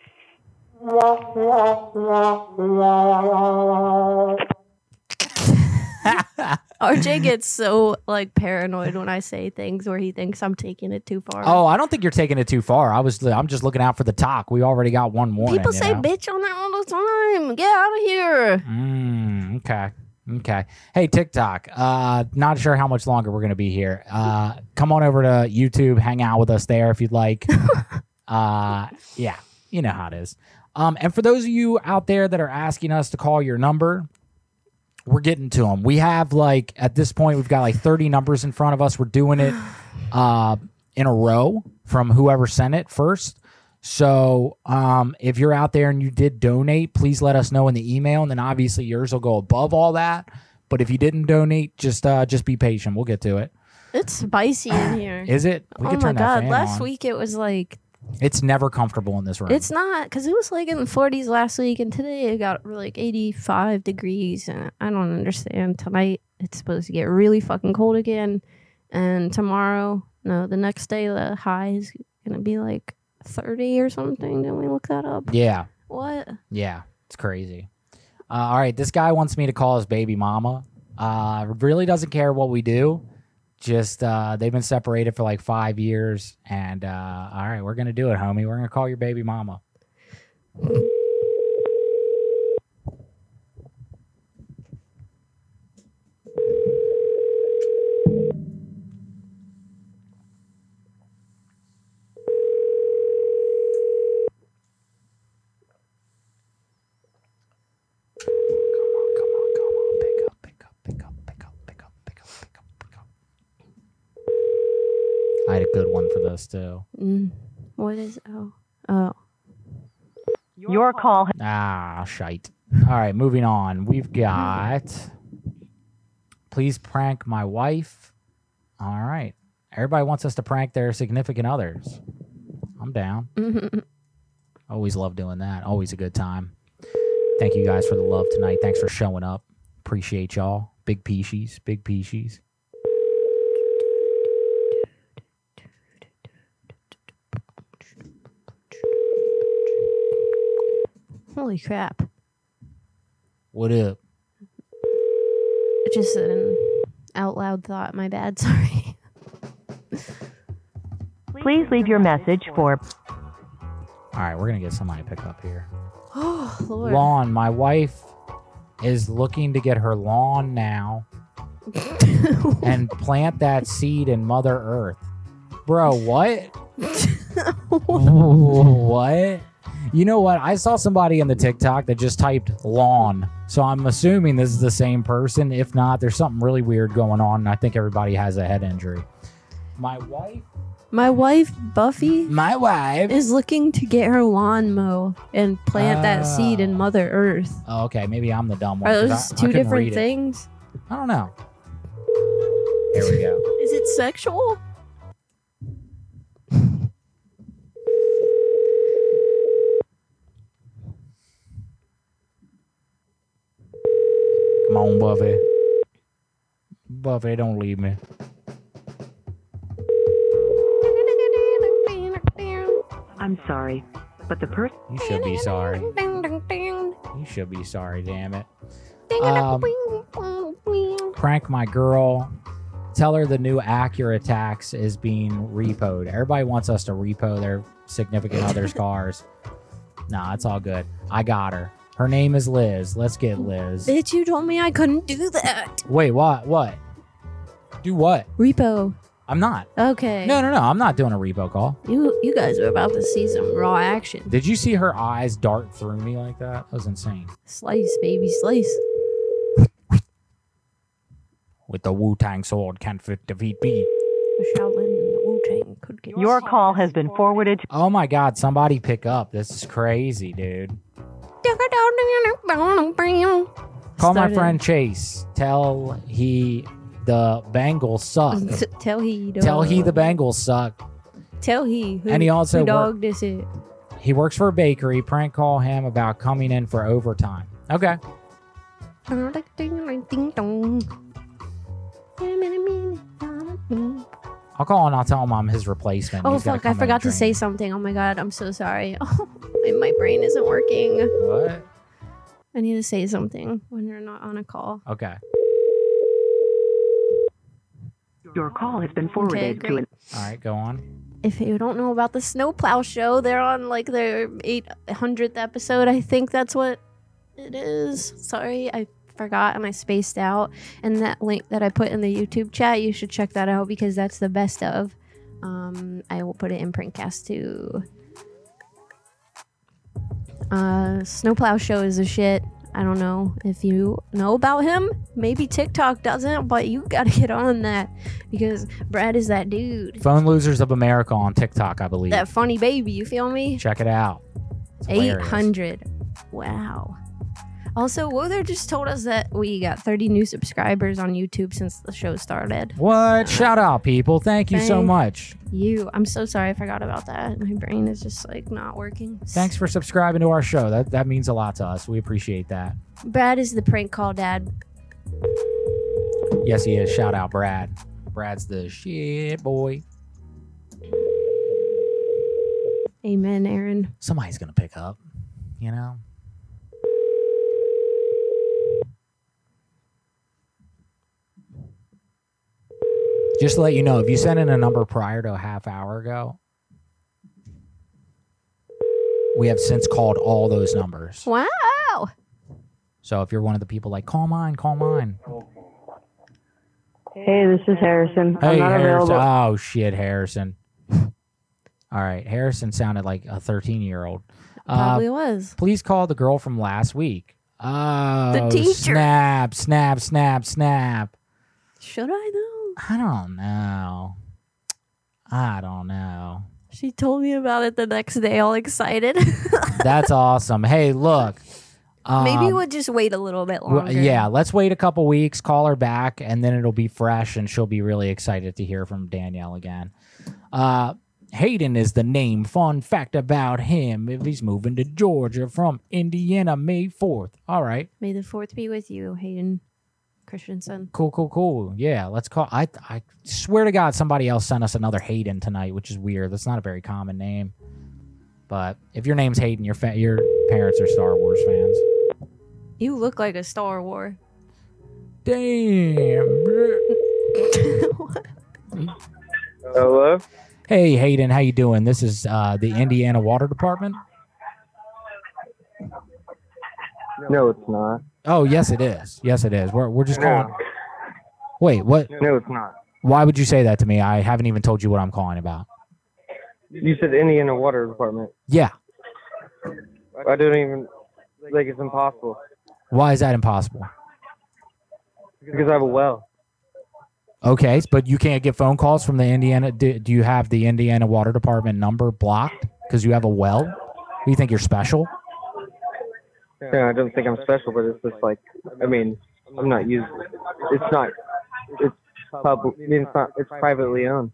[SPEAKER 4] RJ gets so like paranoid when I say things where he thinks I'm taking it too far.
[SPEAKER 3] Oh, I don't think you're taking it too far. I was I'm just looking out for the talk. We already got one more.
[SPEAKER 4] People say bitch on that all the time. Get out of here.
[SPEAKER 3] Mm, okay. Okay. Hey, TikTok. Uh, not sure how much longer we're gonna be here. Uh, come on over to YouTube, hang out with us there if you'd like. uh, yeah, you know how it is. Um, and for those of you out there that are asking us to call your number, we're getting to them. We have like at this point we've got like 30 numbers in front of us. We're doing it uh, in a row from whoever sent it first. So um, if you're out there and you did donate, please let us know in the email, and then obviously yours will go above all that. But if you didn't donate, just uh, just be patient. We'll get to it.
[SPEAKER 4] It's spicy in here.
[SPEAKER 3] Is it? We
[SPEAKER 4] oh my god! Last
[SPEAKER 3] on.
[SPEAKER 4] week it was like
[SPEAKER 3] It's never comfortable in this room.
[SPEAKER 4] it's not because it was like in the 40s last week, and today it got like 85 degrees, and I don't understand. Tonight it's supposed to get really fucking cold again, and tomorrow, no, the next day the high is gonna be like 30 or something. Didn't we look that up?
[SPEAKER 3] yeah.
[SPEAKER 4] What?
[SPEAKER 3] Yeah, it's crazy. Uh, all right, this guy wants me to call his baby mama. Uh, really doesn't care what we do. Just uh, they've been separated for like five years, and uh, all right, we're gonna do it, homie. We're gonna call your baby mama. For this too.
[SPEAKER 4] Mm. What is oh oh
[SPEAKER 13] Your call.
[SPEAKER 3] Ah, shite. All right, moving on. We've got. Please prank my wife. All right. Everybody wants us to prank their significant others. I'm down. Always love doing that. Always a good time. Thank you guys for the love tonight. Thanks for showing up. Appreciate y'all. Big peashies. Big peashies.
[SPEAKER 4] Holy crap!
[SPEAKER 3] What up?
[SPEAKER 4] Just an out loud thought. My bad. Sorry.
[SPEAKER 13] Please leave your message for
[SPEAKER 3] All right, we're going to get somebody to pick up here.
[SPEAKER 4] Oh Lord.
[SPEAKER 3] Lawn. My wife is looking to get her lawn now and plant that seed in Mother Earth. Bro, what? what? You know what? I saw somebody in the TikTok that just typed lawn. So I'm assuming this is the same person. If not, there's something really weird going on. And I think everybody has a head injury. My wife
[SPEAKER 4] My wife Buffy.
[SPEAKER 3] My wife
[SPEAKER 4] is looking to get her lawn mow and plant that seed in
[SPEAKER 3] Oh.
[SPEAKER 4] Mother Earth.
[SPEAKER 3] Oh, okay. Maybe I'm the dumb one.
[SPEAKER 4] Are
[SPEAKER 3] 'cause
[SPEAKER 4] those
[SPEAKER 3] I- I
[SPEAKER 4] two
[SPEAKER 3] couldn't
[SPEAKER 4] different
[SPEAKER 3] read it.
[SPEAKER 4] things?
[SPEAKER 3] I don't know. Here we go.
[SPEAKER 4] Is it sexual?
[SPEAKER 3] Come on, Buffy. Buffy, don't leave me.
[SPEAKER 13] I'm sorry, but the person.
[SPEAKER 3] You should be sorry. You should be sorry, damn it. Um, prank my girl. Tell her the new Acura tax is being repoed. Everybody wants us to repo their significant other's cars. Nah, it's all good. I got her. Her name is Liz. Let's get Liz.
[SPEAKER 4] Bitch, you told me I couldn't do that.
[SPEAKER 3] Wait, what? What? Do what?
[SPEAKER 4] Repo.
[SPEAKER 3] I'm not.
[SPEAKER 4] Okay.
[SPEAKER 3] No, no, no. I'm not doing a repo call.
[SPEAKER 4] You you guys are about to see some raw action.
[SPEAKER 3] Did you see her eyes dart through me like that? That was insane.
[SPEAKER 4] Slice, baby, slice.
[SPEAKER 3] With the Wu Tang sword, can't fit defeat me.
[SPEAKER 4] The Shaolin and the Wu Tang could get
[SPEAKER 13] Your call has been forwarded.
[SPEAKER 3] Oh my God! Somebody pick up. This is crazy, dude. Call my
[SPEAKER 4] Started.
[SPEAKER 3] friend Chase. Tell he the Bengals suck.
[SPEAKER 4] Tell he dog.
[SPEAKER 3] Tell he the Bengals suck.
[SPEAKER 4] Tell he. Who,
[SPEAKER 3] And he also
[SPEAKER 4] who dog this it.
[SPEAKER 3] He works for a bakery. Prank call him about coming in for overtime. Okay. I'll call and I'll tell him I'm his replacement.
[SPEAKER 4] Oh
[SPEAKER 3] He's gotta
[SPEAKER 4] fuck! I
[SPEAKER 3] come in
[SPEAKER 4] forgot to
[SPEAKER 3] train
[SPEAKER 4] say something. Oh my god! I'm so sorry. Oh, my, my brain isn't working.
[SPEAKER 3] What?
[SPEAKER 4] I need to say something when you're not on a call.
[SPEAKER 3] Okay.
[SPEAKER 13] Your call has been forwarded to
[SPEAKER 4] great.
[SPEAKER 13] an.
[SPEAKER 3] All right, go on.
[SPEAKER 4] If you don't know about the Snowplow Show, they're on like their 800th episode. I think that's what it is. Sorry, I forgot and I spaced out. And that link that I put in the YouTube chat, you should check that out because that's the best of. Um, I will put it in Prankcast too. Uh, Snowplow Show is a shit. I don't know if you know about him. Maybe TikTok doesn't, but you gotta get on that because Brad is that dude.
[SPEAKER 3] Phone Losers of America on TikTok, I believe.
[SPEAKER 4] That funny baby, you feel me?
[SPEAKER 3] Check it out.
[SPEAKER 4] 800. Wow. Also, Wother just told us that we got 30 new subscribers on YouTube since the show started.
[SPEAKER 3] What? Shout out, people. Thank you so
[SPEAKER 4] Thank
[SPEAKER 3] much.
[SPEAKER 4] You. I'm so sorry I forgot about that. My brain is just like not working.
[SPEAKER 3] Thanks for subscribing to our show. That that means a lot to us. We appreciate that.
[SPEAKER 4] Brad is the prank call dad.
[SPEAKER 3] Yes, he is. Shout out, Brad. Brad's the shit boy.
[SPEAKER 4] Amen, Aaron.
[SPEAKER 3] Somebody's gonna pick up. You know. Just to let you know, if you sent in a number prior to a half hour ago, we have since called all those numbers.
[SPEAKER 4] Wow.
[SPEAKER 3] So if you're one of the people like, call mine, call mine.
[SPEAKER 15] Hey, this is Harrison. I'm
[SPEAKER 3] Hey,
[SPEAKER 15] not
[SPEAKER 3] Harrison.
[SPEAKER 15] available.
[SPEAKER 3] Oh, shit, Harrison. All right. Harrison sounded like a 13 year old.
[SPEAKER 4] Uh, Probably was.
[SPEAKER 3] Please call the girl from last week. Oh, the
[SPEAKER 4] teacher.
[SPEAKER 3] Snap, snap, snap, snap.
[SPEAKER 4] Should I though?
[SPEAKER 3] I don't know. I don't know.
[SPEAKER 4] She told me about it the next day, all excited.
[SPEAKER 3] That's awesome. Hey, look.
[SPEAKER 4] Maybe
[SPEAKER 3] um,
[SPEAKER 4] we'll just wait a little bit longer.
[SPEAKER 3] yeah, let's wait a couple weeks, call her back, and then it'll be fresh, and she'll be really excited to hear from Danielle again. Uh, Hayden is the name. Fun fact about him: if he's moving to Georgia from Indiana, May fourth. All right,
[SPEAKER 4] May the fourth be with you, Hayden Christensen.
[SPEAKER 3] cool, cool, cool. Yeah, let's call. I I swear to God, somebody else sent us another Hayden tonight, which is weird. That's not a very common name. But if your name's Hayden, your fa- your parents are Star Wars fans.
[SPEAKER 4] You look like a Star War.
[SPEAKER 3] Damn.
[SPEAKER 15] Hello.
[SPEAKER 3] Hey Hayden, how you doing? This is uh, the Indiana Water Department.
[SPEAKER 15] No, it's not.
[SPEAKER 3] Oh yes, it is. Yes, it is. We're we're just
[SPEAKER 15] No.
[SPEAKER 3] calling. Wait, what?
[SPEAKER 15] No, it's not.
[SPEAKER 3] Why would you say that to me? I haven't even told you what I'm calling about.
[SPEAKER 15] You said Indiana Water Department.
[SPEAKER 3] Yeah.
[SPEAKER 15] I don't even like it's impossible
[SPEAKER 3] Why is that impossible?
[SPEAKER 15] because I have a well.
[SPEAKER 3] Okay, but you can't get phone calls from the Indiana. Do, do you have the Indiana Water Department number blocked because you have a well? Do you think you're special?
[SPEAKER 15] Yeah, I don't think I'm special, but it's just like I mean, I'm not used. It's not. It's public. It's not. It's privately owned.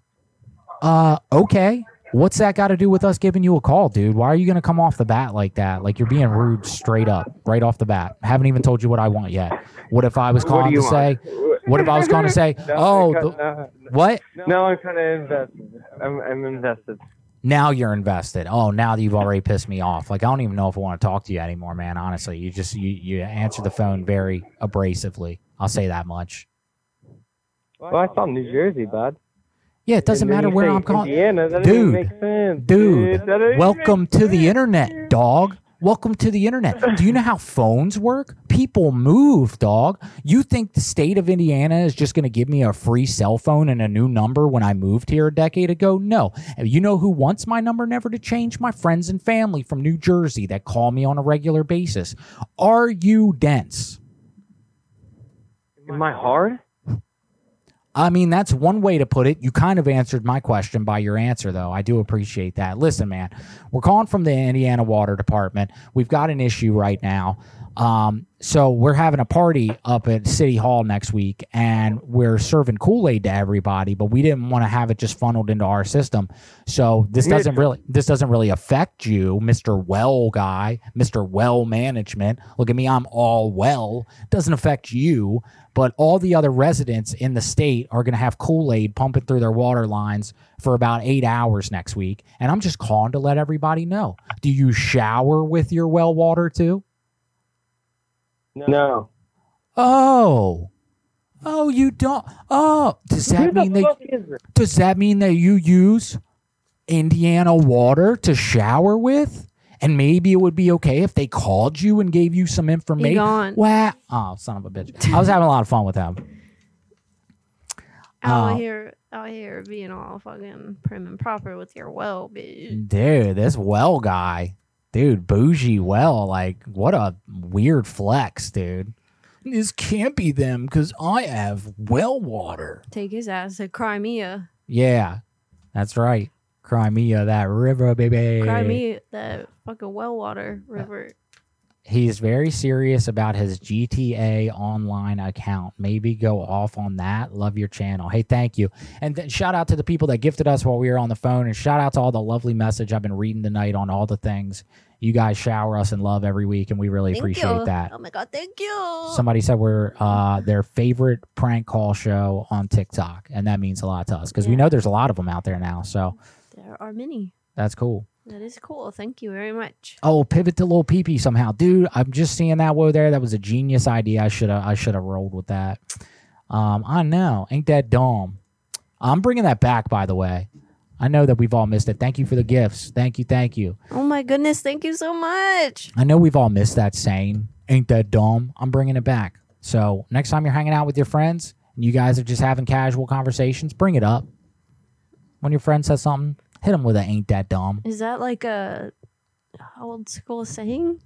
[SPEAKER 3] Uh, okay. What's that got to do with us giving you a call, dude? Why are you gonna come off the bat like that? Like you're being rude straight up, right off the bat. I haven't even told you what I want yet. What if I was calling
[SPEAKER 15] you
[SPEAKER 3] to say?
[SPEAKER 15] want?
[SPEAKER 3] What if I was calling to say?
[SPEAKER 15] No,
[SPEAKER 3] Oh, the-
[SPEAKER 15] no,
[SPEAKER 3] what?
[SPEAKER 15] No, I'm kind of invested. I'm, I'm invested.
[SPEAKER 3] Now you're invested. Oh, now that you've already pissed me off. Like I don't even know if I want to talk to you anymore, man. Honestly, you just you you answer the phone very abrasively. I'll say that much.
[SPEAKER 15] Well, I saw New Jersey, bud.
[SPEAKER 3] Yeah, it doesn't matter where I'm calling.
[SPEAKER 15] Indiana, that
[SPEAKER 3] Dude, dude,
[SPEAKER 15] dude.
[SPEAKER 3] Welcome to the internet, dog. Welcome to the internet. Do you know how phones work? People move, dog. You think the state of Indiana is just going to give me a free cell phone and a new number when I moved here a decade ago? No. You know who wants my number never to change? My friends and family from New Jersey that call me on a regular basis. Are you dense?
[SPEAKER 15] Am I hard?
[SPEAKER 3] I mean, that's one way to put it. You kind of answered my question by your answer, though. I do appreciate that. Listen, man, we're calling from the Indiana Water Department. We've got an issue right now. Um, so we're having a party up at City Hall next week, and we're serving Kool Aid to everybody. But we didn't want to have it just funneled into our system. So this doesn't really this doesn't really affect you, Mister Well guy, Mister Well Management. Look at me, I'm all well. Doesn't affect you, but all the other residents in the state are going to have Kool Aid pumping through their water lines for about eight hours next week. And I'm just calling to let everybody know. Do you shower with your well water too?
[SPEAKER 15] No.
[SPEAKER 3] Oh. Oh, you don't. Oh, does that
[SPEAKER 15] the
[SPEAKER 3] mean that?
[SPEAKER 15] fuck is it?
[SPEAKER 3] Does that mean that you use Indiana water to shower with? And maybe it would be okay if they called you and gave you some information.
[SPEAKER 4] gone.
[SPEAKER 3] Wow. Oh, son of a bitch. I was having a lot of fun with them.
[SPEAKER 4] Out
[SPEAKER 3] Oh.
[SPEAKER 4] Uh, here, out here being all fucking prim and proper with your well, bitch.
[SPEAKER 3] Dude, this well guy. Dude, bougie well. Like, what a weird flex, dude. This can't be them because I have well water.
[SPEAKER 4] Take his ass to Crimea.
[SPEAKER 3] Yeah, that's right. Crimea, that river, baby.
[SPEAKER 4] Crimea, that fucking well water river.
[SPEAKER 3] He's very serious about his GTA online account. Maybe go off on that. Love your channel. Hey, thank you. And then shout out to the people that gifted us while we were on the phone. And shout out to all the lovely message I've been reading tonight on all the things. You guys shower us in love every week, and we really
[SPEAKER 4] Thank
[SPEAKER 3] appreciate
[SPEAKER 4] you.
[SPEAKER 3] that.
[SPEAKER 4] Oh my god, thank you.
[SPEAKER 3] Somebody said we're uh, their favorite prank call show on TikTok, and that means a lot to us because we
[SPEAKER 4] Yeah.
[SPEAKER 3] know there's a lot of them out there now. So
[SPEAKER 4] Are many.
[SPEAKER 3] that's cool.
[SPEAKER 4] That is cool. Thank you very much.
[SPEAKER 3] Oh, pivot to little peepee somehow, dude. I'm just seeing that over there. That was a genius idea. I should have I should have rolled with that. Um, I know, ain't that dumb? I'm bringing that back, by the way. I know that we've all missed it. Thank you for the gifts. Thank you, thank you.
[SPEAKER 4] Oh my goodness, thank you so much.
[SPEAKER 3] I know we've all missed that saying, ain't that dumb? I'm bringing it back. So next time you're hanging out with your friends and you guys are just having casual conversations, bring it up. When your friend says something, hit them with a ain't that dumb.
[SPEAKER 4] Is that like a old school saying?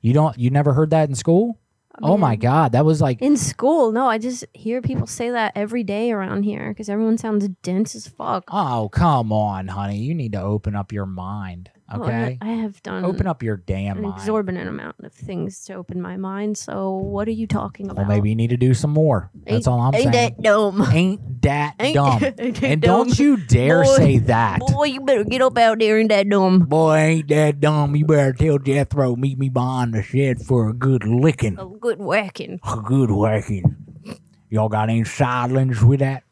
[SPEAKER 3] You don't you never heard that in school? Oh my god, that was like
[SPEAKER 4] In school, no, I just hear people say that every day around here because everyone sounds dense as fuck.
[SPEAKER 3] Oh, come on, honey. You need to open up your mind.
[SPEAKER 4] Well, I-
[SPEAKER 3] Okay.
[SPEAKER 4] Have done
[SPEAKER 3] Open up your damn
[SPEAKER 4] an
[SPEAKER 3] mind.
[SPEAKER 4] exorbitant amount of things to open my mind. So what are you talking about?
[SPEAKER 3] Well, maybe you need to do some more. That's
[SPEAKER 4] Ain't-
[SPEAKER 3] all I'm
[SPEAKER 4] ain't
[SPEAKER 3] saying.
[SPEAKER 4] that dumb?
[SPEAKER 3] Ain't that
[SPEAKER 4] Ain't-
[SPEAKER 3] dumb?
[SPEAKER 4] ain't that
[SPEAKER 3] and
[SPEAKER 4] dumb?
[SPEAKER 3] don't you dare
[SPEAKER 4] Boy,
[SPEAKER 3] say that.
[SPEAKER 4] Boy, you better get up out there and that dumb.
[SPEAKER 3] Boy, ain't that dumb. You better tell Jethro meet me behind the shed for a good licking.
[SPEAKER 4] A good whacking.
[SPEAKER 3] A good whacking. Y'all got any silence with that?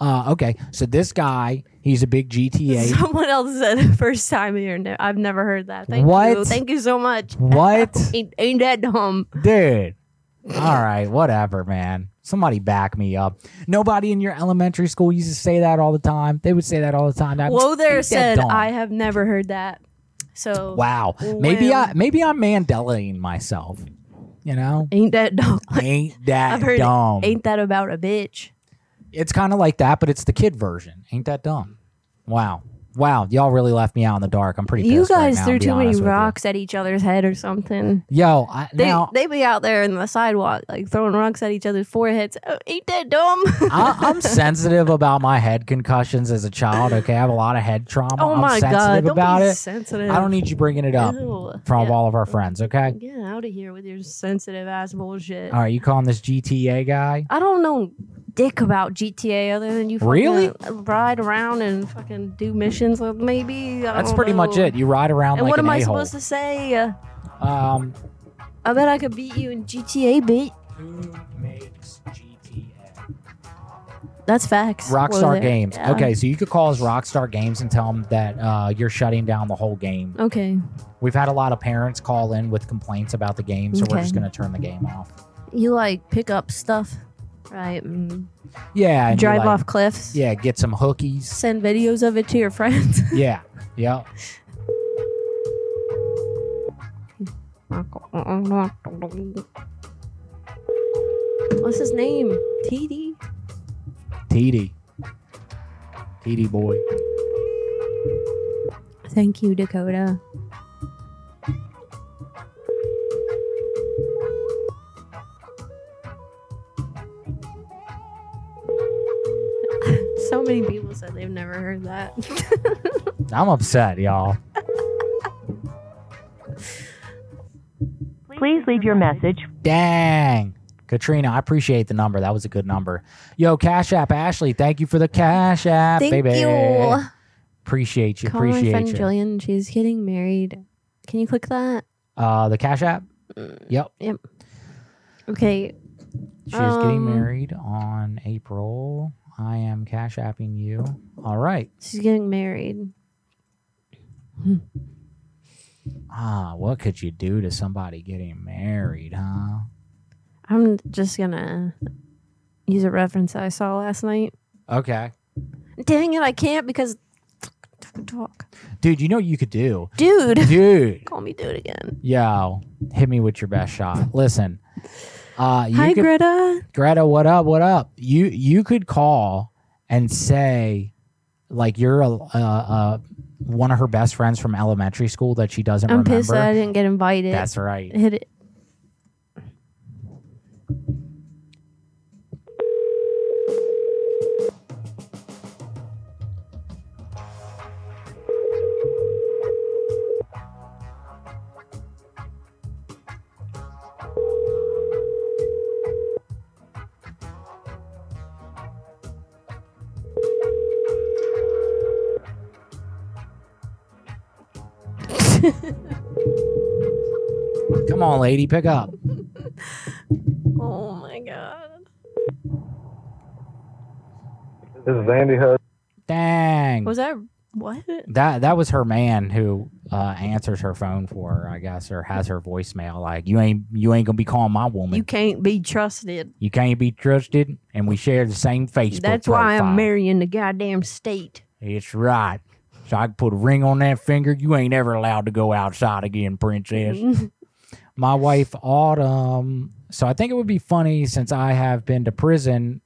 [SPEAKER 3] Uh, okay, so this guy, he's a big GTA.
[SPEAKER 4] Someone else said it first time here. I've never heard that. Thank
[SPEAKER 3] What?
[SPEAKER 4] you. Thank you so much.
[SPEAKER 3] What?
[SPEAKER 4] ain't, ain't that dumb?
[SPEAKER 3] Dude. All right, whatever, man. Somebody back me up. Nobody in your elementary school used to say that all the time. They would say that all the time. That-
[SPEAKER 4] Whoa there said
[SPEAKER 3] dumb.
[SPEAKER 4] I have never heard that. So
[SPEAKER 3] Wow. Maybe I maybe I'm Mandelaing myself. You know?
[SPEAKER 4] ain't that dumb?
[SPEAKER 3] Ain't that
[SPEAKER 4] I've heard
[SPEAKER 3] dumb?
[SPEAKER 4] ain't that about a bitch?
[SPEAKER 3] It's kind of like that, but it's the kid version. Ain't that dumb? Wow. Wow, y'all really left me out in the dark. I'm pretty
[SPEAKER 4] You
[SPEAKER 3] pissed right
[SPEAKER 4] guys
[SPEAKER 3] now,
[SPEAKER 4] threw
[SPEAKER 3] to
[SPEAKER 4] too many
[SPEAKER 3] you.
[SPEAKER 4] rocks at each other's head or something.
[SPEAKER 3] Yo, I,
[SPEAKER 4] They
[SPEAKER 3] now
[SPEAKER 4] they be out there in the sidewalk like throwing rocks at each other's foreheads. Oh, ain't that dumb?
[SPEAKER 3] I, I'm sensitive about my head concussions as a child. Okay, I have a lot of head trauma.
[SPEAKER 4] Oh
[SPEAKER 3] I'm
[SPEAKER 4] my
[SPEAKER 3] sensitive
[SPEAKER 4] God, don't
[SPEAKER 3] about
[SPEAKER 4] be
[SPEAKER 3] it.
[SPEAKER 4] sensitive.
[SPEAKER 3] I don't need you bringing it up
[SPEAKER 4] Ew.
[SPEAKER 3] from
[SPEAKER 4] Yeah.
[SPEAKER 3] all of our friends. Okay.
[SPEAKER 4] Get out of here with your sensitive ass bullshit.
[SPEAKER 3] All right, you calling this GTA guy?
[SPEAKER 4] I don't know dick about GTA other than you fucking
[SPEAKER 3] Really?
[SPEAKER 4] ride around and fucking do missions with maybe.
[SPEAKER 3] That's pretty much it. You ride around
[SPEAKER 4] And
[SPEAKER 3] like
[SPEAKER 4] what
[SPEAKER 3] an
[SPEAKER 4] am I
[SPEAKER 3] a-hole.
[SPEAKER 4] supposed to say? Uh,
[SPEAKER 3] Um,
[SPEAKER 4] I bet I could beat you in GTA, beat. That's facts.
[SPEAKER 3] Rockstar. Games.
[SPEAKER 4] Yeah.
[SPEAKER 3] Okay, so you could call us Rockstar Games and tell them that uh, you're shutting down the whole game.
[SPEAKER 4] Okay.
[SPEAKER 3] We've had a lot of parents call in with complaints about the game, so we're just going to turn the game off.
[SPEAKER 4] You like pick up stuff, right? Mm.
[SPEAKER 3] Yeah. and
[SPEAKER 4] Drive
[SPEAKER 3] like-
[SPEAKER 4] off cliffs.
[SPEAKER 3] Yeah, get some hookies.
[SPEAKER 4] Send videos of it to your friends.
[SPEAKER 3] Yeah. Yeah.
[SPEAKER 4] What's his name? TD.
[SPEAKER 3] TD. TD boy.
[SPEAKER 4] Thank you, Dakota. So many people said they've never heard that.
[SPEAKER 3] I'm upset, y'all.
[SPEAKER 13] Please leave your message.
[SPEAKER 3] Dang. Katrina, I appreciate the number. That was a good number. Yo, Cash App Ashley, thank you for the Cash App,
[SPEAKER 4] Thank
[SPEAKER 3] baby.
[SPEAKER 4] you.
[SPEAKER 3] Appreciate you.
[SPEAKER 4] Call my
[SPEAKER 3] appreciate
[SPEAKER 4] friend
[SPEAKER 3] you.
[SPEAKER 4] Jillian. She's getting married. Can you click that?
[SPEAKER 3] Uh, the Cash App. Yep.
[SPEAKER 4] Yep. Okay.
[SPEAKER 3] She's is getting
[SPEAKER 4] Um,
[SPEAKER 3] married on April. I am Cash Apping you. All right.
[SPEAKER 4] She's getting married.
[SPEAKER 3] Ah, what could you do to somebody getting married, huh?
[SPEAKER 4] I'm just gonna use a reference I saw last night.
[SPEAKER 3] Okay.
[SPEAKER 4] Dang it, I can't because talk.
[SPEAKER 3] Dude, you know what you could do?
[SPEAKER 4] Dude.
[SPEAKER 3] Dude.
[SPEAKER 4] Call me dude again.
[SPEAKER 3] Yo, hit me with your best shot. Listen. Uh, you
[SPEAKER 4] Hi,
[SPEAKER 3] could-
[SPEAKER 4] Greta.
[SPEAKER 3] Greta, what up? What up? You you could call and say, like you're a, a, a one of her best friends from elementary school that she doesn't
[SPEAKER 4] I'm
[SPEAKER 3] remember.
[SPEAKER 4] pissed that I didn't get invited.
[SPEAKER 3] That's right.
[SPEAKER 4] Hit it.
[SPEAKER 3] Come on, lady, pick up.
[SPEAKER 4] Oh my god.
[SPEAKER 16] This is Andy Hud.
[SPEAKER 3] Dang.
[SPEAKER 4] Was that what?
[SPEAKER 3] That that was her man who uh, answers her phone for her, I guess, or has her voicemail. Like you ain't you ain't gonna be calling my woman.
[SPEAKER 4] You can't be trusted.
[SPEAKER 3] You can't be trusted, and we share the same Facebook.
[SPEAKER 4] That's why
[SPEAKER 3] profile.
[SPEAKER 4] I'm marrying the goddamn state.
[SPEAKER 3] It's right. So I can put a ring on that finger. You ain't ever allowed to go outside again, princess. My wife Autumn. So I think it would be funny since I have been to prison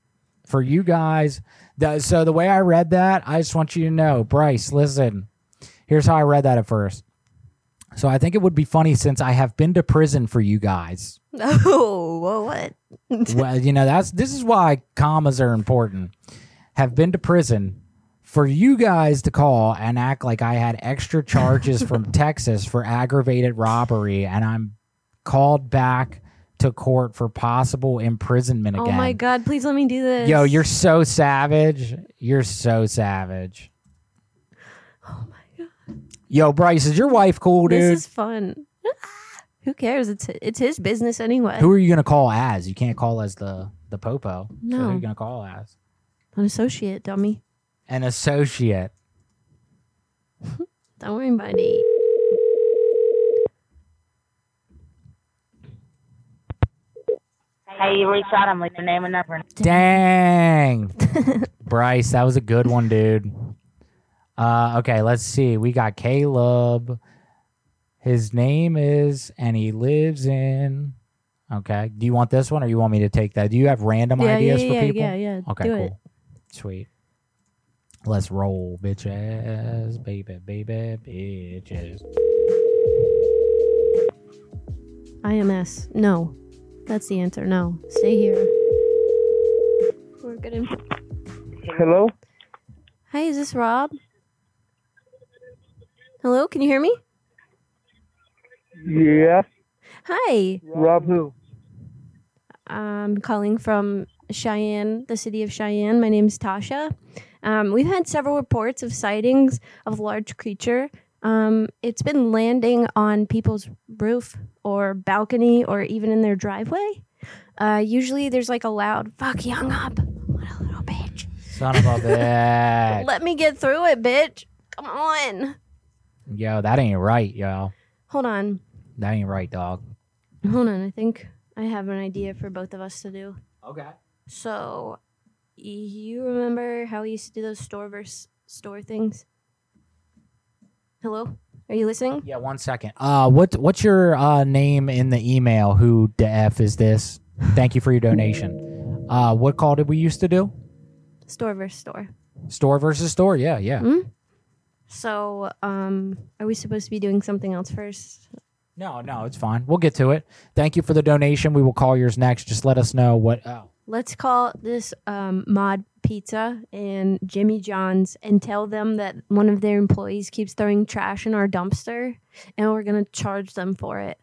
[SPEAKER 3] for you guys. That, so the way I read that, I just want you to know, Bryce. Listen, here's how I read that at first. So I think it would be funny since I have been to prison for you guys.
[SPEAKER 4] Oh. whoa, what?
[SPEAKER 3] well, you know, that's this is why commas are important. Have been to prison for you guys to call and act like I had extra charges from Texas for aggravated robbery and I'm called back to court for possible imprisonment
[SPEAKER 4] oh
[SPEAKER 3] again.
[SPEAKER 4] Oh my god, please let me do this.
[SPEAKER 3] Yo, you're so savage. You're so savage. Oh my god. Yo, Bryce, is your wife cool, dude?
[SPEAKER 4] This is fun. Who cares? It's it's his business anyway.
[SPEAKER 3] Who are you gonna call as? You can't call as the the popo. So who are you gonna call as?
[SPEAKER 4] An associate, dummy.
[SPEAKER 3] An associate.
[SPEAKER 4] Don't worry, buddy.
[SPEAKER 17] Hey, you reached out. I'm leaving your name and number.
[SPEAKER 3] Dang. Bryce, that was a good one, dude. Uh, okay, let's see. We got Caleb. His name is, and he lives in. Okay. Do you want this one or you want me to take that? Do you have random
[SPEAKER 4] Yeah, yeah,
[SPEAKER 3] ideas for
[SPEAKER 4] yeah,
[SPEAKER 3] people?
[SPEAKER 4] yeah, yeah.
[SPEAKER 3] Okay,
[SPEAKER 4] Do
[SPEAKER 3] cool.
[SPEAKER 4] it.
[SPEAKER 3] Sweet. Let's roll, bitch bitches, baby, baby, bitches.
[SPEAKER 4] IMS. No. That's the answer. No. Stay here. We're good info.
[SPEAKER 6] Hello?
[SPEAKER 4] Hi, is this Rob? Hello, can you hear me?
[SPEAKER 6] Yeah.
[SPEAKER 4] Hi.
[SPEAKER 6] Rob who?
[SPEAKER 4] I'm calling from Cheyenne, the city of Cheyenne. My name's Tasha. Um, we've had several reports of sightings of large creature. Um, it's been landing on people's roof or balcony or even in their driveway. Uh, usually there's like a loud fuck he hung up.
[SPEAKER 3] Son of a bitch.
[SPEAKER 4] Let me get through it, bitch. Come on.
[SPEAKER 3] Yo, that ain't right, yo.
[SPEAKER 4] Hold on.
[SPEAKER 3] That ain't right, dog.
[SPEAKER 4] Hold on. I think I have an idea for both of us to do.
[SPEAKER 3] Okay.
[SPEAKER 4] So, you remember how we used to do those store versus store things? Hello? Are you listening?
[SPEAKER 3] Yeah, one second. Uh, what what's your uh name in the email? Who the f is this? Thank you for your donation. Uh, what call did we used to do?
[SPEAKER 4] Store versus store.
[SPEAKER 3] Store versus store. Yeah, yeah.
[SPEAKER 4] Hmm? So, um, are we supposed to be doing something else first?
[SPEAKER 3] No, no, it's fine. We'll get to it. Thank you for the donation. We will call yours next. Just let us know what. Oh,
[SPEAKER 4] Let's call this um, Mod Pizza and Jimmy John's and tell them that one of their employees keeps throwing trash in our dumpster and we're going to charge them for it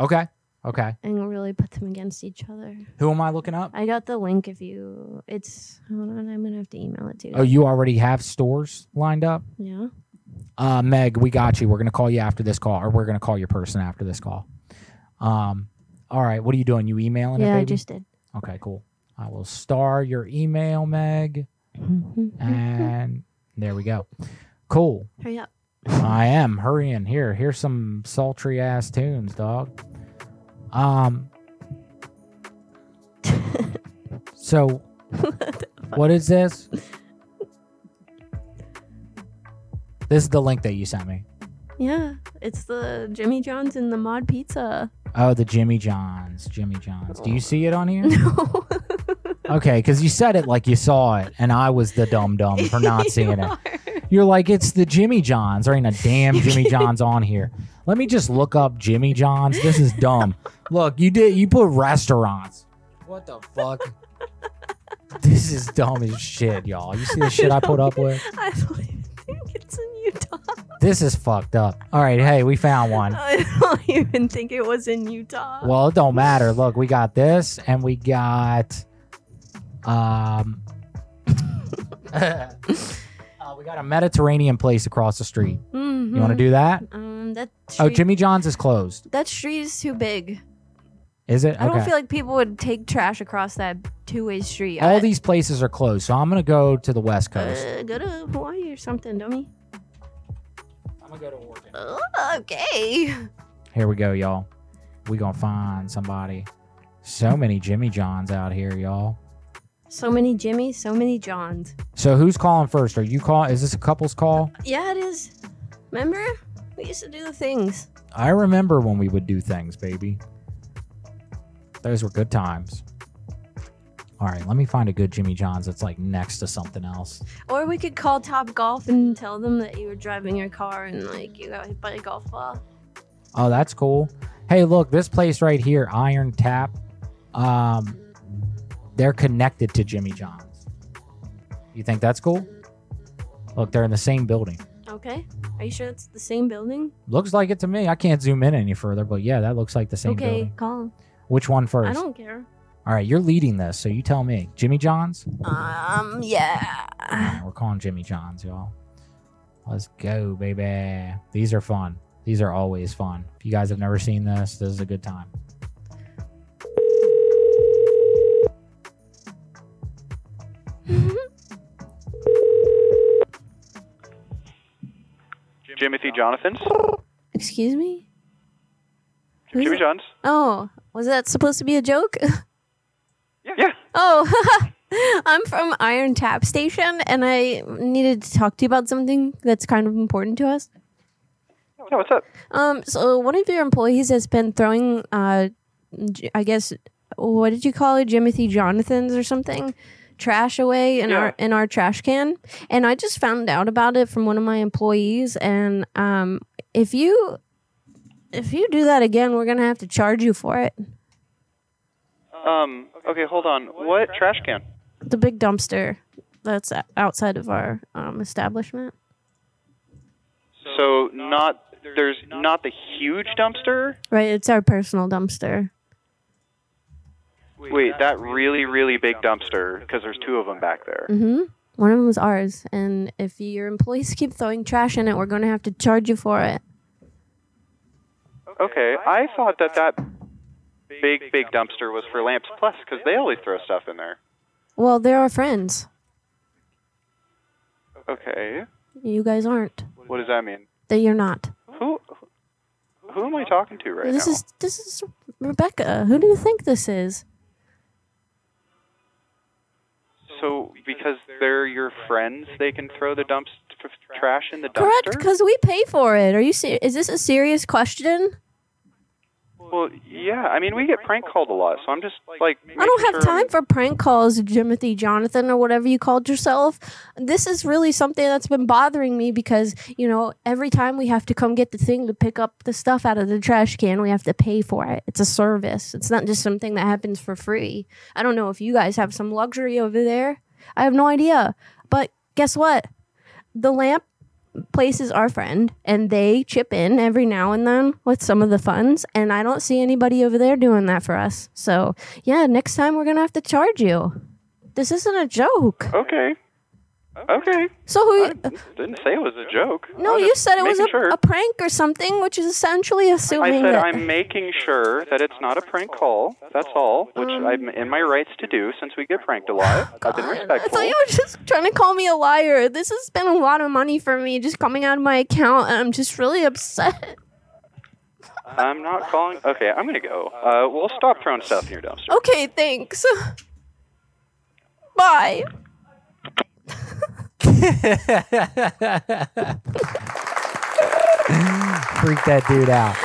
[SPEAKER 3] okay, okay.
[SPEAKER 4] and really put them against each other.
[SPEAKER 3] Who am I looking up?
[SPEAKER 4] I got the link if you. It's. Hold on, I'm going to have to email it to you.
[SPEAKER 3] Oh, you already have stores lined up.
[SPEAKER 4] Yeah.
[SPEAKER 3] Uh, Meg, we got you. We're gonna call you after this call, or we're gonna call your person after this call. Um, all right. What are you doing? You emailing it?
[SPEAKER 4] Yeah, I just did.
[SPEAKER 3] Okay, cool. I will star your email, Meg, and there we go. Cool.
[SPEAKER 4] Hurry up.
[SPEAKER 3] I am hurrying. Here, here's some sultry ass tunes, dog. Um. so, what is this? This is the link that you sent me.
[SPEAKER 4] Yeah, it's the Jimmy John's and the Mod Pizza.
[SPEAKER 3] Oh, the Jimmy Johns. Jimmy Johns. Do you see it on here? No. Okay, because you said it like you saw it, and I was the dumb dumb for not seeing it. You're like, it's the Jimmy Johns. There ain't a damn Jimmy Johns on here. Let me just look up Jimmy Johns. This is dumb. Look, you did you put restaurants. What the fuck? this is dumb as shit, y'all. You see the shit I put up with?
[SPEAKER 4] I don't even think it's in Utah.
[SPEAKER 3] This is fucked up. All right, hey, we found one.
[SPEAKER 4] I don't even think it was in Utah.
[SPEAKER 3] Well, it don't matter. Look, we got this, and we got, um, uh, we got a Mediterranean place across the street. You want to do that?
[SPEAKER 4] Um, that
[SPEAKER 3] Oh, Jimmy John's is closed.
[SPEAKER 4] that street is too big.
[SPEAKER 3] Is it?
[SPEAKER 4] I don't feel like people would take trash across that two-way street.
[SPEAKER 3] All
[SPEAKER 4] I,
[SPEAKER 3] these places are closed, so I'm gonna go to the West Coast.
[SPEAKER 4] uh, go to Hawaii or something, dummy.
[SPEAKER 3] I'm gonna go to Oregon.
[SPEAKER 4] Uh, okay.
[SPEAKER 3] Here we go, y'all. We gonna find somebody. So many Jimmy Johns out here, y'all.
[SPEAKER 4] So many Jimmys, so many Johns.
[SPEAKER 3] So who's calling first? Are you calling? Is this a couple's call?
[SPEAKER 4] Yeah, it is. Remember? We used to do the things.
[SPEAKER 3] I remember when we would do things, baby. Those were good times. All right, let me find a good Jimmy John's that's like next to something else.
[SPEAKER 4] Or we could call Top Golf and tell them that you were driving your car and like you got hit by a golf ball.
[SPEAKER 3] Oh, that's cool. Hey, look, this place right here, Iron Tap. Um, they're connected to Jimmy John's. You think that's cool? Look, they're in the same building.
[SPEAKER 4] Okay. Are you sure it's the same building?
[SPEAKER 3] Looks like it to me. I can't zoom in any further, but yeah, that looks like the same
[SPEAKER 4] okay,
[SPEAKER 3] building.
[SPEAKER 4] call him.
[SPEAKER 3] Which one first?
[SPEAKER 4] I don't care.
[SPEAKER 3] All right, you're leading this, so you tell me. Jimmy John's?
[SPEAKER 4] Um, yeah.
[SPEAKER 3] Right, we're calling Jimmy John's, y'all. Let's go, baby. These are fun. These are always fun. If you guys have never seen this, this is a good time.
[SPEAKER 18] Jimothy Jonathan's?
[SPEAKER 4] Excuse me? Who's
[SPEAKER 18] Jimmy? John's?
[SPEAKER 4] Oh, was that supposed to be a joke?
[SPEAKER 18] Yeah. yeah.
[SPEAKER 4] Oh, I'm from Iron Tap Station, and I needed to talk to you about something that's kind of important to us.
[SPEAKER 18] Yeah, what's up?
[SPEAKER 4] Um, so one of your employees has been throwing, uh, J- I guess, what did you call it, Jimothy Jonathan's or something, trash away in our in our trash can, and I just found out about it from one of my employees, and um, if you if you do that again, we're gonna have to charge you for it.
[SPEAKER 18] Um, okay, hold on. What trash can?
[SPEAKER 4] The big dumpster that's outside of our um, establishment.
[SPEAKER 18] So not there's not the huge dumpster.
[SPEAKER 4] Right, it's our personal dumpster.
[SPEAKER 18] Wait, that really really big dumpster because there's two of them back there.
[SPEAKER 4] Mm-hmm. One of them was ours, and if your employees keep throwing trash in it, we're gonna have to charge you for it.
[SPEAKER 18] Okay, I thought that that big big dumpster was for Lamps Plus because they always throw stuff in there.
[SPEAKER 4] Well, they're our friends.
[SPEAKER 18] Okay,
[SPEAKER 4] You guys aren't.
[SPEAKER 18] what does that mean?
[SPEAKER 4] That you're not.
[SPEAKER 18] Who who am I talking to right
[SPEAKER 4] this
[SPEAKER 18] now?
[SPEAKER 4] is this is Rebecca. Who do you think this is?
[SPEAKER 18] So because they're your friends, they can throw the dumps trash in the dumpster.
[SPEAKER 4] Correct, because we pay for it. Are you? Ser- is this a serious question?
[SPEAKER 18] Well, yeah. I mean, we get prank called a lot, so I'm just like.
[SPEAKER 4] I don't have
[SPEAKER 18] sure
[SPEAKER 4] time for prank calls, Jimothy Jonathan, or whatever you called yourself. This is really something that's been bothering me because, you know, every time we have to come get the thing to pick up the stuff out of the trash can, we have to pay for it. It's a service, it's not just something that happens for free. I don't know if you guys have some luxury over there. I have no idea. But guess what? The lamp place is our friend and they chip in every now and then with some of the funds and I don't see anybody over there doing that for us. So, yeah, next time we're to have to charge you. This isn't a joke.
[SPEAKER 18] Okay. Okay.
[SPEAKER 4] So who
[SPEAKER 18] Didn't say it was a joke.
[SPEAKER 4] No, you said it was a,
[SPEAKER 18] sure.
[SPEAKER 4] a prank or something, which is essentially assuming.
[SPEAKER 18] I said
[SPEAKER 4] that
[SPEAKER 18] I'm making sure that it's not a prank call. That's all, which
[SPEAKER 4] Um,
[SPEAKER 18] I'm in my rights to do since we get pranked a lot. I've been respectful.
[SPEAKER 4] I thought you were just trying to call me a liar. This has been a lot of money for me just coming out of my account, and I'm just really upset.
[SPEAKER 18] I'm not calling. Okay, I'm gonna go. Uh, we'll stop throwing stuff in your dumpster.
[SPEAKER 4] Okay, thanks. Bye.
[SPEAKER 3] Freak that dude out.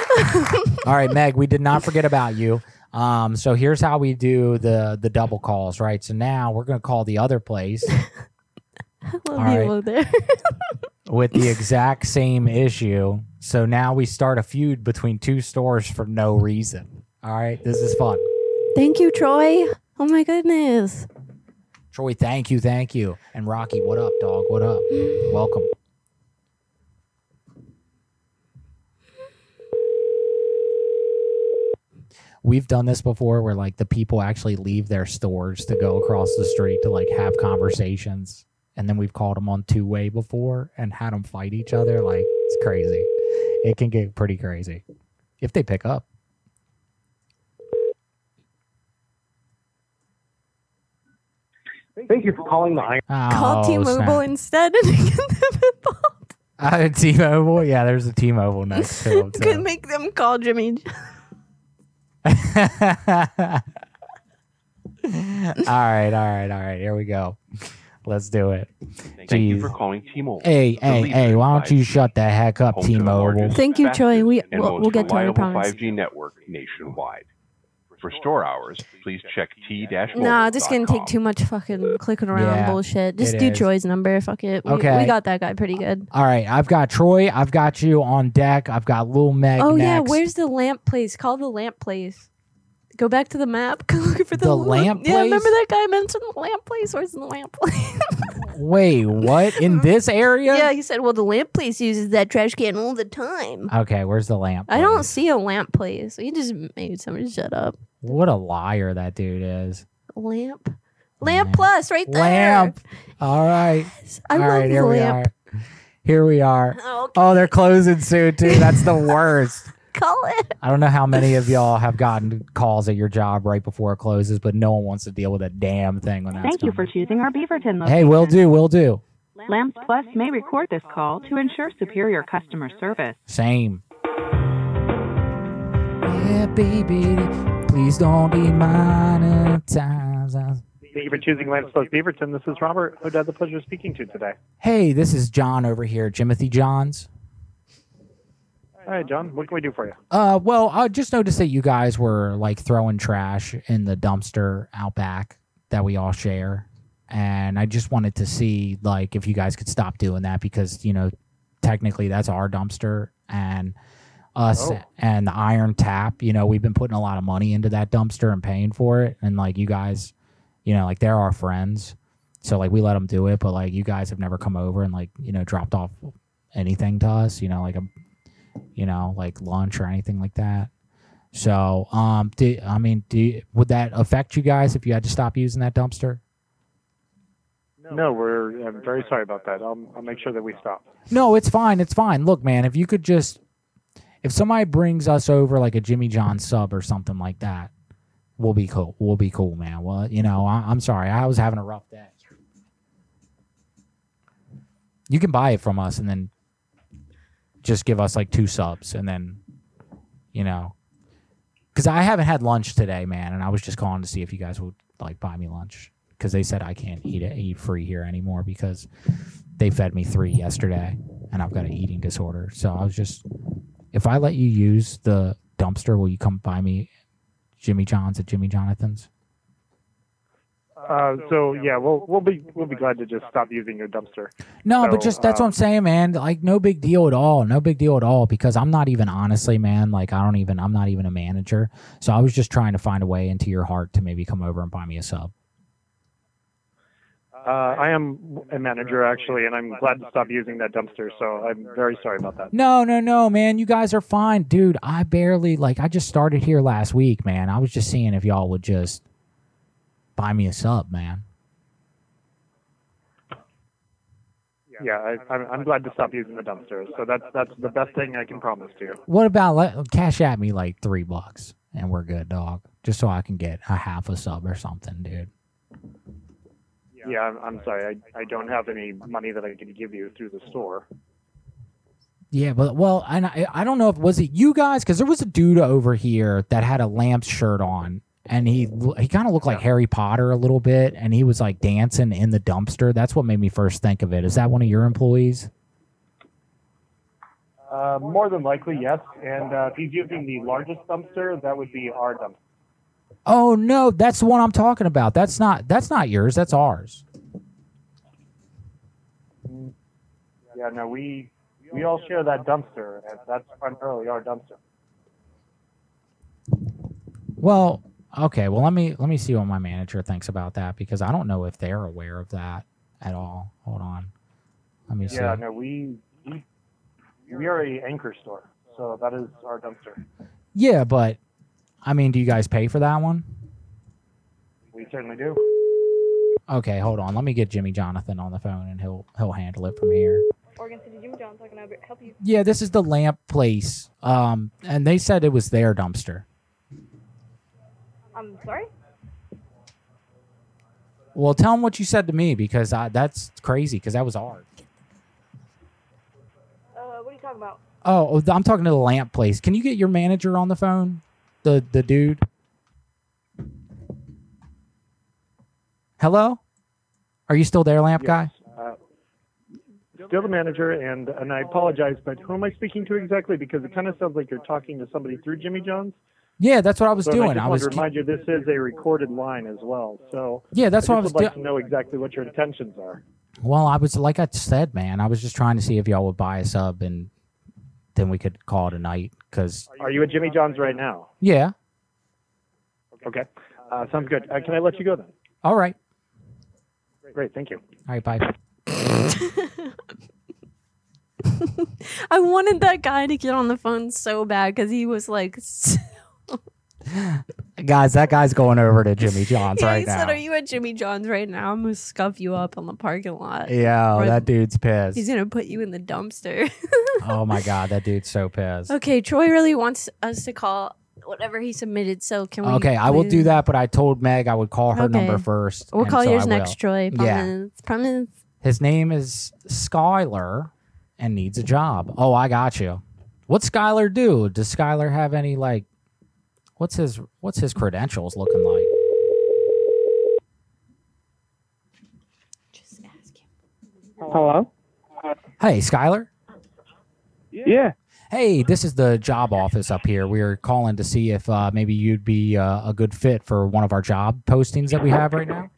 [SPEAKER 3] All right, Meg, we did not forget about you. Um, so here's how we do the the double calls, right? So now we're gonna call the other place All right.
[SPEAKER 4] over there.
[SPEAKER 3] with the exact same issue. So now we start a feud between two stores for no reason. All right, this is fun.
[SPEAKER 4] Thank you, Troy. Oh my goodness.
[SPEAKER 3] Troy, thank you, thank you. And Rocky, what up, dog? What up? Welcome. We've done this before where like the people actually leave their stores to go across the street to like have conversations. And then we've called them on two way before and had them fight each other. Like it's crazy. It can get pretty crazy if they pick up.
[SPEAKER 8] Thank you for calling the Iron.
[SPEAKER 4] Call
[SPEAKER 3] Oh,
[SPEAKER 4] T-Mobile
[SPEAKER 3] snap.
[SPEAKER 4] instead.
[SPEAKER 3] Uh, T-Mobile, yeah. There's a T-Mobile next to them.
[SPEAKER 4] Could make them call Jimmy.
[SPEAKER 3] all right, all right, all right. Here we go. Let's do it.
[SPEAKER 19] Thank you for calling T-Mobile.
[SPEAKER 3] Hey, hey, hey! Why don't you shut the heck up,
[SPEAKER 19] home
[SPEAKER 3] T-Mobile?
[SPEAKER 4] Thank you, Troy. We we'll, we'll get to it. I promise.
[SPEAKER 19] 5G network nationwide. For store hours, please check t dashboard.
[SPEAKER 4] Nah, this is gonna take too much fucking clicking around
[SPEAKER 3] Yeah,
[SPEAKER 4] bullshit. Just
[SPEAKER 3] it
[SPEAKER 4] do
[SPEAKER 3] is.
[SPEAKER 4] Troy's number. Fuck it. We,
[SPEAKER 3] Okay.
[SPEAKER 4] we got that guy pretty good.
[SPEAKER 3] All right, I've got Troy. I've got you on deck. I've got Lil Meg
[SPEAKER 4] oh yeah,
[SPEAKER 3] next.
[SPEAKER 4] where's the lamp place? Call the lamp place. Go back to the map. Go looking for the,
[SPEAKER 3] The lamp
[SPEAKER 4] Yeah, remember
[SPEAKER 3] place?
[SPEAKER 4] that guy mentioned the lamp place? Where's the lamp place?
[SPEAKER 3] Wait, what? In this area?
[SPEAKER 4] yeah, he said, well, the lamp place uses that trash can all the time.
[SPEAKER 3] Okay, where's the lamp?
[SPEAKER 4] I don't see a lamp place. He just made somebody shut up.
[SPEAKER 3] What a liar that dude is.
[SPEAKER 4] Lamp. Lamp plus right there.
[SPEAKER 3] Lamp. All right. Yes.
[SPEAKER 4] I
[SPEAKER 3] All
[SPEAKER 4] love
[SPEAKER 3] right, here
[SPEAKER 4] the
[SPEAKER 3] we
[SPEAKER 4] lamp.
[SPEAKER 3] are. Here we are.
[SPEAKER 4] Oh,
[SPEAKER 3] Oh, they're closing soon too. That's the worst.
[SPEAKER 4] Call it.
[SPEAKER 3] I don't know how many of y'all have gotten calls at your job right before it closes, but no one wants to deal with a damn thing when that's
[SPEAKER 20] Thank you for choosing our Beaverton location.
[SPEAKER 3] Hey, we'll do, we'll do.
[SPEAKER 20] Lamps Plus may record this call to ensure superior customer service.
[SPEAKER 3] Same. Yeah, baby, please don't demonetize us.
[SPEAKER 21] Thank you for choosing Lamps Plus Beaverton. This is Robert, who had the pleasure of speaking to today.
[SPEAKER 3] Hey, this is John over here, Jimothy Johns.
[SPEAKER 21] Hi, John. What can we do for you?
[SPEAKER 3] Uh, well, I just noticed that you guys were like throwing trash in the dumpster out back that we all share, and I just wanted to see like if you guys could stop doing that because you know technically that's our dumpster and us
[SPEAKER 21] Oh.
[SPEAKER 3] and the iron tap. You know, we've been putting a lot of money into that dumpster and paying for it, and like you guys, you know, like they're our friends, so like we let them do it, but like you guys have never come over and like you know dropped off anything to us. You know, like a you know, like lunch or anything like that. So, um, do, I mean, do you- would that affect you guys if you had to stop using that dumpster?
[SPEAKER 21] No, we're I'm very sorry about that. I'll, I'll make sure that we stop.
[SPEAKER 3] No, it's fine. It's fine. Look, man, if you could just, if somebody brings us over like a Jimmy John sub or something like that, we'll be cool. We'll be cool, man. Well, you know, I, I'm sorry. I was having a rough day. You can buy it from us and then just give us like two subs and then, you know, because I haven't had lunch today, man, and I was just calling to see if you guys would like buy me lunch because they said I can't eat eat free here anymore because they fed me three yesterday and I've got an eating disorder. So I was just, if I let you use the dumpster, will you come buy me Jimmy John's at Jimmy Jonathan's?
[SPEAKER 21] Uh, so yeah, we'll we'll be we'll be glad to just stop using your dumpster.
[SPEAKER 3] No,
[SPEAKER 21] So,
[SPEAKER 3] but just that's
[SPEAKER 21] uh,
[SPEAKER 3] what I'm saying, man. Like no big deal at all. No big deal at all because I'm not even honestly, man, like I don't even I'm not even a manager. So I was just trying to find a way into your heart to maybe come over and buy me a sub.
[SPEAKER 21] Uh, I am a manager actually, and I'm glad to stop using that dumpster. So I'm very sorry about that.
[SPEAKER 3] No, no, no, man. You guys are fine. Dude, I barely like I just started here last week, man. I was just seeing if y'all would just buy me a sub, man.
[SPEAKER 21] Yeah, I, I'm I'm glad to stop using the dumpster. So that's that's the best thing I can promise to you.
[SPEAKER 3] What about let, cash at me like three bucks and we're good, dog. Just so I can get a half a sub or something, dude.
[SPEAKER 21] Yeah, I'm, I'm sorry. I, I don't have any money that I can give you through the store.
[SPEAKER 3] Yeah, but well, and I, I don't know if was it you guys because there was a dude over here that had a lamp shirt on, and he he kind of looked like Harry Potter a little bit, and he was like dancing in the dumpster. That's what made me first think of it. Is that one of your employees?
[SPEAKER 21] Uh, more than likely, yes. And uh, if he's using the largest dumpster, that would be our dumpster.
[SPEAKER 3] Oh no, that's the one I'm talking about. That's not that's not yours. That's ours.
[SPEAKER 21] Yeah, no, we we all share that dumpster, and that's primarily our dumpster.
[SPEAKER 3] Well, okay. Well, let me let me see what my manager thinks about that because I don't know if they're aware of that at all. Hold on. Let me see.
[SPEAKER 21] Yeah, no, we we we are a anchor store, so that is our dumpster.
[SPEAKER 3] Yeah, but I mean, do you guys pay for that one?
[SPEAKER 21] We certainly do.
[SPEAKER 3] Okay, hold on. Let me get Jimmy Jonathan on the phone and he'll he'll handle it from here.
[SPEAKER 9] Oregon City Jimmy John's not gonna help you.
[SPEAKER 3] Yeah, this is the lamp place. Um and they said it was their dumpster.
[SPEAKER 9] I'm sorry.
[SPEAKER 3] Well, tell them what you said to me because I, that's crazy because that was ours.
[SPEAKER 9] Uh, what are you talking about?
[SPEAKER 3] Oh, I'm talking to the lamp place. Can you get your manager on the phone? The the dude. Hello? Are you still there, lamp guy?
[SPEAKER 21] Uh, still the manager, and and I apologize, but who am I speaking to exactly? Because it kind of sounds like you're talking to somebody through Jimmy John's.
[SPEAKER 3] Yeah, that's what I was
[SPEAKER 21] So I
[SPEAKER 3] doing.
[SPEAKER 21] just
[SPEAKER 3] I
[SPEAKER 21] want
[SPEAKER 3] was
[SPEAKER 21] to remind you this is a recorded line as well. So
[SPEAKER 3] Yeah, that's
[SPEAKER 21] I
[SPEAKER 3] what I was
[SPEAKER 21] doing. like
[SPEAKER 3] do-
[SPEAKER 21] to know exactly what your intentions are.
[SPEAKER 3] Well, I was like I said, man. I was just trying to see if y'all would buy a sub and then we could call it a night. Cause
[SPEAKER 21] Are you at Jimmy John's right now?
[SPEAKER 3] yeah,
[SPEAKER 8] Okay. Uh, sounds good. Uh, can I let you go then?
[SPEAKER 3] All right.
[SPEAKER 8] Great. Thank you.
[SPEAKER 3] All right. Bye.
[SPEAKER 4] I wanted that guy to get on the phone so bad because he was like,
[SPEAKER 3] Guys, that guy's going over to Jimmy John's
[SPEAKER 4] yeah,
[SPEAKER 3] right
[SPEAKER 4] he
[SPEAKER 3] now.
[SPEAKER 4] said, "Are you at Jimmy John's right now? I'm gonna scuff you up on the parking lot."
[SPEAKER 3] yeah, oh,
[SPEAKER 4] Or
[SPEAKER 3] that dude's pissed.
[SPEAKER 4] He's gonna put you in the dumpster.
[SPEAKER 3] oh my god, that dude's so pissed.
[SPEAKER 4] okay, Troy really wants us to call whatever he submitted. So can we?
[SPEAKER 3] Okay, I will do that, but I told Meg I would call her number first.
[SPEAKER 4] We'll call
[SPEAKER 3] so
[SPEAKER 4] yours
[SPEAKER 3] I
[SPEAKER 4] next,
[SPEAKER 3] will.
[SPEAKER 4] Troy.
[SPEAKER 3] Yeah.
[SPEAKER 4] Promise. Promise.
[SPEAKER 3] His name is Skylar and needs a job. Oh, I got you. What's Skylar do? Does Skylar have any like what's his what's his credentials looking like? Just ask him.
[SPEAKER 22] Hello?
[SPEAKER 3] Hey, Skylar?
[SPEAKER 22] Yeah.
[SPEAKER 3] Hey, this is the job office up here. We are calling to see if uh, maybe you'd be uh, a good fit for one of our job postings that we have right now.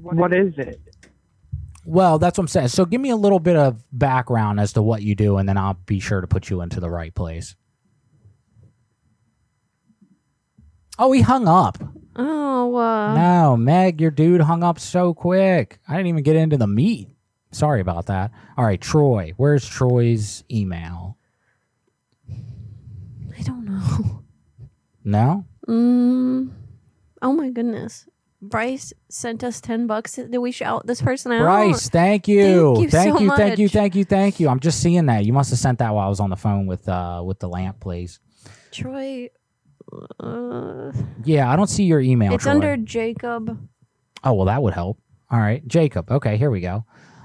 [SPEAKER 22] What is it?
[SPEAKER 3] Well, that's what I'm saying. So give me a little bit of background as to what you do, and then I'll be sure to put you into the right place. Oh, he hung up.
[SPEAKER 4] Oh, uh,
[SPEAKER 3] No, Meg, your dude hung up so quick. I didn't even get into the meat. Sorry about that. All right, Troy. Where's Troy's email?
[SPEAKER 4] I don't know.
[SPEAKER 3] No?
[SPEAKER 4] Mm, oh my goodness. Bryce sent us ten bucks. Did we shout this person out?
[SPEAKER 3] Bryce, thank you.
[SPEAKER 4] Thank you
[SPEAKER 3] thank
[SPEAKER 4] so
[SPEAKER 3] you, thank you, thank you, thank you. I'm just seeing that. You must have sent that while I was on the phone with uh with the lamp, please.
[SPEAKER 4] Troy. Uh,
[SPEAKER 3] Yeah, I don't see your email.
[SPEAKER 4] it's
[SPEAKER 3] Troy.
[SPEAKER 4] under Jacob.
[SPEAKER 3] Oh, well, that would help. All right. Jacob. Okay, here we go.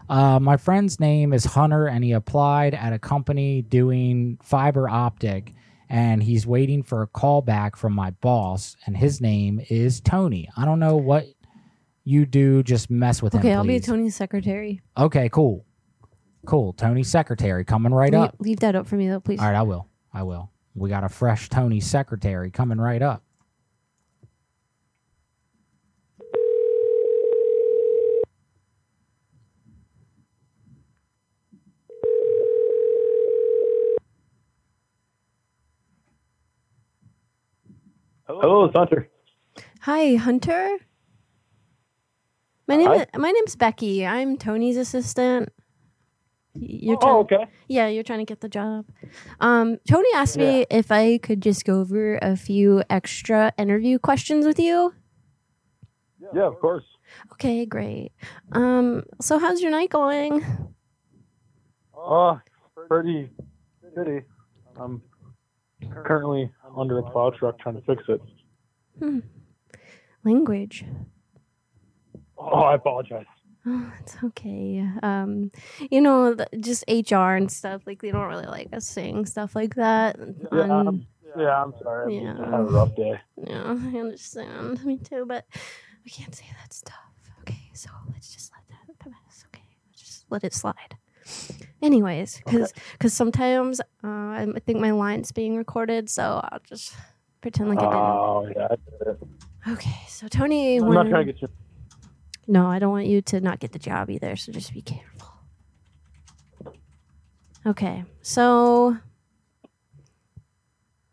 [SPEAKER 3] Uh, my friend's name is Hunter, and he applied at a company doing fiber optic, and he's waiting for a call back from my boss, and his name is Tony. I don't know what you do. Just mess with
[SPEAKER 4] Okay,
[SPEAKER 3] him, Okay,
[SPEAKER 4] I'll be. Tony's secretary.
[SPEAKER 3] okay, cool. Cool. Tony's secretary coming right
[SPEAKER 4] Le-
[SPEAKER 3] up.
[SPEAKER 4] Leave that up for me though, please.
[SPEAKER 3] All right, I will. I will. We got a fresh Tony secretary coming right up.
[SPEAKER 8] Hello, it's Hunter.
[SPEAKER 4] Hi, Hunter. My name
[SPEAKER 8] Hi.
[SPEAKER 4] is, my name's Becky. I'm Tony's assistant. You're
[SPEAKER 8] Oh,
[SPEAKER 4] trying,
[SPEAKER 8] okay.
[SPEAKER 4] Yeah, you're trying to get the job. Um, Tony asked me if I could just go over a few extra interview questions with you.
[SPEAKER 8] Yeah, of course.
[SPEAKER 4] Okay, great. Um, so how's your night going?
[SPEAKER 8] Oh, pretty shitty. I'm currently under a plow truck trying to fix it.
[SPEAKER 4] Hmm. Language.
[SPEAKER 8] Oh, I apologize.
[SPEAKER 4] Oh, it's okay. Um, you know, the, just HR and stuff. Like they don't really like us saying stuff like that.
[SPEAKER 8] Yeah,
[SPEAKER 4] on-
[SPEAKER 8] I'm, yeah, I'm sorry.
[SPEAKER 4] Yeah.
[SPEAKER 8] I had a rough day.
[SPEAKER 4] Yeah, I understand. Me too, but we can't say that stuff. Okay, so let's just let that pass. Okay, just let it slide. Anyways, because sometimes uh, I think my line's being recorded, so I'll just pretend like I didn't.
[SPEAKER 8] Oh, yeah. I did it.
[SPEAKER 4] Okay, so Tony,
[SPEAKER 8] I'm not trying to get you.
[SPEAKER 4] No, I don't want you to not get the job either, so just be careful. Okay, so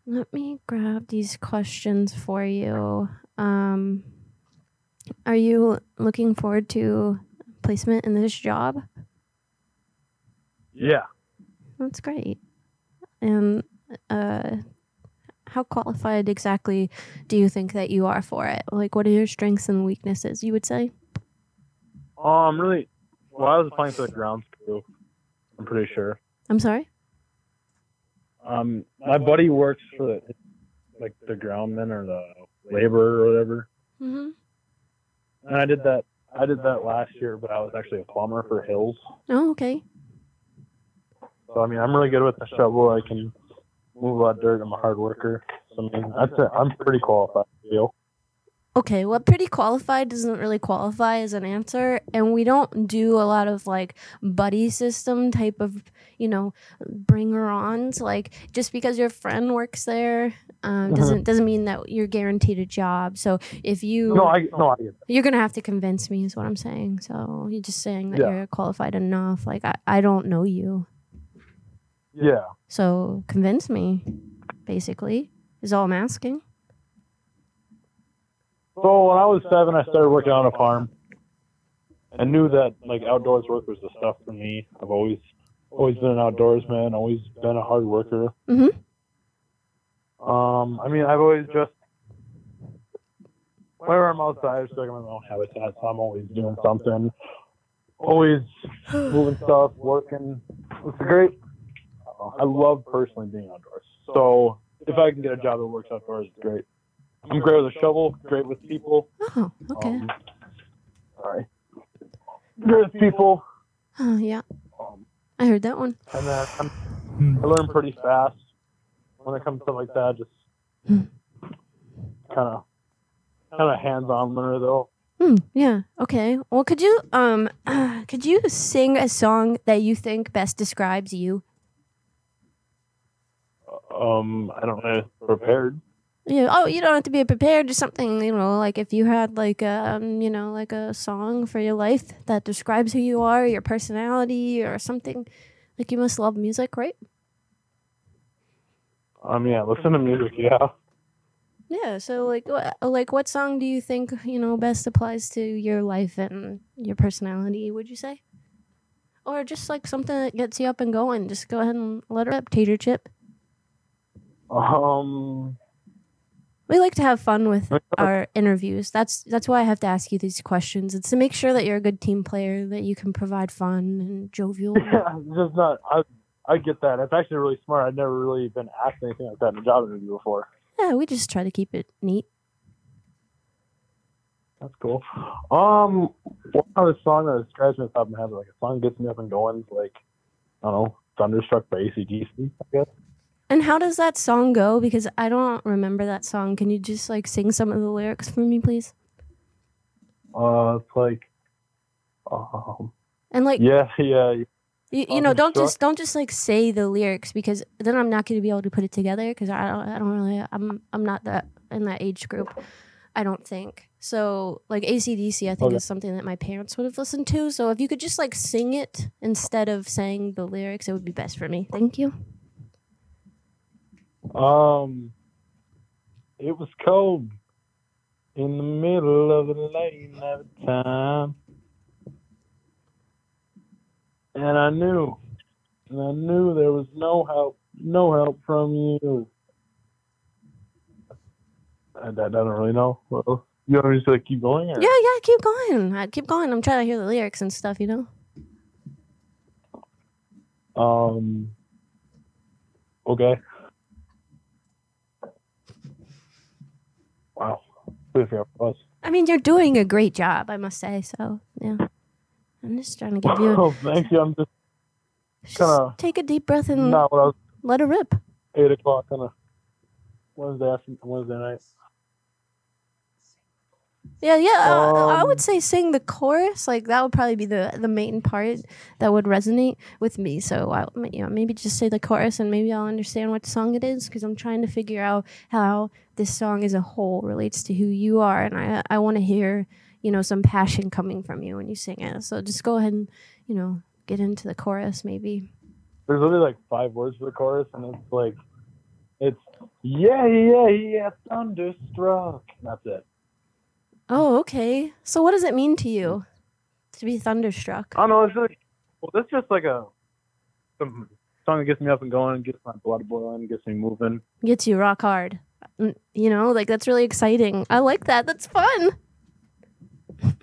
[SPEAKER 4] let me grab these questions for you. Um, are you looking forward to placement in this job?
[SPEAKER 8] Yeah.
[SPEAKER 4] That's great. And uh, how qualified exactly do you think that you are for it? Like, what are your strengths and weaknesses? You would say.
[SPEAKER 8] Oh, I'm really. Well, I was applying for the grounds crew. I'm pretty sure.
[SPEAKER 4] I'm sorry.
[SPEAKER 8] Um, my buddy works for the, like the groundman or the laborer or whatever.
[SPEAKER 4] Mm-hmm.
[SPEAKER 8] And I did that. I did that last year, but I was actually a plumber for Hills.
[SPEAKER 4] Oh, okay.
[SPEAKER 8] So I mean, I'm really good with the shovel. I can move a lot of dirt. I'm a hard worker. So I mean, that's it. I'm pretty qualified. I feel.
[SPEAKER 4] Okay, well, pretty qualified doesn't really qualify as an answer, and we don't do a lot of like buddy system type of, you know, bringer-ons. Like just because your friend works there, um,
[SPEAKER 8] Mhm.
[SPEAKER 4] doesn't doesn't mean that you're guaranteed a job. So if you
[SPEAKER 8] No, I no, I
[SPEAKER 4] you're gonna have to convince me, is what I'm saying. So you're just saying that
[SPEAKER 8] Yeah.
[SPEAKER 4] you're qualified enough. Like I, I don't know you,
[SPEAKER 8] Yeah.
[SPEAKER 4] so convince me, basically. Is all I'm asking.
[SPEAKER 8] So when I was seven, I started working on a farm. I knew that like outdoors work was the stuff for me. I've always always been an outdoorsman, always been a hard worker.
[SPEAKER 4] Mm-hmm.
[SPEAKER 8] Um, I mean, I've always just whenever I'm outside, I just feel like I'm in my own habitat, so I'm always doing something, always moving stuff, working. It's great. I love personally being outdoors. So if I can get a job that works outdoors, it's great. I'm great with a shovel, great with people.
[SPEAKER 4] Oh, okay.
[SPEAKER 8] Um, sorry. Great with people,
[SPEAKER 4] Oh, yeah. I heard that one.
[SPEAKER 8] and then I'm, I learn pretty fast when it comes to like that. Just kind of, kind of hands-on learner though.
[SPEAKER 4] Hmm, yeah. Okay. Well, could you um could you sing a song that you think best describes you?
[SPEAKER 8] Um, I don't know, prepared.
[SPEAKER 4] Yeah. Oh, you don't have to be prepared. or something you know, like if you had like um you know like a song for your life that describes who you are, your personality, or something. Like you must love music, right?
[SPEAKER 8] Um, yeah, listen to music. Yeah.
[SPEAKER 4] Yeah. So like what like what song do you think you know best applies to your life and your personality? Would you say? Or just like something that gets you up and going. Just go ahead and let it up, Tater Chip.
[SPEAKER 8] Um,
[SPEAKER 4] We like to have fun with our interviews. That's that's why I have to ask you these questions. It's to make sure that you're a good team player, that you can provide fun and jovial.
[SPEAKER 8] yeah, just not. I I get that. It's actually really smart. I've never really been asked anything like that in a job interview before.
[SPEAKER 4] yeah, we just try to keep it neat.
[SPEAKER 8] That's cool. Um, one other song that describes me off the top of my head, like a song gets me up and going, like I don't know, "Thunderstruck" by ACDC. I guess.
[SPEAKER 4] And how does that song go? Because I don't remember that song. Can you just like sing some of the lyrics for me, please?
[SPEAKER 8] Uh, it's like, um,
[SPEAKER 4] And like
[SPEAKER 8] yeah, yeah,
[SPEAKER 4] you, you know, don't just don't just like say the lyrics because then I'm not going to be able to put it together because I don't I don't really I'm I'm not that in that age group. I don't think so. Like ACDC, I think
[SPEAKER 8] Okay.
[SPEAKER 4] is something that my parents would have listened to. So if you could just like sing it instead of saying the lyrics, it would be best for me. Thank you.
[SPEAKER 8] Um, it was cold in the middle of the late night time, and I knew, and I knew there was no help, no help from you. And I don't really know. Well, you want me to like, keep going? Or?
[SPEAKER 4] Yeah, yeah, keep going. I keep going. I'm trying to hear the lyrics and stuff. You know.
[SPEAKER 8] Um. Okay. Wow. Who forgot what?
[SPEAKER 4] I mean, you're doing a great job, I must say. So yeah, I'm just trying to give you.
[SPEAKER 8] Oh, thank you. I'm just kind of
[SPEAKER 4] Take a deep breath and
[SPEAKER 8] not what I was
[SPEAKER 4] let it rip.
[SPEAKER 8] eight o'clock on a Wednesday after Wednesday night.
[SPEAKER 4] Yeah, yeah. uh, I
[SPEAKER 8] Um,
[SPEAKER 4] would say sing the chorus. Like that would probably be the the main part that would resonate with me. So I, you know, maybe just say the chorus, and maybe I'll understand what song it is because I'm trying to figure out how this song as a whole relates to who you are, and I I want to hear you know some passion coming from you when you sing it. So just go ahead and you know get into the chorus, maybe.
[SPEAKER 8] There's only like five words for the chorus, and it's like, it's yeah, yeah, yeah, thunderstruck. That's it.
[SPEAKER 4] Oh, okay. So what does it mean to you to be thunderstruck?
[SPEAKER 8] I don't know. It's like, well, that's just like a some song that gets me up and going, gets my blood boiling, gets me moving.
[SPEAKER 4] gets you rock hard. Mm, You know, like that's really exciting. I like that. That's fun.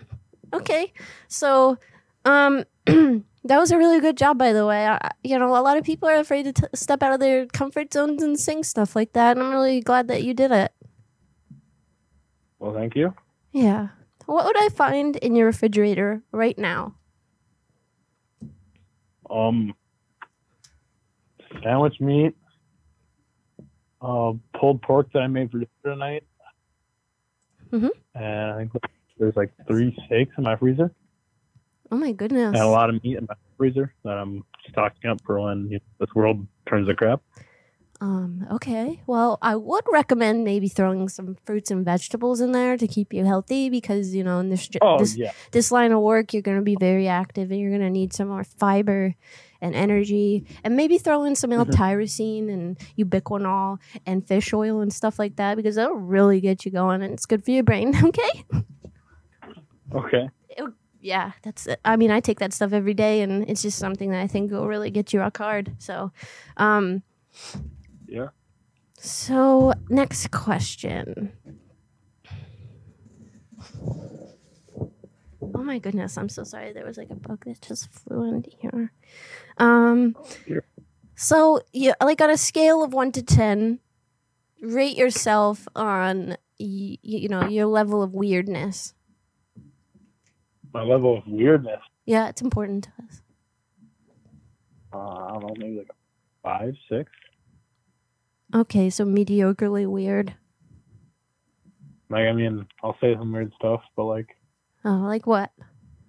[SPEAKER 4] okay. So, um that was a really good job by the way. I, you know, a lot of people are afraid to t- step out of their comfort zones and sing stuff like that, and I'm really glad that you did it.
[SPEAKER 8] Well, thank you.
[SPEAKER 4] Yeah. What would I find in your refrigerator right now?
[SPEAKER 8] Um, sandwich meat, uh, pulled pork that I made for dinner tonight,
[SPEAKER 4] Mhm.
[SPEAKER 8] and I think there's like three steaks in my freezer,
[SPEAKER 4] Oh my goodness.
[SPEAKER 8] and a lot of meat in my freezer that I'm stocking up for when this world turns to crap.
[SPEAKER 4] Um, okay. Well, I would recommend maybe throwing some fruits and vegetables in there to keep you healthy because, you know, in this,
[SPEAKER 8] Oh,
[SPEAKER 4] this,
[SPEAKER 8] yeah.
[SPEAKER 4] this line of work, you're going to be very active and you're going to need some more fiber and energy, and maybe throw in some L-tyrosine and ubiquinol and fish oil and stuff like that because that'll really get you going and it's good for your brain. Okay.
[SPEAKER 8] Okay.
[SPEAKER 4] It- yeah, that's it. I mean, I take that stuff every day, and it's just something that I think will really get you rock hard. So, um,
[SPEAKER 8] Yeah.
[SPEAKER 4] so next question. Oh my goodness, I'm so sorry. There was like a bug that just flew into here. Um, so yeah, like on a scale of one to ten, rate yourself on y- you know your level of weirdness.
[SPEAKER 8] My level of weirdness.
[SPEAKER 4] Yeah, it's important to us.
[SPEAKER 8] Uh, I don't know, maybe like a five, six.
[SPEAKER 4] Okay, so mediocrely weird.
[SPEAKER 8] Like, I mean, I'll say some weird stuff, but like,
[SPEAKER 4] Oh, like what?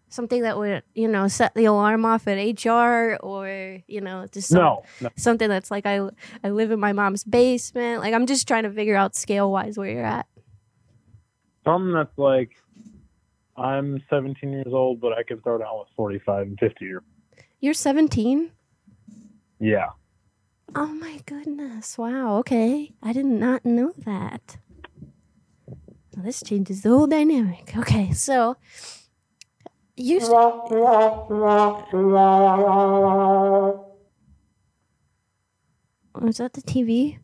[SPEAKER 4] Something that would, you know, set the alarm off at HR or, you know, just some,
[SPEAKER 8] No, no.
[SPEAKER 4] something that's like I I live in my mom's basement. Like I'm just trying to figure out scale wise where you're at.
[SPEAKER 8] something that's like, I'm 17 years old, but I can throw down with 45 and 50 year.
[SPEAKER 4] You're 17?
[SPEAKER 8] Yeah.
[SPEAKER 4] Oh my goodness. Wow. Okay. I did not know that. Well, this changes the whole dynamic. Okay, so you Was that the TV?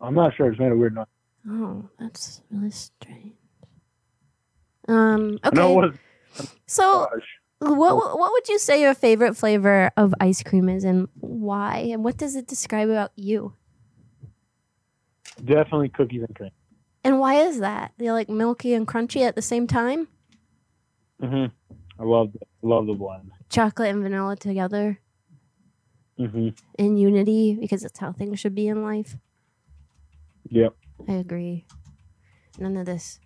[SPEAKER 8] I'm not sure. It's made a weird noise.
[SPEAKER 4] Oh, that's really strange. Um. Okay.
[SPEAKER 8] it was.
[SPEAKER 4] So, what what would you say your favorite flavor of ice cream is, and why? And what does it describe about you?
[SPEAKER 8] Definitely cookies and cream.
[SPEAKER 4] And why is that? They're like milky and crunchy at the same time.
[SPEAKER 8] hmm I love the, love the blend.
[SPEAKER 4] Chocolate and vanilla together
[SPEAKER 8] hmm
[SPEAKER 4] in unity because it's how things should be in life.
[SPEAKER 8] Yep.
[SPEAKER 4] I agree. None of this,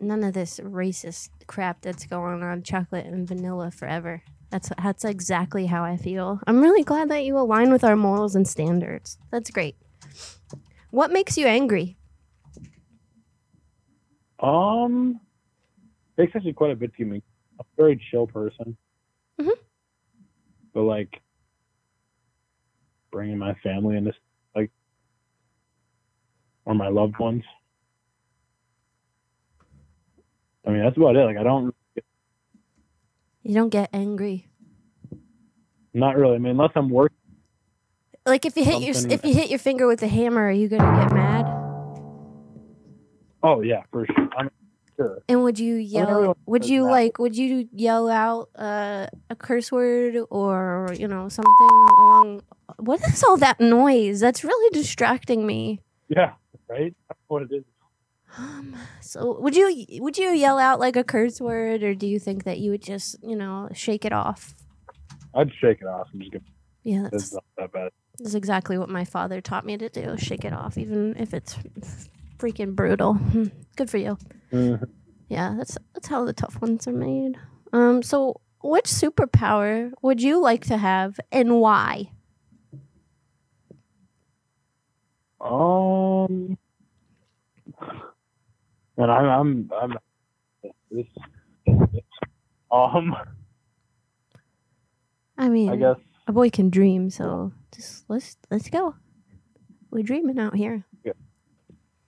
[SPEAKER 4] none of this racist crap that's going on. Chocolate and vanilla forever. That's that's exactly how I feel. I'm really glad that you align with our morals and standards. That's great. What makes you angry?
[SPEAKER 8] Um, takes actually quite a bit to me. I'm a very chill person.
[SPEAKER 4] Mhm.
[SPEAKER 8] But like, bringing my family into like, or my loved ones. I mean, that's about it. Like, I don't,
[SPEAKER 4] You don't get angry.
[SPEAKER 8] not really. I mean, unless I'm working.
[SPEAKER 4] Like if you hit your if you hit your finger with a hammer, are you gonna get mad?
[SPEAKER 8] Oh yeah, for sure. I'm sure.
[SPEAKER 4] And would you yell? Would you like? Would you yell out uh, a curse word or you know something along? What is all that noise? That's really distracting me.
[SPEAKER 8] Yeah, right. That's what it is.
[SPEAKER 4] So would you would you yell out like a curse word, or do you think that you would just you know shake it off?
[SPEAKER 8] I'd shake it off just.
[SPEAKER 4] Yeah, that's
[SPEAKER 8] not that bad.
[SPEAKER 4] that's exactly what my father taught me to do. Shake it off, even if it's freaking brutal. Hmm, Good for you.
[SPEAKER 8] Mhm.
[SPEAKER 4] Yeah, that's that's how the tough ones are made. Um, so which superpower would you like to have and why?
[SPEAKER 8] Um, and I'm, I'm, I'm, this, um,
[SPEAKER 4] I mean,
[SPEAKER 8] I guess,
[SPEAKER 4] a boy can dream, so just let's let's go. We're dreaming out here.
[SPEAKER 8] yeah,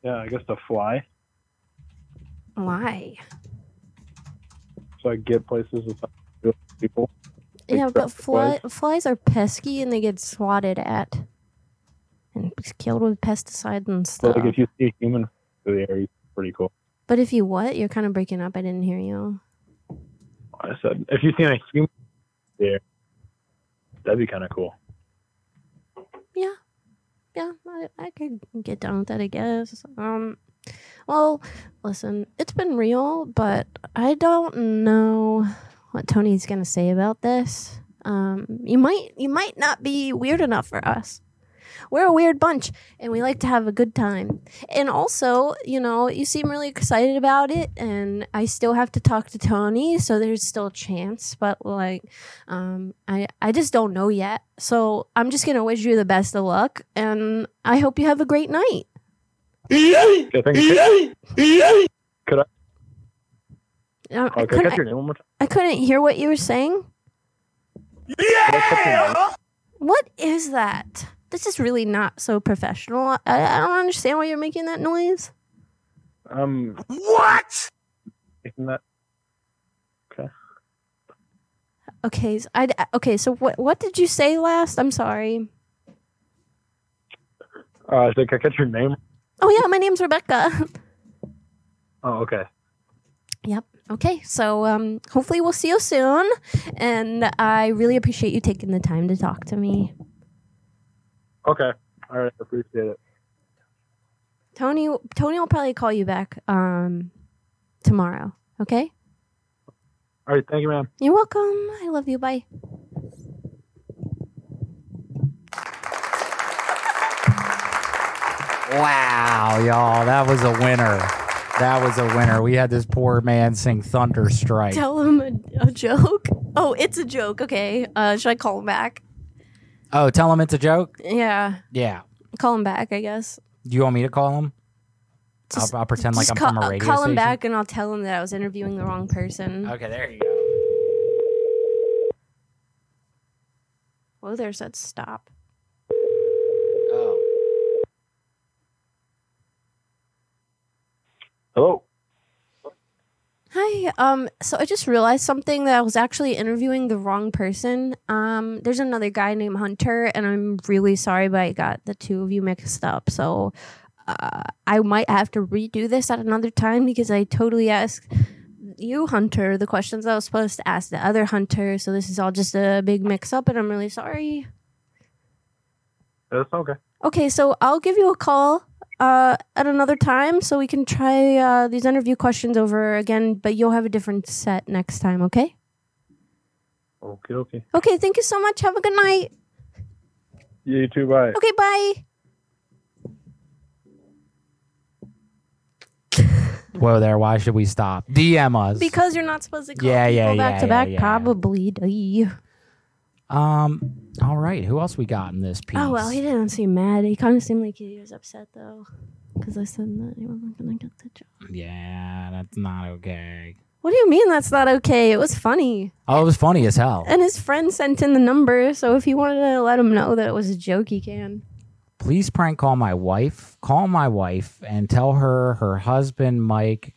[SPEAKER 8] yeah I guess to fly,
[SPEAKER 4] Why?
[SPEAKER 8] so I get places with people.
[SPEAKER 4] Yeah, but fly,
[SPEAKER 8] flies.
[SPEAKER 4] flies are pesky and they get swatted at and killed with pesticides and
[SPEAKER 8] So
[SPEAKER 4] stuff.
[SPEAKER 8] like if you see a human through the air, it's pretty cool.
[SPEAKER 4] but if you what? You're kind of breaking up. I didn't hear you.
[SPEAKER 8] I said, if you see a human there, that'd be kind of cool.
[SPEAKER 4] Yeah, yeah, I, I could get down with that, I guess. Um, well, listen, it's been real, but I don't know what Tony's gonna say about this. Um, you might, you might not be weird enough for us. We're a weird bunch, and we like to have a good time. And also, you know, you seem really excited about it, and I still have to talk to Tony, so there's still a chance. But like, um, I I just don't know yet. So I'm just gonna wish you the best of luck, and I hope you have a great night.
[SPEAKER 8] Okay, thank you. Could I?
[SPEAKER 4] Uh, I,
[SPEAKER 8] I
[SPEAKER 4] couldn't,
[SPEAKER 8] catch your name one more time?
[SPEAKER 4] I couldn't hear what you were saying. What is that? This is really not so professional. I, I don't understand why you're making that noise.
[SPEAKER 8] Um.
[SPEAKER 1] What?
[SPEAKER 8] Making that. Okay.
[SPEAKER 4] Okay, so I, okay. So what what did you say last? I'm sorry.
[SPEAKER 8] Uh, did I catch your name?
[SPEAKER 4] Oh yeah, my name's Rebecca.
[SPEAKER 8] Oh, okay.
[SPEAKER 4] Yep. Okay. So um, hopefully we'll see you soon, and I really appreciate you taking the time to talk to me.
[SPEAKER 8] Okay. All right. Appreciate it.
[SPEAKER 4] Tony Tony will probably call you back um tomorrow. Okay.
[SPEAKER 8] All right. Thank you, ma'am.
[SPEAKER 4] You're welcome. I love you. Bye.
[SPEAKER 3] Wow, y'all, that was a winner. That was a winner. We had this poor man sing Thunderstrike.
[SPEAKER 4] Tell him a, a joke. Oh, it's a joke. Okay. Uh, should I call him back?
[SPEAKER 3] Oh, tell him it's a joke?
[SPEAKER 4] Yeah.
[SPEAKER 3] Yeah.
[SPEAKER 4] Call him back. I guess.
[SPEAKER 3] Do you want me to call him?
[SPEAKER 4] Just-
[SPEAKER 3] I'll, I'll pretend like
[SPEAKER 4] Just
[SPEAKER 3] I'm
[SPEAKER 4] call,
[SPEAKER 3] from a
[SPEAKER 4] I'll
[SPEAKER 3] radio
[SPEAKER 4] call him
[SPEAKER 3] station.
[SPEAKER 4] back and I'll tell him that I was interviewing the wrong person.
[SPEAKER 3] Okay, there you go.
[SPEAKER 4] Whoa, there's that stop.
[SPEAKER 3] Oh.
[SPEAKER 8] Hello.
[SPEAKER 4] Hi. Um. So I just realized something that I was actually interviewing the wrong person. Um. There's another guy named Hunter, and I'm really sorry, but I got the two of you mixed up. So, uh, I might have to redo this at another time because I totally asked you, Hunter, the questions I was supposed to ask the other Hunter. So this is all just a big mix up, and I'm really sorry.
[SPEAKER 8] That's okay.
[SPEAKER 4] Okay, so I'll give you a call uh, at another time so we can try uh, these interview questions over again, but you'll have a different set next time, okay?
[SPEAKER 8] Okay. Okay.
[SPEAKER 4] Okay, thank you so much. Have a good night.
[SPEAKER 8] Yeah, you too. Bye.
[SPEAKER 4] Okay, bye.
[SPEAKER 3] Whoa there, why should we stop? DM us.
[SPEAKER 4] Because you're not supposed to call
[SPEAKER 3] Yeah,
[SPEAKER 4] people
[SPEAKER 3] yeah,
[SPEAKER 4] back
[SPEAKER 3] yeah,
[SPEAKER 4] to
[SPEAKER 3] yeah,
[SPEAKER 4] back,
[SPEAKER 3] yeah.
[SPEAKER 4] probably. Duh.
[SPEAKER 3] Um, all right, who else we got in this piece?
[SPEAKER 4] Oh, well, he didn't seem mad. He kind of seemed like he was upset, though. Because I said that he wasn't going to get the job.
[SPEAKER 3] Yeah, that's not okay.
[SPEAKER 4] What do you mean that's not okay? It was funny.
[SPEAKER 3] Oh, it was funny as hell.
[SPEAKER 4] And his friend sent in the number, so if he wanted to let him know that it was a joke, he can.
[SPEAKER 3] Please prank call my wife. Call my wife and tell her her husband Mike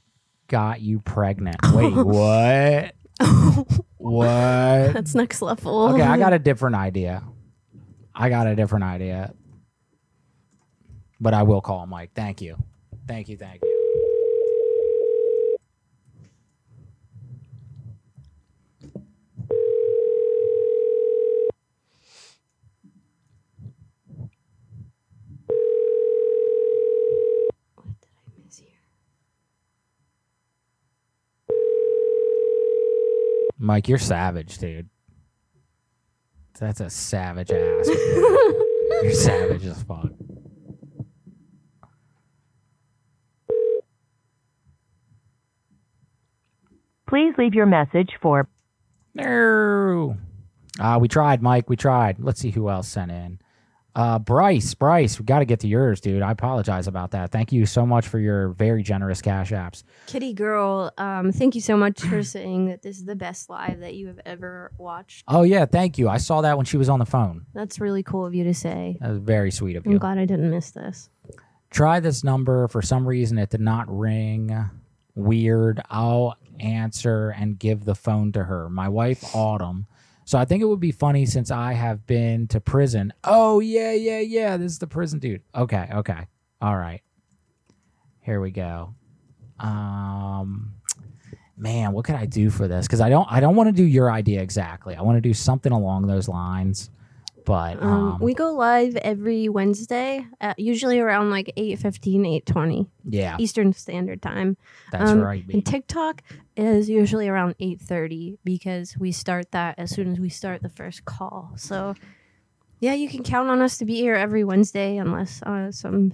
[SPEAKER 3] got you pregnant. Wait, what? what?
[SPEAKER 4] That's next level.
[SPEAKER 3] Okay, I got a different idea. I got a different idea. But I will call him Mike. Thank you. Thank you. Thank you. Mike, you're savage, dude. That's a savage ass. you're savage as fuck.
[SPEAKER 23] Please leave your message for
[SPEAKER 3] No. Uh, we tried, Mike. We tried. Let's see who else sent in. Uh, Bryce, Bryce, we got to get to yours, dude. I apologize about that. Thank you so much for your very generous cash apps.
[SPEAKER 4] Kitty girl, um, thank you so much for saying that this is the best live that you have ever watched.
[SPEAKER 3] Oh yeah, thank you. I saw that when she was on the phone.
[SPEAKER 4] That's really cool of you to say.
[SPEAKER 3] That was very sweet of you.
[SPEAKER 4] I'm glad I didn't miss this.
[SPEAKER 3] Try this number. For some reason, it did not ring. Weird. I'll answer and give the phone to her. My wife, Autumn. So I think it would be funny since I have been to prison. Oh, yeah, yeah, yeah. This is the prison dude. Okay, okay. All right. Here we go. Um man, what could I do for this? Because I don't I don't want to do your idea exactly. I want to do something along those lines. But
[SPEAKER 4] Um,
[SPEAKER 3] um,
[SPEAKER 4] we go live every Wednesday, at usually around like 8.15, 8.20.
[SPEAKER 3] Yeah.
[SPEAKER 4] Eastern Standard Time.
[SPEAKER 3] That's
[SPEAKER 4] Um,
[SPEAKER 3] right,
[SPEAKER 4] And TikTok is usually around 8.30 because we start that as soon as we start the first call. So, yeah, you can count on us to be here every Wednesday unless uh, some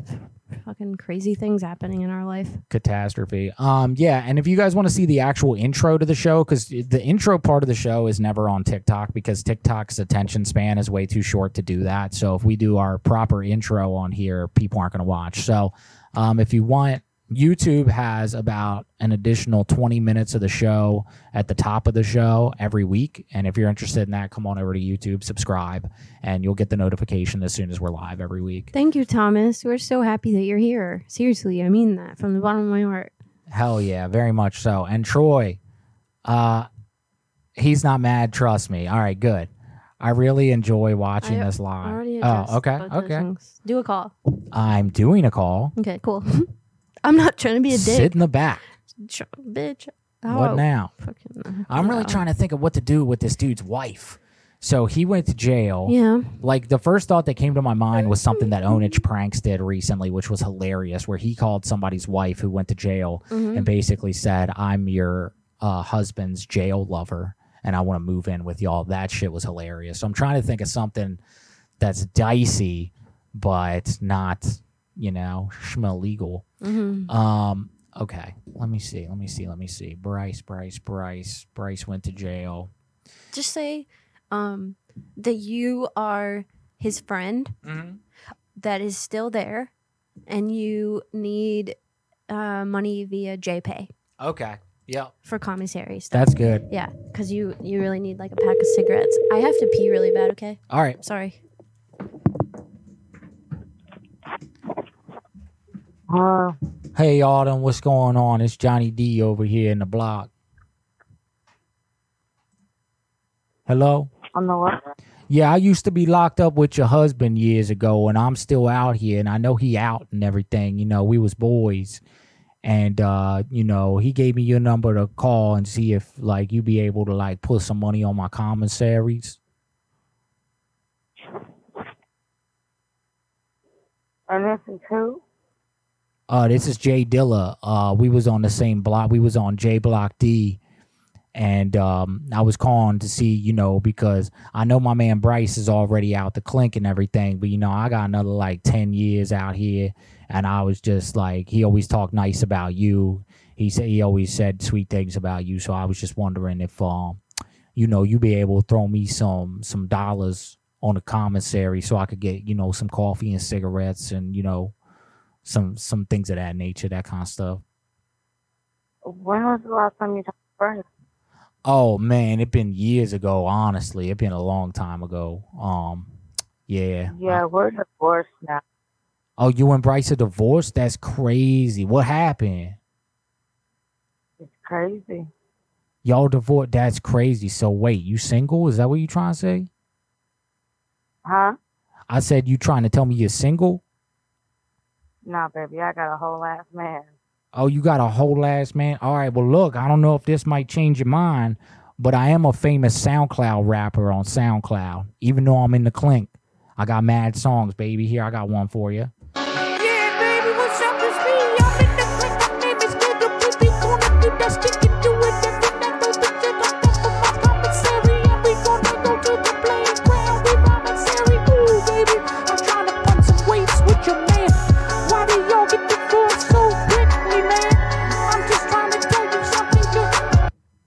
[SPEAKER 4] fucking crazy things happening in our life.
[SPEAKER 3] catastrophe. Um, yeah, and if you guys want to see the actual intro to the show, because the intro part of the show is never on TikTok because TikTok's attention span is way too short to do that. So if we do our proper intro on here, people aren't going to watch. So um, if you want YouTube has about an additional 20 minutes of the show at the top of the show every week. And if you're interested in that, come on over to YouTube, subscribe, and you'll get the notification as soon as we're live every week.
[SPEAKER 4] Thank you, Thomas. We're so happy that you're here. Seriously, I mean that from the bottom of my heart.
[SPEAKER 3] Hell yeah, very much so. And Troy, uh, he's not mad. Trust me. All right, good. I really enjoy watching
[SPEAKER 4] I
[SPEAKER 3] this live. oh, okay, okay.
[SPEAKER 4] Do a call.
[SPEAKER 3] I'm doing a call.
[SPEAKER 4] Okay, cool. I'm not trying to be a dick.
[SPEAKER 3] Sit in the back.
[SPEAKER 4] Ch- bitch.
[SPEAKER 3] What
[SPEAKER 4] Oh,
[SPEAKER 3] now?
[SPEAKER 4] Fucking,
[SPEAKER 3] I'm really trying to think of what to do with this dude's wife. So he went to jail.
[SPEAKER 4] Yeah.
[SPEAKER 3] Like the first thought that came to my mind was something that Ownage Pranks did recently, which was hilarious, where he called somebody's wife who went to jail
[SPEAKER 4] Mhm.
[SPEAKER 3] and basically said, I'm your uh, husband's jail lover and I want to move in with y'all. That shit was hilarious. So I'm trying to think of something that's dicey, but not, you know, schma legal.
[SPEAKER 4] Mhm.
[SPEAKER 3] Um, okay. Let me see. Let me see. Let me see. Bryce, Bryce, Bryce. Bryce went to jail.
[SPEAKER 4] Just say um, that you are his friend
[SPEAKER 3] Mm-hmm.
[SPEAKER 4] that is still there and you need uh, money via JPay
[SPEAKER 3] Okay. Yeah.
[SPEAKER 4] for commissary stuff.
[SPEAKER 3] That's good.
[SPEAKER 4] Yeah, because you, you really need like a pack of cigarettes. I have to pee really bad, okay?
[SPEAKER 3] All right.
[SPEAKER 4] Sorry.
[SPEAKER 17] Uh,
[SPEAKER 3] Hey, Autumn, what's going on? It's Johnny D over here in the block. Hello?
[SPEAKER 17] on the what?
[SPEAKER 3] Yeah, I used to be locked up with your husband years ago, and I'm still out here, and I know he out and everything. You know, we was boys, and uh, you know, he gave me your number to call and see if like you be able to like put some money on my commissaries.
[SPEAKER 17] And this is who?
[SPEAKER 3] Uh, this is Jay Dilla. Uh, we was on the same block. We was on J Block D, and um, I was calling to see, you know, because I know my man Bryce is already out the clink and everything, but you know, I got another like ten years out here, and I was just like, he always talked nice about you. He said he always said sweet things about you, so I was just wondering if, um, you know, you be able to throw me some some dollars on the commissary so I could get, you know, some coffee and cigarettes and you know some some things of that nature, that kind of stuff.
[SPEAKER 17] When was the last time you talked to Bryce?
[SPEAKER 3] Oh man, it been years ago. Honestly, it been a long time ago. Um, yeah.
[SPEAKER 17] Yeah, we're divorced now.
[SPEAKER 3] Oh, you and Bryce are divorced? That's crazy. What happened?
[SPEAKER 17] It's crazy.
[SPEAKER 3] Y'all divorced? That's crazy. So wait, you single? Is that what you trying to say?
[SPEAKER 17] Huh?
[SPEAKER 3] I said you trying to tell me you're single?
[SPEAKER 17] Nah, baby, I got a whole ass man.
[SPEAKER 3] Oh, you got a whole ass man. All right. Well, look, I don't know if this might change your mind, but I am a famous SoundCloud rapper on SoundCloud. Even though I'm in the clink, I got mad songs, baby. Here, I got one for you.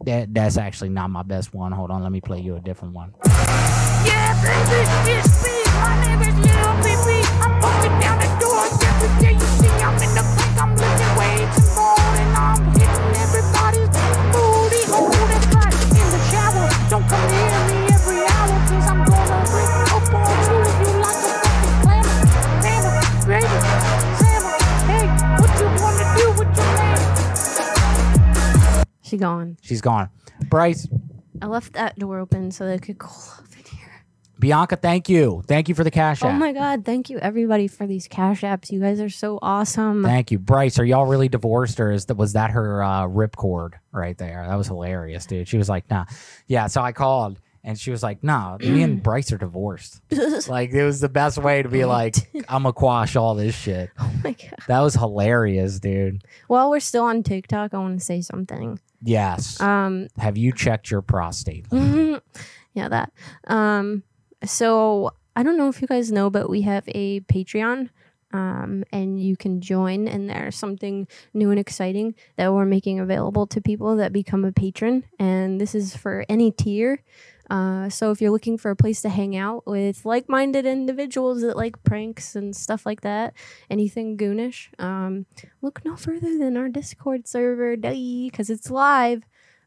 [SPEAKER 3] That that's actually not my best one. Hold on, let me play you a different one.
[SPEAKER 11] Yeah, baby, it's me. My name is Baby. I'm busting down the doors every day. You see, I'm in the. I'm looking way too and I'm hitting everybody's booty. In the shower, don't come near me
[SPEAKER 4] She gone.
[SPEAKER 3] She's gone. Bryce,
[SPEAKER 4] I left that door open so they could cool off in here.
[SPEAKER 3] Bianca, thank you. Thank you for the cash app.
[SPEAKER 4] Oh my god, thank you everybody for these cash apps. You guys are so awesome.
[SPEAKER 3] Thank you, Bryce. Are y'all really divorced, or is that was that her uh, ripcord right there? That was hilarious, dude. She was like, "Nah, yeah." So I called, and she was like, "Nah, me and Bryce are divorced." like it was the best way to be like, "I'm gonna quash all this shit."
[SPEAKER 4] Oh my god.
[SPEAKER 3] That was hilarious, dude.
[SPEAKER 4] While we're still on TikTok, I want to say something.
[SPEAKER 3] Yes.
[SPEAKER 4] Um
[SPEAKER 3] Have you checked your prostate?
[SPEAKER 4] yeah, that. Um, so I don't know if you guys know, but we have a Patreon. Um, and you can join, and there's something new and exciting that we're making available to people that become a patron. And this is for any tier. Uh, so if you're looking for a place to hang out with like-minded individuals that like pranks and stuff like that, anything goonish, um, look no further than our Discord server, because it's live.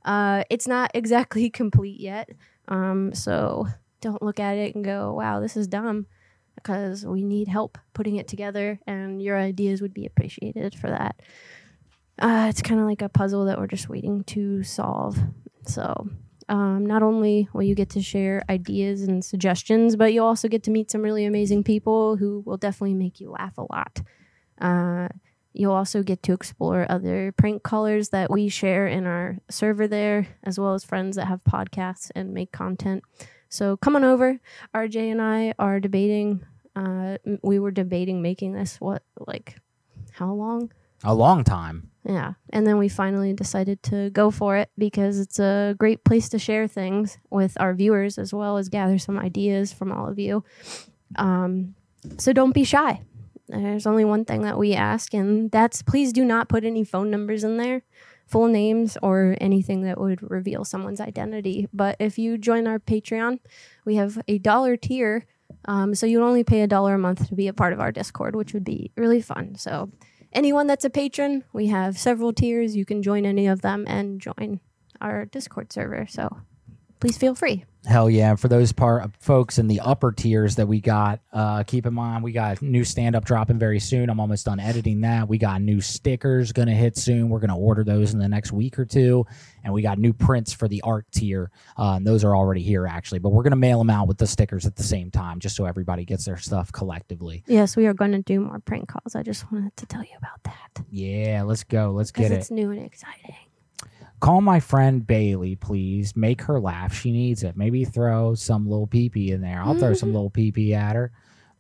[SPEAKER 4] Uh, it's not exactly complete yet, um, so don't look at it and go, "Wow, this is dumb," because we need help putting it together, and your ideas would be appreciated for that. Uh, it's kind of like a puzzle that we're just waiting to solve. So, um, not only will you get to share ideas and suggestions, but you'll also get to meet some really amazing people who will definitely make you laugh a lot. Uh, you'll also get to explore other prank callers that we share in our server there, as well as friends that have podcasts and make content. So come on over. RJ and I are debating. Uh, we were debating making this. What like how long?
[SPEAKER 3] A long time.
[SPEAKER 4] Yeah. And then we finally decided to go for it because it's a great place to share things with our viewers as well as gather some ideas from all of you. Um, so don't be shy. There's only one thing that we ask, and that's please do not put any phone numbers in there, full names, or anything that would reveal someone's identity. But if you join our Patreon, we have a dollar tier. Um, so you'd only pay a dollar a month to be a part of our Discord, which would be really fun. So anyone that's a patron, we have several tiers. You can join any of them and join our Discord server. So please feel free.
[SPEAKER 3] Hell yeah! For those part folks in the upper tiers that we got, uh, keep in mind we got new stand up dropping very soon. I'm almost done editing that. We got new stickers gonna hit soon. We're gonna order those in the next week or two, and we got new prints for the art tier. Uh, and those are already here actually, but we're gonna mail them out with the stickers at the same time, just so everybody gets their stuff collectively.
[SPEAKER 4] Yes, we are going to do more prank calls. I just wanted to tell you about that
[SPEAKER 3] Yeah, let's go. Let's get
[SPEAKER 4] it's
[SPEAKER 3] it.
[SPEAKER 4] new and exciting.
[SPEAKER 3] Call my friend Bailey, please. Make her laugh. She needs it. Maybe throw some little pee pee in there. I'll throw some mm. little pee pee at her.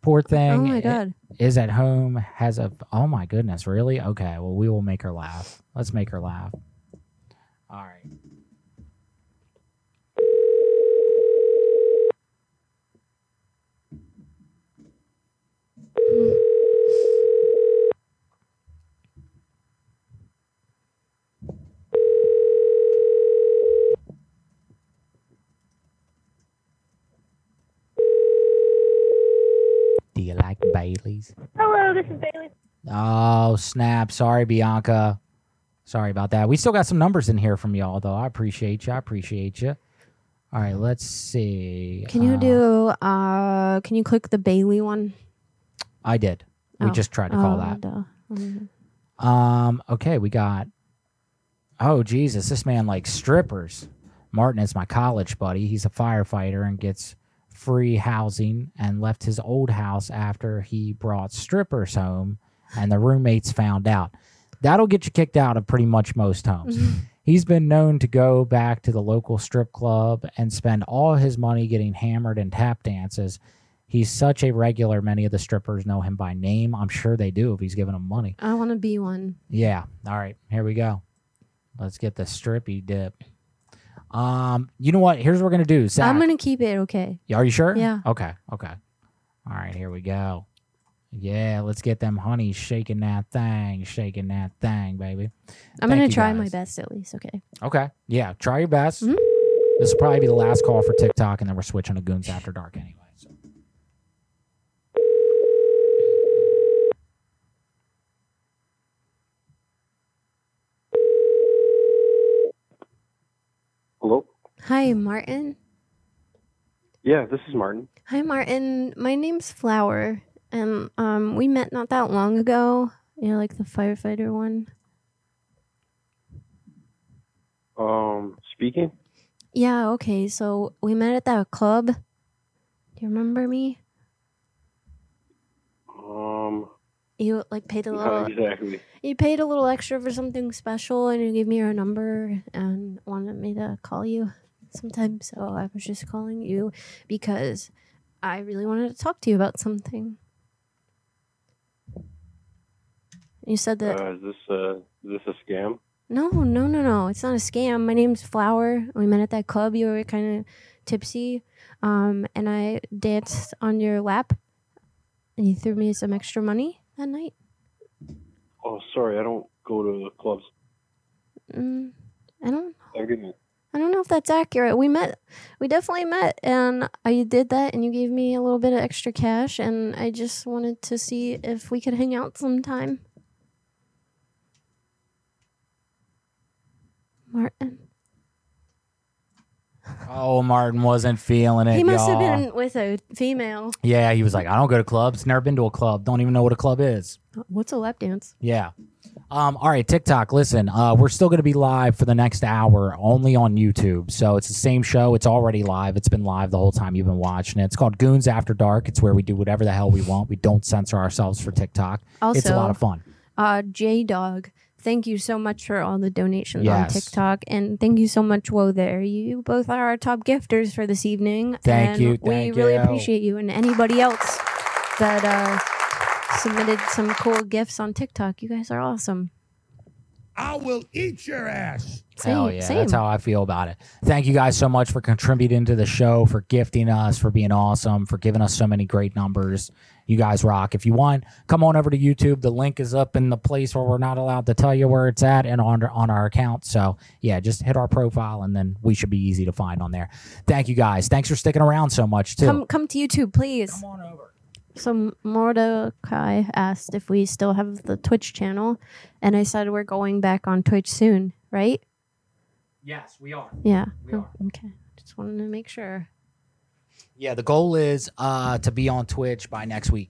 [SPEAKER 3] Poor thing.
[SPEAKER 4] Oh my God.
[SPEAKER 3] Is at home, has a. Oh my goodness, really? Okay, well, we will make her laugh. Let's make her laugh. All right. Do you like Bailey's?
[SPEAKER 9] Hello, this is Bailey.
[SPEAKER 3] Oh, snap. Sorry, Bianca. Sorry about that. We still got some numbers in here from y'all, though. I appreciate you. I appreciate you. All right, let's see.
[SPEAKER 4] Can you
[SPEAKER 3] Uh,
[SPEAKER 4] do? Uh, can you click the Bailey one?
[SPEAKER 3] I did. We
[SPEAKER 4] Oh.
[SPEAKER 3] just tried to call
[SPEAKER 4] Oh,
[SPEAKER 3] that.
[SPEAKER 4] duh. Mhm.
[SPEAKER 3] Um, okay, we got Oh Jesus, this man likes strippers. Martin is my college buddy. He's a firefighter and gets free housing and left his old house after he brought strippers home and the roommates found out. That'll get you kicked out of pretty much most homes. Mm-hmm. He's been known to go back to the local strip club and spend all his money getting hammered and tap dances. He's such a regular, many of the strippers know him by name. I'm sure they do if he's giving them money.
[SPEAKER 4] I want to be one.
[SPEAKER 3] Yeah. All right. Here we go. Let's get the strippy dip. Um, you know what? Here's what we're gonna do. Zach,
[SPEAKER 4] I'm gonna keep it. Okay.
[SPEAKER 3] Yeah, Are you sure?
[SPEAKER 4] Yeah.
[SPEAKER 3] Okay. Okay. All right. Here we go. Yeah. Let's get them honeys shaking that thing, shaking that thing, baby.
[SPEAKER 4] I'm
[SPEAKER 3] Thank
[SPEAKER 4] gonna
[SPEAKER 3] you,
[SPEAKER 4] try my
[SPEAKER 3] guys.
[SPEAKER 4] best at least. Okay.
[SPEAKER 3] Okay. Yeah. Try your best.
[SPEAKER 4] Mm-hmm.
[SPEAKER 3] This will probably be the last call for TikTok, and then we're switching to Goonz After Dark anyway. so.
[SPEAKER 24] Hello?
[SPEAKER 4] Hi, Martin.
[SPEAKER 24] Yeah, this is Martin.
[SPEAKER 4] Hi, Martin. My name's Flower, and um, we met not that long ago. You know, like the firefighter one.
[SPEAKER 24] Um, speaking?
[SPEAKER 4] Yeah. Okay. So we met at that club. Do you remember me?
[SPEAKER 24] Um,
[SPEAKER 4] You like paid a little.
[SPEAKER 24] exactly.
[SPEAKER 4] You paid a little extra for something special, and you gave me your number and wanted me to call you sometime. So I was just calling you because I really wanted to talk to you about something. You said that
[SPEAKER 24] Uh, is this, uh, is this a scam?
[SPEAKER 4] no, no, no, no. It's not a scam. My name's Flower. We met at that club. You were kind of tipsy, um, and I danced on your lap, and you threw me some extra money that night.
[SPEAKER 24] Oh, sorry, I don't go to the clubs.
[SPEAKER 4] Mm, I don't.
[SPEAKER 24] I'm getting,
[SPEAKER 4] I don't know if that's accurate. We met, we definitely met, and I did that, and you gave me a little bit of extra cash, and I just wanted to see if we could hang out sometime. Martin.
[SPEAKER 3] Oh, Martin wasn't feeling it.
[SPEAKER 4] He must have
[SPEAKER 3] y'all.
[SPEAKER 4] been with a female.
[SPEAKER 3] Yeah, he was like, I don't go to clubs. Never been to a club. Don't even know what a club is.
[SPEAKER 4] What's a lap dance?
[SPEAKER 3] Yeah. Um, all right, TikTok. Listen, uh, we're still going to be live for the next hour, only on YouTube. So it's the same show. It's already live. It's been live the whole time you've been watching it. It's called Goonz After Dark. It's where we do whatever the hell we want. We don't censor ourselves for TikTok.
[SPEAKER 4] Also,
[SPEAKER 3] it's a lot of fun.
[SPEAKER 4] Uh, J Dog, thank you so much for all the donations on TikTok, and thank you so much, Whoa there. You both are our top gifters for this evening.
[SPEAKER 3] Thank
[SPEAKER 4] and
[SPEAKER 3] you,
[SPEAKER 4] We
[SPEAKER 3] thank
[SPEAKER 4] really
[SPEAKER 3] you.
[SPEAKER 4] appreciate you, and anybody else that uh, submitted some cool gifts on TikTok. You guys are awesome.
[SPEAKER 12] I will eat your ass.
[SPEAKER 3] Hell yeah, that's how I feel about it. Thank you guys so much for contributing to the show, for gifting us, for being awesome, for giving us so many great numbers. You guys rock. If you want, come on over to YouTube. The link is up in the place where we're not allowed to tell you where it's at and on on our account. So yeah, just hit our profile and then we should be easy to find on there. Thank you guys. Thanks for sticking around so much too.
[SPEAKER 4] Come, come to YouTube, please. Come on over. So Mordecai asked if we still have the Twitch channel, and I said we're going back on Twitch soon, right?
[SPEAKER 3] Yes, we are.
[SPEAKER 4] Yeah. Oh, okay. Just wanted to make sure.
[SPEAKER 3] Yeah, the goal is uh to be on Twitch by next week.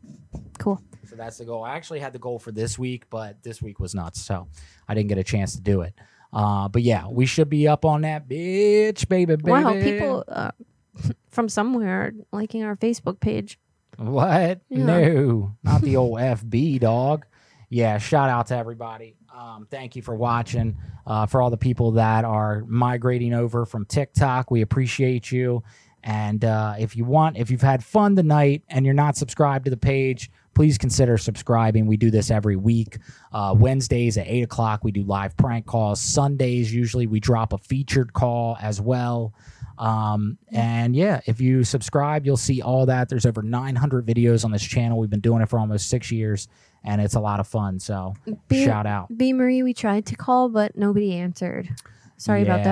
[SPEAKER 4] Cool.
[SPEAKER 3] So that's the goal. I actually had the goal for this week, but this week was nuts, so I didn't get a chance to do it. Uh, but yeah, we should be up on that bitch, baby, baby.
[SPEAKER 4] Wow, people uh, from somewhere liking our Facebook page.
[SPEAKER 3] What?
[SPEAKER 4] Yeah.
[SPEAKER 3] No, not the old FB dog. Yeah, shout out to everybody. Um, thank you for watching. Uh, for all the people that are migrating over from TikTok, we appreciate you. And uh, if you want, if you've had fun tonight and you're not subscribed to the page, please consider subscribing. We do this every week. Uh, Wednesdays at 8 o'clock, we do live prank calls. Sundays, usually, we drop a featured call as well. Um, and yeah, if you subscribe, you'll see all that. There's over 900 videos on this channel. We've been doing it for almost six years, and it's a lot of fun. So
[SPEAKER 4] B-
[SPEAKER 3] shout out.
[SPEAKER 4] B Marie, we tried to call, but nobody answered. Sorry about
[SPEAKER 3] Yeah.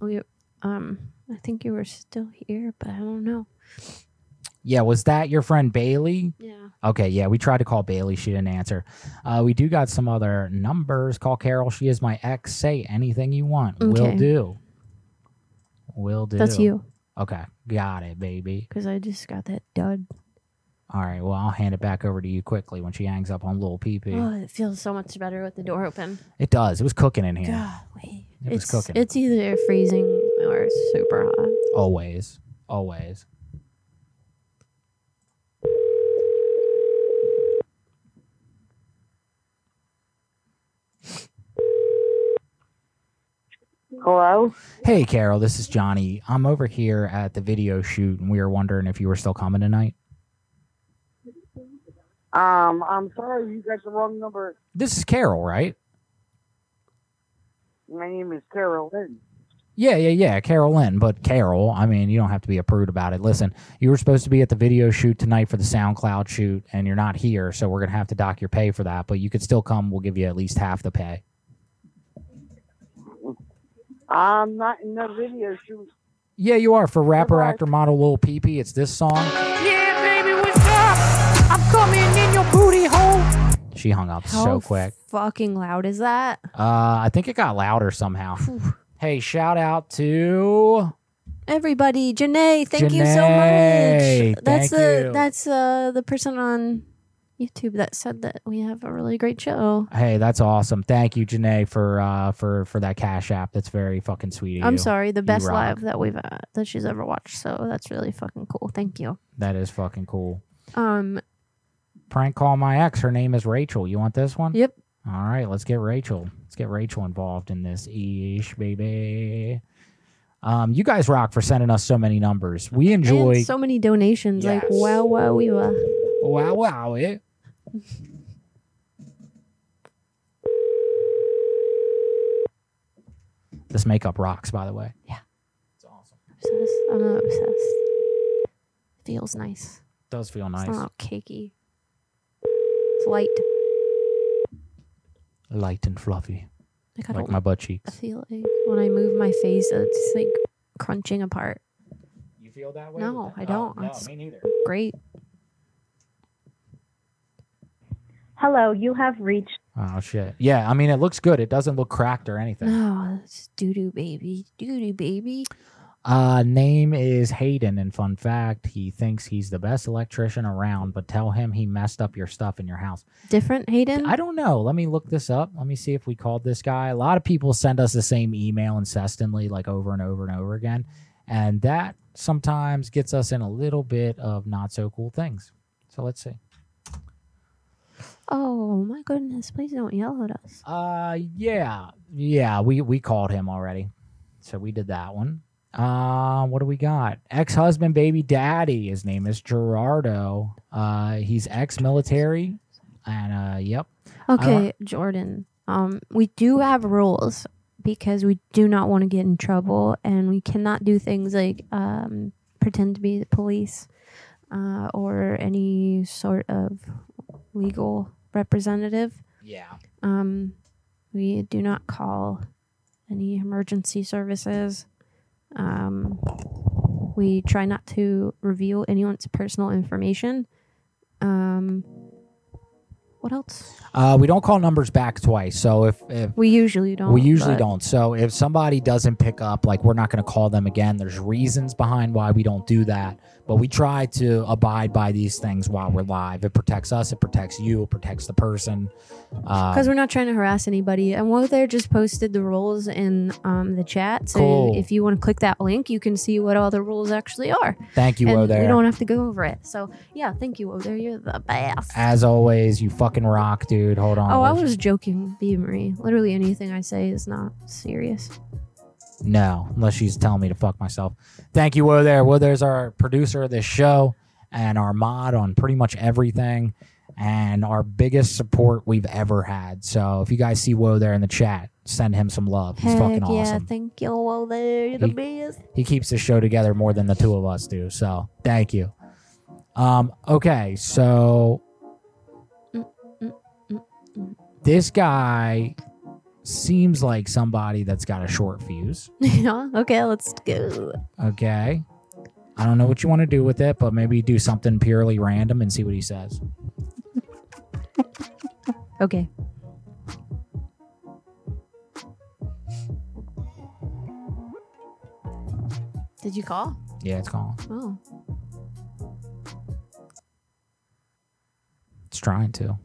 [SPEAKER 4] that. We, um, I think you were still here, but I don't know.
[SPEAKER 3] Yeah, was that your friend Bailey?
[SPEAKER 4] Yeah.
[SPEAKER 3] Okay, yeah, we tried to call Bailey. She didn't answer. Uh, we do got some other numbers. Call Carol. She is my ex. Say anything you want. Will do. Will do.
[SPEAKER 4] That's you.
[SPEAKER 3] Okay, got it, baby.
[SPEAKER 4] Because I just got that dud.
[SPEAKER 3] All right, well, I'll hand it back over to you quickly when she hangs up on little Pee Pee.
[SPEAKER 4] Oh, it feels so much better with the door open.
[SPEAKER 3] It does. It was cooking in here. It was
[SPEAKER 4] it's,
[SPEAKER 3] cooking.
[SPEAKER 4] It's either freezing or it's super hot.
[SPEAKER 3] Always. Always.
[SPEAKER 6] Hello?
[SPEAKER 3] Hey, Carol, this is Johnny. I'm over here at the video shoot, and we were wondering if you were still coming tonight.
[SPEAKER 6] Um, I'm sorry, you got the wrong number.
[SPEAKER 3] This is Carol, right?
[SPEAKER 6] My name is Carol Lynn.
[SPEAKER 3] Yeah, yeah, yeah, Carol Lynn. But Carol, I mean, you don't have to be a prude about it. Listen, you were supposed to be at the video shoot tonight for the SoundCloud shoot, and you're not here, so we're gonna have to dock your pay for that. But you could still come. We'll give you at least half the pay.
[SPEAKER 6] I'm not in the video shoot.
[SPEAKER 3] Yeah, you are for rapper, actor, model, Lil Peepee. It's this song.
[SPEAKER 11] Yeah, baby, what's up? I'm coming in your booty hole.
[SPEAKER 3] She hung up
[SPEAKER 4] How
[SPEAKER 3] so quick.
[SPEAKER 4] fucking loud is that?
[SPEAKER 3] Uh, I think it got louder somehow. Hey, shout out to
[SPEAKER 4] Everybody, Janae, thank you so
[SPEAKER 3] Janae,
[SPEAKER 4] much. That's
[SPEAKER 3] thank
[SPEAKER 4] the
[SPEAKER 3] you.
[SPEAKER 4] that's uh the person on YouTube that said that we have a really great show.
[SPEAKER 3] Hey, that's awesome. Thank you, Janae, for uh for for that cash app. That's very fucking sweet of
[SPEAKER 4] I'm
[SPEAKER 3] you.
[SPEAKER 4] sorry, the best
[SPEAKER 3] rock.
[SPEAKER 4] live that we've uh, that she's ever watched. So that's really fucking cool. Thank you.
[SPEAKER 3] That is fucking cool.
[SPEAKER 4] Um,
[SPEAKER 3] Prank call my ex. Her name is Rachel. You want this one?
[SPEAKER 4] Yep.
[SPEAKER 3] All right, let's get Rachel. Get Rachel involved in this. Eesh, baby. Um, you guys rock for sending us so many numbers. We enjoy.
[SPEAKER 4] and so many donations. Like wow, wow, we were.
[SPEAKER 3] wow, wow, it. This makeup rocks, by the way. Yeah. It's awesome.
[SPEAKER 4] Obsessed. I'm not obsessed. Feels nice.
[SPEAKER 3] Does feel nice.
[SPEAKER 4] It's not cakey. It's light.
[SPEAKER 3] Light and fluffy.
[SPEAKER 4] Like I
[SPEAKER 3] like
[SPEAKER 4] don't
[SPEAKER 3] my butt cheeks.
[SPEAKER 4] I
[SPEAKER 3] cheeks.
[SPEAKER 4] feel like when I move my face, it's like crunching apart.
[SPEAKER 3] You feel that way?
[SPEAKER 4] No, I oh, don't.
[SPEAKER 3] no,
[SPEAKER 4] That's
[SPEAKER 3] me neither.
[SPEAKER 4] Great.
[SPEAKER 25] Hello, you have reached.
[SPEAKER 3] Oh shit. Yeah, I mean it looks good. It doesn't look cracked or anything.
[SPEAKER 4] No, it's doo doo baby, doo doo baby.
[SPEAKER 3] Uh, name is Hayden, and fun fact, he thinks he's the best electrician around. But tell him he messed up your stuff in your house.
[SPEAKER 4] Different Hayden.
[SPEAKER 3] I don't know. Let me look this up. Let me see if we called this guy. A lot of people send us the same email incessantly, like over and over and over again, and that sometimes gets us in a little bit of not so cool things. So let's see.
[SPEAKER 4] Oh my goodness! Please don't yell at us.
[SPEAKER 3] Uh, yeah, yeah. We we called him already, so we did that one. Uh, what do we got? Ex-husband, baby daddy. His name is Gerardo. Uh, he's ex-military, and uh, yep.
[SPEAKER 4] Okay, Jordan. Um, we do have rules because we do not want to get in trouble, and we cannot do things like um, pretend to be the police uh, or any sort of legal representative.
[SPEAKER 3] Yeah.
[SPEAKER 4] Um, we do not call any emergency services. Um, we try not to reveal anyone's personal information. Um, what else?
[SPEAKER 3] Uh, we don't call numbers back twice. So if, if
[SPEAKER 4] We usually don't.
[SPEAKER 3] we usually
[SPEAKER 4] but-
[SPEAKER 3] don't. So if somebody doesn't pick up, like we're not going to call them again. There's reasons behind why we don't do that, but we try to abide by these things while we're live. It protects us. It protects you. It protects the person. Uh,
[SPEAKER 4] because we're not trying to harass anybody. And Wo there just posted the rules in um, the chat. So
[SPEAKER 3] Cool.
[SPEAKER 4] if you want to click that link, you can see what all the rules actually are.
[SPEAKER 3] Thank you,
[SPEAKER 4] and
[SPEAKER 3] Wo there.
[SPEAKER 4] We don't have to go over it. So yeah, thank you, Wo there. You're the best.
[SPEAKER 3] as always, you fucking rock, dude. Hold on.
[SPEAKER 4] Oh, I was joking, B Marie. Literally anything I say is not serious.
[SPEAKER 3] No, unless she's telling me to fuck myself. Thank you, Wo there. Wo there's our producer of this show and our mod on pretty much everything and our biggest support we've ever had. So if you guys see Wo there in the chat, send him some love. He's
[SPEAKER 4] Heck
[SPEAKER 3] fucking
[SPEAKER 4] yeah,
[SPEAKER 3] awesome.
[SPEAKER 4] thank you, Wo there. You're the
[SPEAKER 3] He-
[SPEAKER 4] best.
[SPEAKER 3] He keeps the show together more than the two of us do. So thank you. Um, okay, so mm, mm, mm, this guy seems like somebody that's got a short fuse.
[SPEAKER 4] yeah. Okay, let's go.
[SPEAKER 3] Okay. I don't know what you want to do with it, but maybe do something purely random and see what he says.
[SPEAKER 4] Okay. Did you call?
[SPEAKER 3] Yeah, it's calling.
[SPEAKER 4] Oh.
[SPEAKER 3] It's trying to.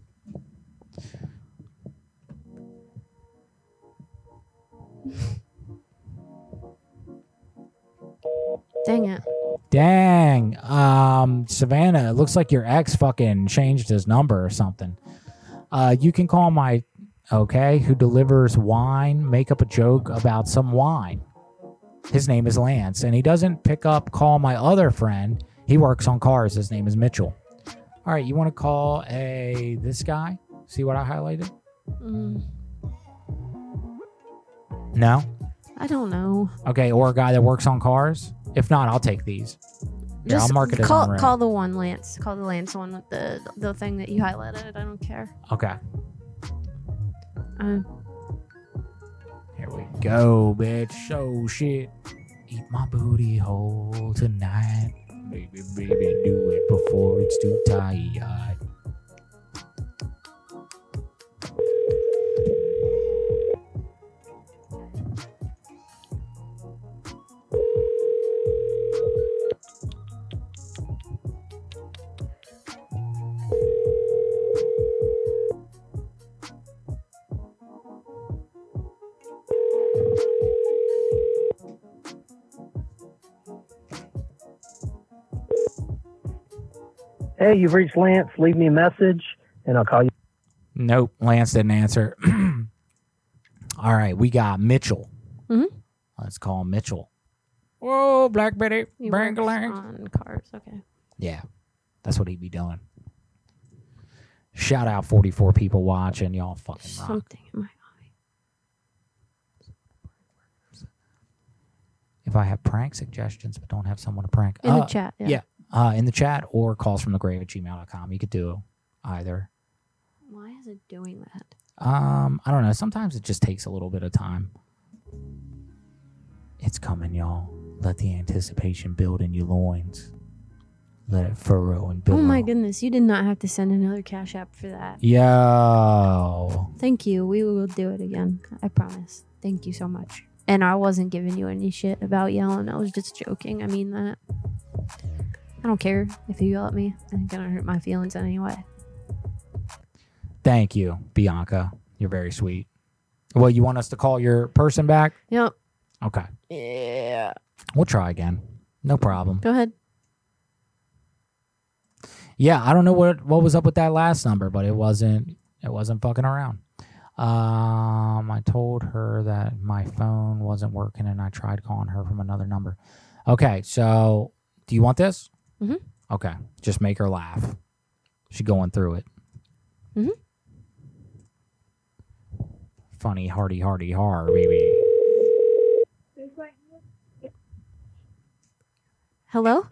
[SPEAKER 4] Dang it.
[SPEAKER 3] Dang. Um, Savannah, it looks like your ex fucking changed his number or something. Uh, you can call my okay, who delivers wine, make up a joke about some wine. His name is Lance, and he doesn't pick up call my other friend. He works on cars. His name is Mitchell. All right, you want to call a this guy? See what I highlighted?
[SPEAKER 4] Mm,
[SPEAKER 3] No.
[SPEAKER 4] I don't know.
[SPEAKER 3] Okay, or a guy that works on cars. If not, I'll take these. Yeah, I'll mark it as
[SPEAKER 4] call, call the one Lance. Call the Lance one with the the thing that you highlighted. I don't care.
[SPEAKER 3] Okay.
[SPEAKER 4] Uh,
[SPEAKER 3] Here we go, bitch. Oh shit. Eat my booty hole tonight. Baby, baby, do it before it's too tired.
[SPEAKER 26] Hey, you've reached Lance. Leave me a message, and I'll call you.
[SPEAKER 3] Nope, Lance didn't answer. All right, we got Mitchell.
[SPEAKER 4] Mhm.
[SPEAKER 3] Let's call him Mitchell. Whoa, Black Betty.
[SPEAKER 4] he
[SPEAKER 3] Bang
[SPEAKER 4] works
[SPEAKER 3] lang.
[SPEAKER 4] on cars. Okay.
[SPEAKER 3] Yeah, that's what he'd be doing. Shout out 44 people watching. Y'all fucking rock.
[SPEAKER 4] Something in my eye.
[SPEAKER 3] If I have prank suggestions but don't have someone to prank.
[SPEAKER 4] In the
[SPEAKER 3] uh,
[SPEAKER 4] chat, yeah.
[SPEAKER 3] Yeah. Uh, in the chat or calls from the grave at gmail.com. You could do either.
[SPEAKER 4] Why is it doing that?
[SPEAKER 3] Um, I don't know. Sometimes it just takes a little bit of time. It's coming, y'all. Let the anticipation build in your loins. Let it furrow and build.
[SPEAKER 4] Oh my goodness, you did not have to send another cash app for that.
[SPEAKER 3] Yo.
[SPEAKER 4] Thank you. We will do it again. I promise. Thank you so much. And I wasn't giving you any shit about yelling. I was just joking. I mean that. I don't care if you yell at me. Ain't gonna hurt my feelings anyway.
[SPEAKER 3] Thank you, Bianca. You're very sweet. Well, you want us to call your person back?
[SPEAKER 4] Yep.
[SPEAKER 3] Okay.
[SPEAKER 4] Yeah.
[SPEAKER 3] We'll try again. No problem.
[SPEAKER 4] Go ahead.
[SPEAKER 3] Yeah, I don't know what what was up with that last number, but it wasn't it wasn't fucking around. Um, I told her that my phone wasn't working, and I tried calling her from another number. Okay, so do you want this?
[SPEAKER 4] Mhm.
[SPEAKER 3] Okay, just make her laugh. She going through it.
[SPEAKER 4] Mhm.
[SPEAKER 3] Funny, hardy, hardy, har, baby.
[SPEAKER 4] Hello?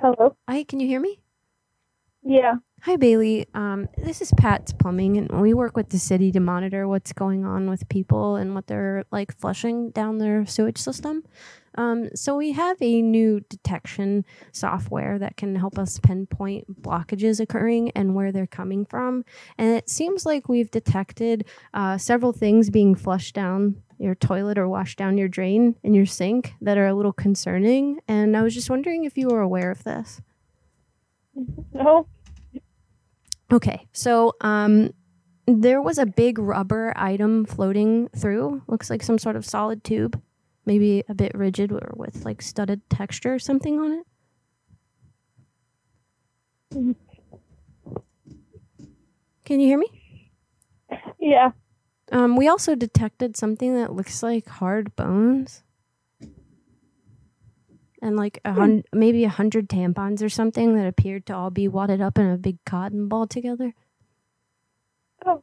[SPEAKER 9] Hello.
[SPEAKER 4] Hi, can you hear me?
[SPEAKER 9] Yeah.
[SPEAKER 4] Hi, Bailey. Um, this is Pat's Plumbing, and we work with the city to monitor what's going on with people and what they're like flushing down their sewage system. Um, so we have a new detection software that can help us pinpoint blockages occurring and where they're coming from. And it seems like we've detected uh, several things being flushed down your toilet or washed down your drain in your sink that are a little concerning. And I was just wondering if you were aware of this.
[SPEAKER 9] No.
[SPEAKER 4] Okay, so um, there was a big rubber item floating through. Looks like some sort of solid tube, maybe a bit rigid or with like studded texture or something on it. Can you hear me?
[SPEAKER 9] Yeah.
[SPEAKER 4] Um, we also detected something that looks like hard bones. And like a hun- maybe a hundred tampons or something that appeared to all be wadded up in a big cotton ball together.
[SPEAKER 9] Oh.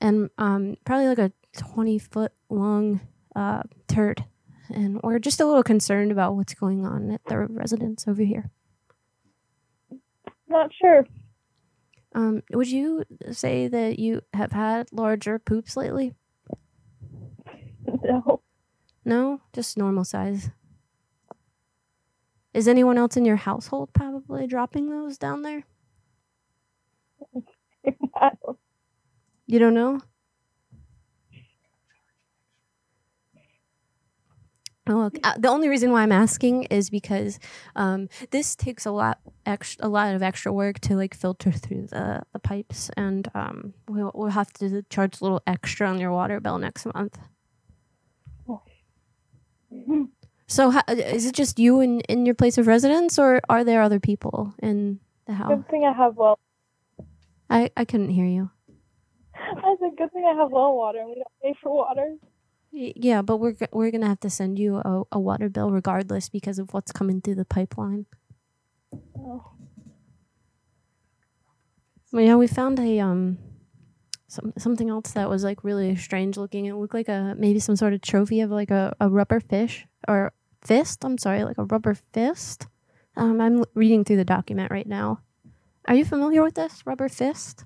[SPEAKER 4] And um, probably like a twenty foot long uh, turd. And we're just a little concerned about what's going on at the residence over here.
[SPEAKER 9] Not sure.
[SPEAKER 4] Um, would you say that you have had larger poops lately?
[SPEAKER 9] No.
[SPEAKER 4] No, just normal size. Is anyone else in your household probably dropping those down there? You don't know? Oh, okay. Uh, the only reason why I'm asking is because um, this takes a lot extra, a lot of extra work to like filter through the, the pipes, and um, we'll we'll have to charge a little extra on your water bill next month. So, ho- is it just you in, in your place of residence, or are there other people in the house?
[SPEAKER 9] Good thing I have well.
[SPEAKER 4] I, I couldn't hear you.
[SPEAKER 9] I said good thing I have well water and we don't pay for water.
[SPEAKER 4] Yeah, but we're we're gonna have to send you a, a water bill regardless because of what's coming through the pipeline.
[SPEAKER 9] Oh.
[SPEAKER 4] Well, yeah, we found a um some something else that was like really strange looking. It looked like a maybe some sort of trophy of like a, a rubber fish or fist. I'm sorry, like a rubber fist. Um, I'm reading through the document right now. Are you familiar with this rubber fist?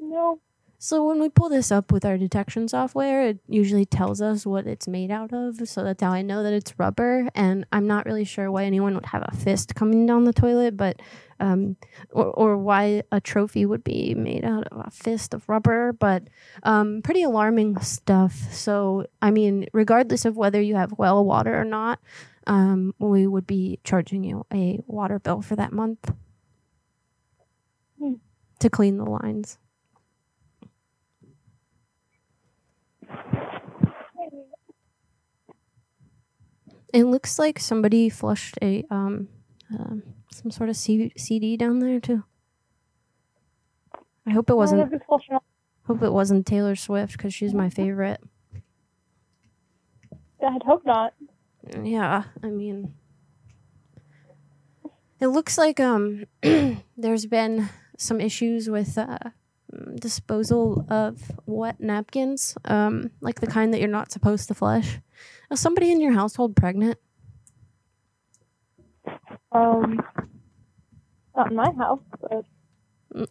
[SPEAKER 9] No.
[SPEAKER 4] So when we pull this up with our detection software, it usually tells us what it's made out of. So that's how I know that it's rubber. And I'm not really sure why anyone would have a fist coming down the toilet, but um, or, or why a trophy would be made out of a fist of rubber. But um, pretty alarming stuff. So I mean, regardless of whether you have well water or not, um, we would be charging you a water bill for that month
[SPEAKER 9] Hmm.
[SPEAKER 4] to clean the lines. It looks like somebody flushed a um, um some sort of C- CD down there too. I hope it wasn't.
[SPEAKER 9] if it's flushing out-
[SPEAKER 4] Hope it wasn't Taylor Swift because she's my favorite.
[SPEAKER 9] I'd hope not.
[SPEAKER 4] Yeah, I mean, it looks like um there's been some issues with uh, disposal of wet napkins, um like the kind that you're not supposed to flush. Is somebody in your household pregnant?
[SPEAKER 9] Um, not in my house, but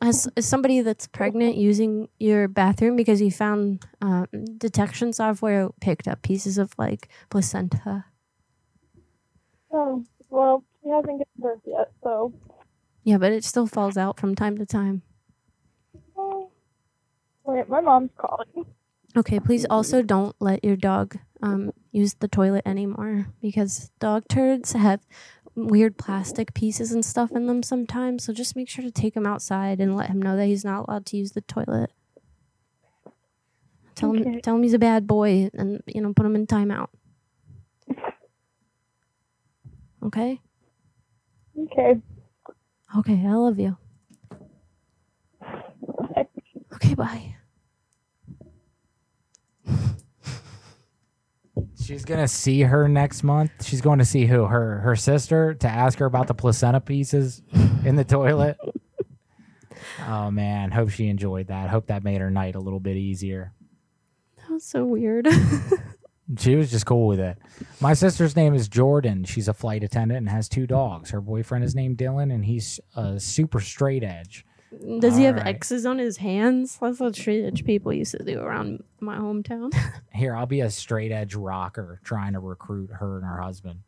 [SPEAKER 4] As, as somebody that's pregnant using your bathroom because you found um, detection software picked up pieces of like placenta.
[SPEAKER 9] Oh, well, she hasn't given birth yet, so.
[SPEAKER 4] Yeah, but it still falls out from time to time.
[SPEAKER 9] Oh. Wait, my mom's calling.
[SPEAKER 4] Okay, please also don't let your dog um, use the toilet anymore because dog turds have weird plastic pieces and stuff in them sometimes. So just make sure to take him outside and let him know that he's not allowed to use the toilet. Tell him, tell him he's a bad boy, and you know, put him in timeout. Okay.
[SPEAKER 9] Okay.
[SPEAKER 4] Okay, I love you. Okay, bye.
[SPEAKER 3] She's gonna see her next month. She's going to see who her her sister to ask her about the placenta pieces in the toilet. Oh man, hope she enjoyed that. Hope that made her night a little bit easier.
[SPEAKER 4] That was so weird.
[SPEAKER 3] She was just cool with it. My sister's name is Jordan. She's a flight attendant and has two dogs. Her boyfriend is named Dylan, and he's a super straight edge.
[SPEAKER 4] Does he have
[SPEAKER 3] Alright.
[SPEAKER 4] X's on his hands? That's what straight edge people used to do around my hometown.
[SPEAKER 3] Here, I'll be a straight edge rocker trying to recruit her and her husband.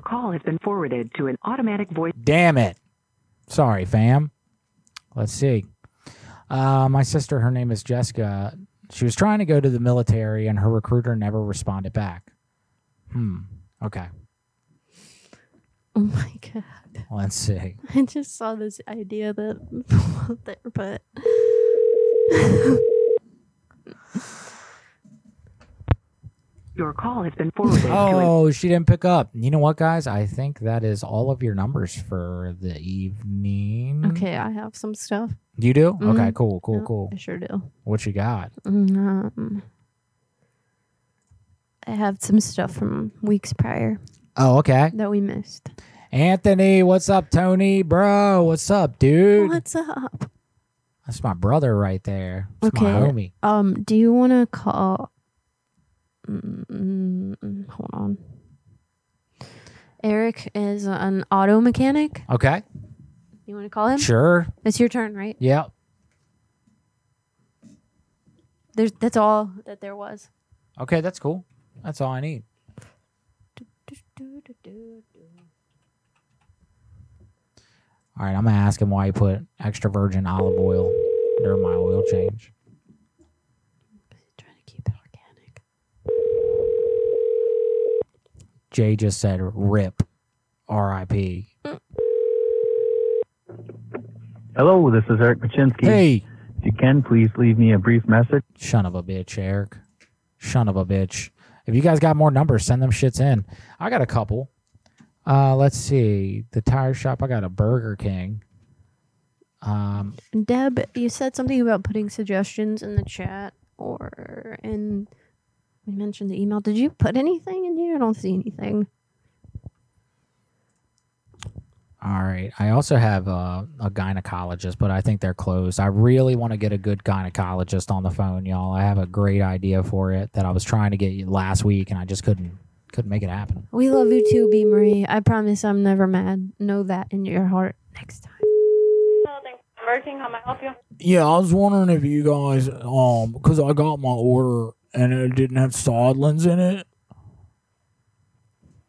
[SPEAKER 13] Your call has been forwarded to an automatic voice.
[SPEAKER 3] Damn it. Sorry, fam. Let's see. Uh, my sister, her name is Jessica. She was trying to go to the military, and her recruiter never responded back. Hmm. Okay.
[SPEAKER 4] oh my god.
[SPEAKER 3] Let's see.
[SPEAKER 4] I just saw this idea that there, but
[SPEAKER 13] Your call has been forwarded
[SPEAKER 3] Oh, she didn't pick up. You know what, guys? I think that is all of your numbers for the evening.
[SPEAKER 4] okay, I have some stuff.
[SPEAKER 3] You do? Okay,
[SPEAKER 4] Mhm.
[SPEAKER 3] cool, cool,
[SPEAKER 4] Yeah,
[SPEAKER 3] cool.
[SPEAKER 4] I sure do.
[SPEAKER 3] What you got?
[SPEAKER 4] Um, I have some stuff from weeks prior
[SPEAKER 3] Oh, okay.
[SPEAKER 4] that we missed.
[SPEAKER 3] Anthony, what's up, Tony? Bro, what's up, dude?
[SPEAKER 4] What's up?
[SPEAKER 3] That's my brother right there. That's
[SPEAKER 4] Okay.
[SPEAKER 3] my homie.
[SPEAKER 4] Um, do you want to call? Mm, hold on. Eric is an auto mechanic.
[SPEAKER 3] Okay.
[SPEAKER 4] You want to call him?
[SPEAKER 3] Sure.
[SPEAKER 4] It's your turn, right?
[SPEAKER 3] Yeah.
[SPEAKER 4] There's that's all that there was.
[SPEAKER 3] Okay, that's cool. That's all I need. All right, I'm gonna ask him why he put extra virgin olive oil during my oil change. Jay just said rip, R.I.P.
[SPEAKER 27] Hello, this is Eric Machinsky.
[SPEAKER 3] Hey.
[SPEAKER 27] If you can, please leave me a brief message.
[SPEAKER 3] Son of a bitch, Eric. Son of a bitch. If you guys got more numbers, send them shits in. I got a couple. Uh, let's see. The tire shop. I got a Burger King. Um,
[SPEAKER 4] Deb, you said something about putting suggestions in the chat or in. We mentioned the email. Did you put anything in here? I don't see anything.
[SPEAKER 3] all right. I also have uh, a gynecologist, but I think they're closed. I really want to get a good gynecologist on the phone, y'all. I have a great idea for it that I was trying to get you last week, and I just couldn't couldn't make it happen.
[SPEAKER 4] We love you too, B. Marie. I promise I'm never mad. Know that in your heart next time.
[SPEAKER 10] Hello, thanks for conversing. How may I help you?
[SPEAKER 28] Yeah, I was wondering if you guys, um, because I got my order and it didn't have sodlins in it.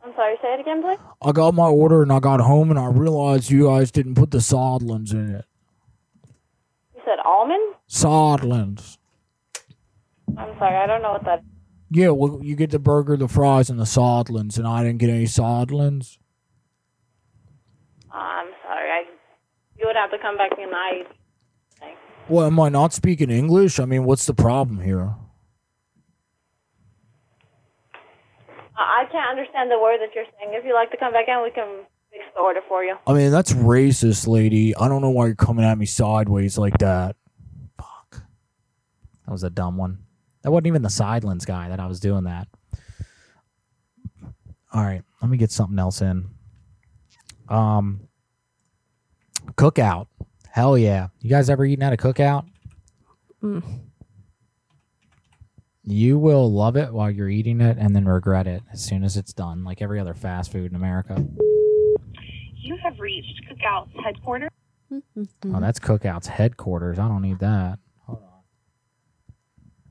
[SPEAKER 10] I'm sorry, say it again, please.
[SPEAKER 28] I got my order and I got home and I realized you guys didn't put the sodlins in it.
[SPEAKER 10] You said almond?
[SPEAKER 28] Sodlins.
[SPEAKER 10] I'm sorry, I don't know what that
[SPEAKER 28] Yeah, well, you get the burger, the fries, and the sodlins, and I didn't get any sodlins.
[SPEAKER 10] Uh, I'm sorry. I you would have to come back and I
[SPEAKER 28] Well, am I not speaking English? I mean, what's the problem here?
[SPEAKER 10] I can't understand the word that you're saying. If you'd like to come back in, we can fix the order for you.
[SPEAKER 28] I mean, that's racist, lady. I don't know why you're coming at me sideways like that. Fuck.
[SPEAKER 3] That was a dumb one. That wasn't even the Sidelins guy that I was doing that. All right, let me get something else in. Um, cookout. Hell yeah! You guys ever eaten at a cookout?
[SPEAKER 4] Mm.
[SPEAKER 3] You will love it while you're eating it, and then regret it as soon as it's done, like every other fast food in America.
[SPEAKER 29] You have reached Cookout's headquarters.
[SPEAKER 4] Mm-hmm.
[SPEAKER 3] Oh, that's Cookout's headquarters. I don't need that. Hold on.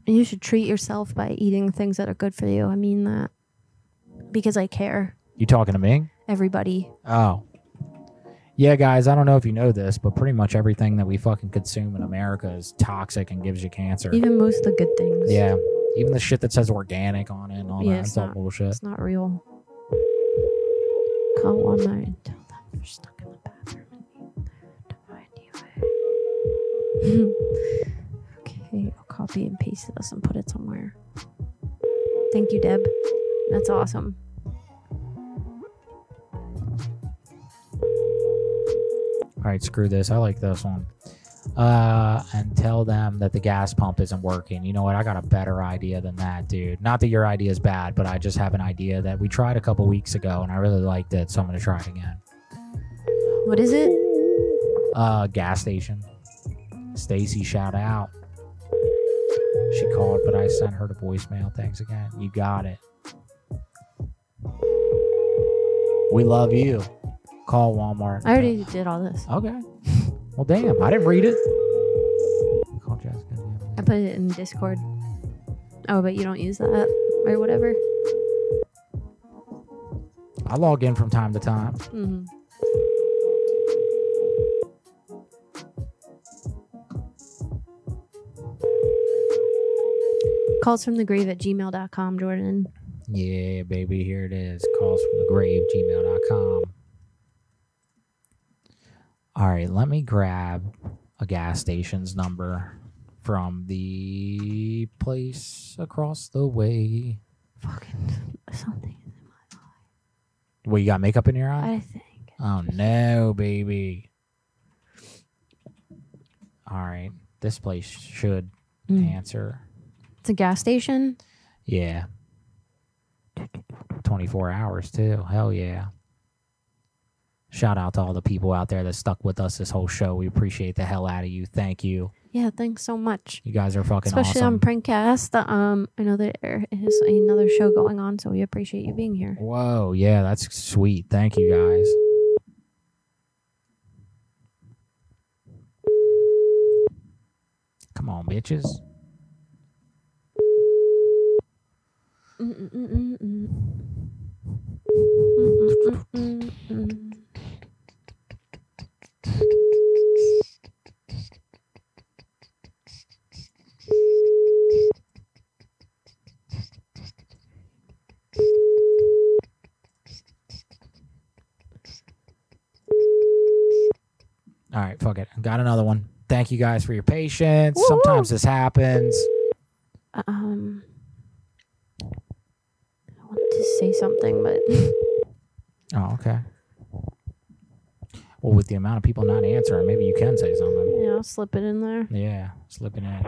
[SPEAKER 4] And you should treat yourself by eating things that are good for you. I mean that because I care.
[SPEAKER 3] You talking to me?
[SPEAKER 4] Everybody.
[SPEAKER 3] Oh. Yeah, guys, I don't know if you know this, but pretty much everything that we fucking consume in America is toxic and gives you cancer.
[SPEAKER 4] Even most of the good things.
[SPEAKER 3] Yeah. Even the shit that says organic on it and all
[SPEAKER 4] Yeah,
[SPEAKER 3] that.
[SPEAKER 4] it's
[SPEAKER 3] It's all
[SPEAKER 4] not-
[SPEAKER 3] bullshit.
[SPEAKER 4] It's not real. Call one night and Tell them they're stuck in the bathroom and need to find you. okay, I'll copy and paste this and put it somewhere. Thank you, Deb. That's awesome.
[SPEAKER 3] All right, screw this. I like this one. Uh, and tell them that the gas pump isn't working. You know what? I got a better idea than that, dude. Not that your idea is bad, but I just have an idea that we tried a couple weeks ago and I really liked it, so I'm gonna try it again.
[SPEAKER 4] What is it?
[SPEAKER 3] Uh, gas station. Stacy, shout out. She called, but I sent her to voicemail. Thanks again. You got it. We love you. Call Walmart.
[SPEAKER 4] I already did all this.
[SPEAKER 3] Okay. Well, damn, I didn't read it. Call Jessica.
[SPEAKER 4] I put it in Discord. Oh, but you don't use that or whatever.
[SPEAKER 3] I log in from time to time.
[SPEAKER 4] hmm Calls from the grave at gmail.com, Jordan.
[SPEAKER 3] Yeah, baby, here it is. Calls from the grave, gmail.com. All right, let me grab a gas station's number from the place across the way.
[SPEAKER 4] Fucking something. Is in my eye.
[SPEAKER 3] Well, you got makeup in your eye?
[SPEAKER 4] I think.
[SPEAKER 3] Oh no, baby. All right, this place should
[SPEAKER 4] Mm.
[SPEAKER 3] answer.
[SPEAKER 4] It's a gas station.
[SPEAKER 3] Yeah. 24 hours too. Hell yeah. Shout out to all the people out there that stuck with us this whole show. We appreciate the hell out of you. Thank you.
[SPEAKER 4] Yeah, thanks so much.
[SPEAKER 3] You guys are fucking
[SPEAKER 4] Especially
[SPEAKER 3] awesome.
[SPEAKER 4] on Prankcast. Um, I know there is another show going on, so we appreciate you being here.
[SPEAKER 3] Whoa, yeah, that's sweet. Thank you guys. Come on, bitches. All right, fuck it. Got another one. Thank you guys for your patience. Sometimes this happens.
[SPEAKER 4] Um, I wanted to say something, but
[SPEAKER 3] Oh, okay. Well, with the amount of people not answering, maybe you can say something.
[SPEAKER 4] yeah, I'll slip it in there.
[SPEAKER 3] Yeah, slip it in.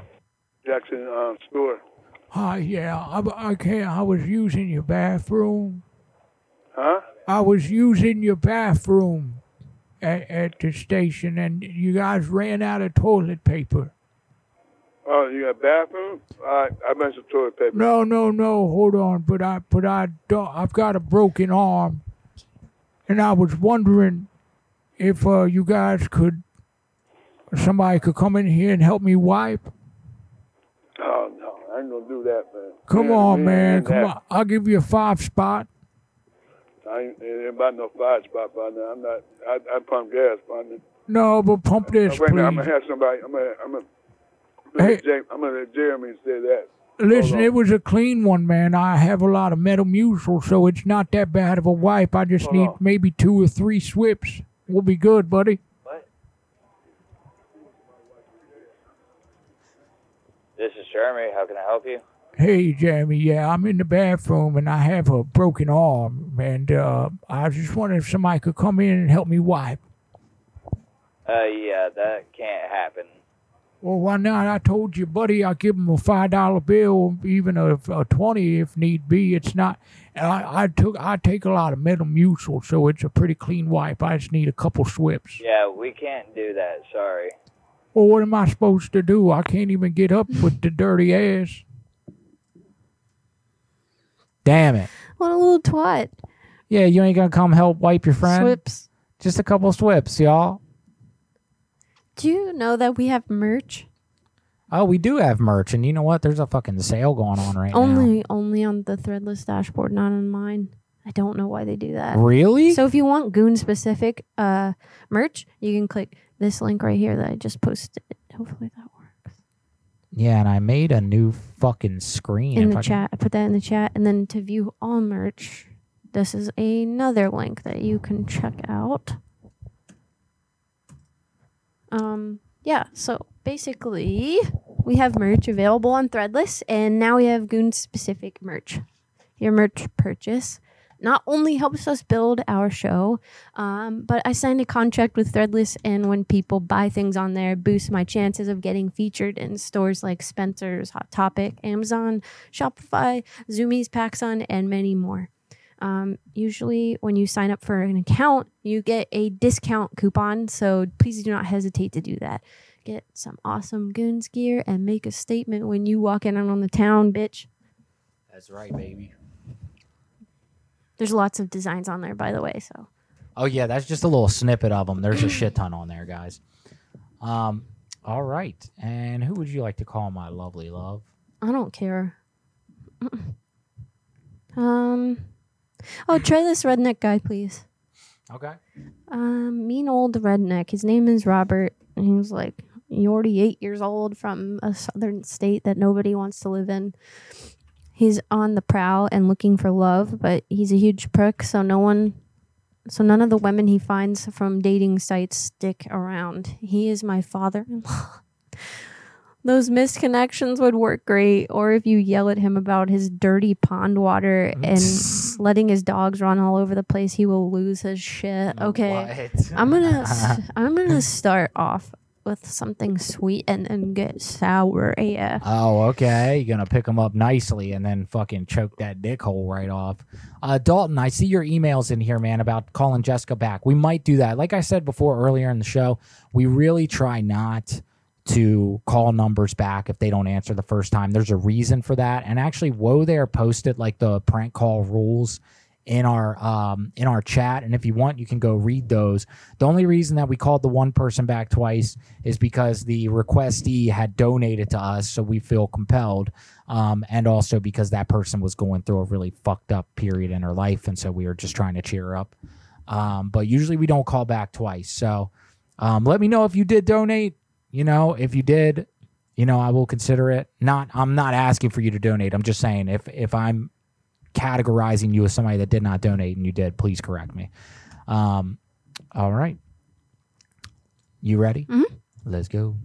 [SPEAKER 12] Jackson um, Stewart.
[SPEAKER 28] Hi, yeah, I, I can't. I was using your bathroom.
[SPEAKER 12] Huh?
[SPEAKER 28] I was using your bathroom at, at the station, and you guys ran out of toilet paper.
[SPEAKER 12] Oh, you got bathroom? I meant some toilet paper.
[SPEAKER 28] No, no, no. Hold on, but I, but I, don't, I've got a broken arm, and I was wondering if uh, you guys could, somebody could come in here and help me wipe.
[SPEAKER 12] Oh no, I ain't gonna do that, man.
[SPEAKER 28] Come
[SPEAKER 12] Yeah,
[SPEAKER 28] on,
[SPEAKER 12] yeah,
[SPEAKER 28] man. Come
[SPEAKER 12] that-
[SPEAKER 28] on. I'll give you a five spot.
[SPEAKER 12] I ain't, it about no fire spot, partner. I'm not. I, I pump gas, partner.
[SPEAKER 28] No, but pump this,
[SPEAKER 12] Uh, wait a minute, I'm gonna have somebody. I'm gonna. I'm gonna.
[SPEAKER 28] Hey.
[SPEAKER 12] Jam- I'm gonna let Jeremy say that.
[SPEAKER 28] Listen, it was a clean one, man. I have a lot of Metamucil, so it's not that bad of a wipe. I just
[SPEAKER 12] Hold
[SPEAKER 28] need
[SPEAKER 12] on.
[SPEAKER 28] maybe two or three swips. We'll be good, buddy. What?
[SPEAKER 30] This is Jeremy. How can I help you?
[SPEAKER 28] Hey, Jeremy. Yeah, I'm in the bathroom and I have a broken arm, and uh, I was just wondering if somebody could come in and help me wipe.
[SPEAKER 30] Uh, yeah, that can't happen.
[SPEAKER 28] Well, why not? I told you, buddy, I'll give him a five dollar bill, even a, a twenty if need be. It's not, I, I took I take a lot of metal Metamucil, so it's a pretty clean wipe. I just need a couple swips.
[SPEAKER 30] Yeah, we can't do that. Sorry.
[SPEAKER 28] Well, what am I supposed to do? I can't even get up with the dirty ass.
[SPEAKER 3] Damn it.
[SPEAKER 4] What a little twat.
[SPEAKER 3] Yeah, you ain't gonna come help wipe your friend.
[SPEAKER 4] Swips.
[SPEAKER 3] Just a couple swips, y'all.
[SPEAKER 4] Do you know that we have merch?
[SPEAKER 3] Oh, we do have merch, and you know what? There's a fucking sale going on right now.
[SPEAKER 4] Only only on the threadless dashboard, not on mine. I don't know why they do that.
[SPEAKER 3] Really?
[SPEAKER 4] So if you want goon specific uh merch, you can click this link right here that I just posted. Hopefully that.
[SPEAKER 3] Yeah, and I made a new fucking screen
[SPEAKER 4] In the chat. I put that in the chat. And then to view all merch, this is another link that you can check out. Um yeah, so basically we have merch available on Threadless and now we have goon specific merch. Your merch purchase not only helps us build our show, um, but I signed a contract with Threadless, and when people buy things on there, boosts my chances of getting featured in stores like Spencer's, Hot Topic, Amazon, Shopify, Zumiez, PacSun, and many more. Um, usually, when you sign up for an account, you get a discount coupon, so please do not hesitate to do that. Get some awesome Goonz gear and make a statement when you walk in on the town, bitch.
[SPEAKER 3] That's right, baby.
[SPEAKER 4] There's lots of designs on there, by the way, so.
[SPEAKER 3] Oh yeah, that's just a little snippet of them. There's a shit ton on there, guys. Um, all right. And who would you like to call my lovely love?
[SPEAKER 4] I don't care. um, oh, try this redneck guy, please.
[SPEAKER 3] Okay.
[SPEAKER 4] Um, mean old redneck. His name is Robert. And he was like 48 years old from a southern state that nobody wants to live in. He's on the prowl and looking for love, but he's a huge prick, so no one so none of the women he finds from dating sites stick around. He is my father-in-law. Those missed connections would work great, or if you yell at him about his dirty pond water and letting his dogs run all over the place, he will lose his shit. Mm, okay,
[SPEAKER 3] What?
[SPEAKER 4] I'm gonna I'm gonna start off with something sweet and then get sour. Yeah.
[SPEAKER 3] Oh, okay. You're gonna pick them up nicely and then fucking choke that dick hole right off. Uh, Dalton, I see your emails in here, man, about calling Jessica back. We might do that. Like I said before earlier in the show, we really try not to call numbers back if they don't answer the first time. There's a reason for that. And actually, Woe there posted like the prank call rules in our um in our chat. And if you want you can go read those. The only reason that we called the one person back twice is because the requestee had donated to us so we feel compelled um and also because that person was going through a really fucked up period in her life and so we were just trying to cheer her up. Um but usually we don't call back twice. So um let me know if you did donate. You know if you did you know i will consider it. Not i'm not asking for you to donate. I'm just saying if if i'm categorizing you as somebody that did not donate and you did, please correct me. Um, all right. You ready?
[SPEAKER 4] Mhm.
[SPEAKER 3] Let's go.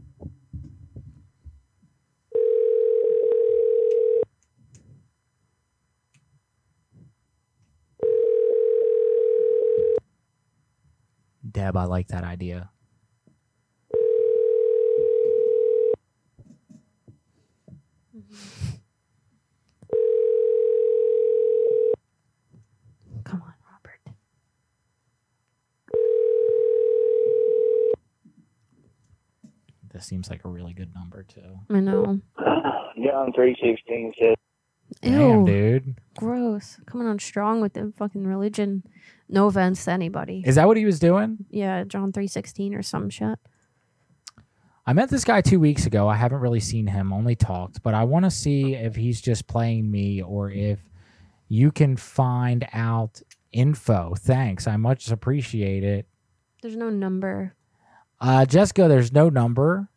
[SPEAKER 3] Deb, I like that idea. This seems like a really good number too.
[SPEAKER 4] I know.
[SPEAKER 30] John three sixteen says.
[SPEAKER 3] Damn, dude.
[SPEAKER 4] Gross. Coming on strong with the fucking religion. No offense to anybody.
[SPEAKER 3] Is that what he was doing?
[SPEAKER 4] yeah, John three sixteen or some shit.
[SPEAKER 3] I met this guy two weeks ago. I haven't really seen him, only talked, but I want to see if he's just playing me or if you can find out info. Thanks. I much appreciate it.
[SPEAKER 4] There's no number.
[SPEAKER 3] Uh, Jessica, there's no number.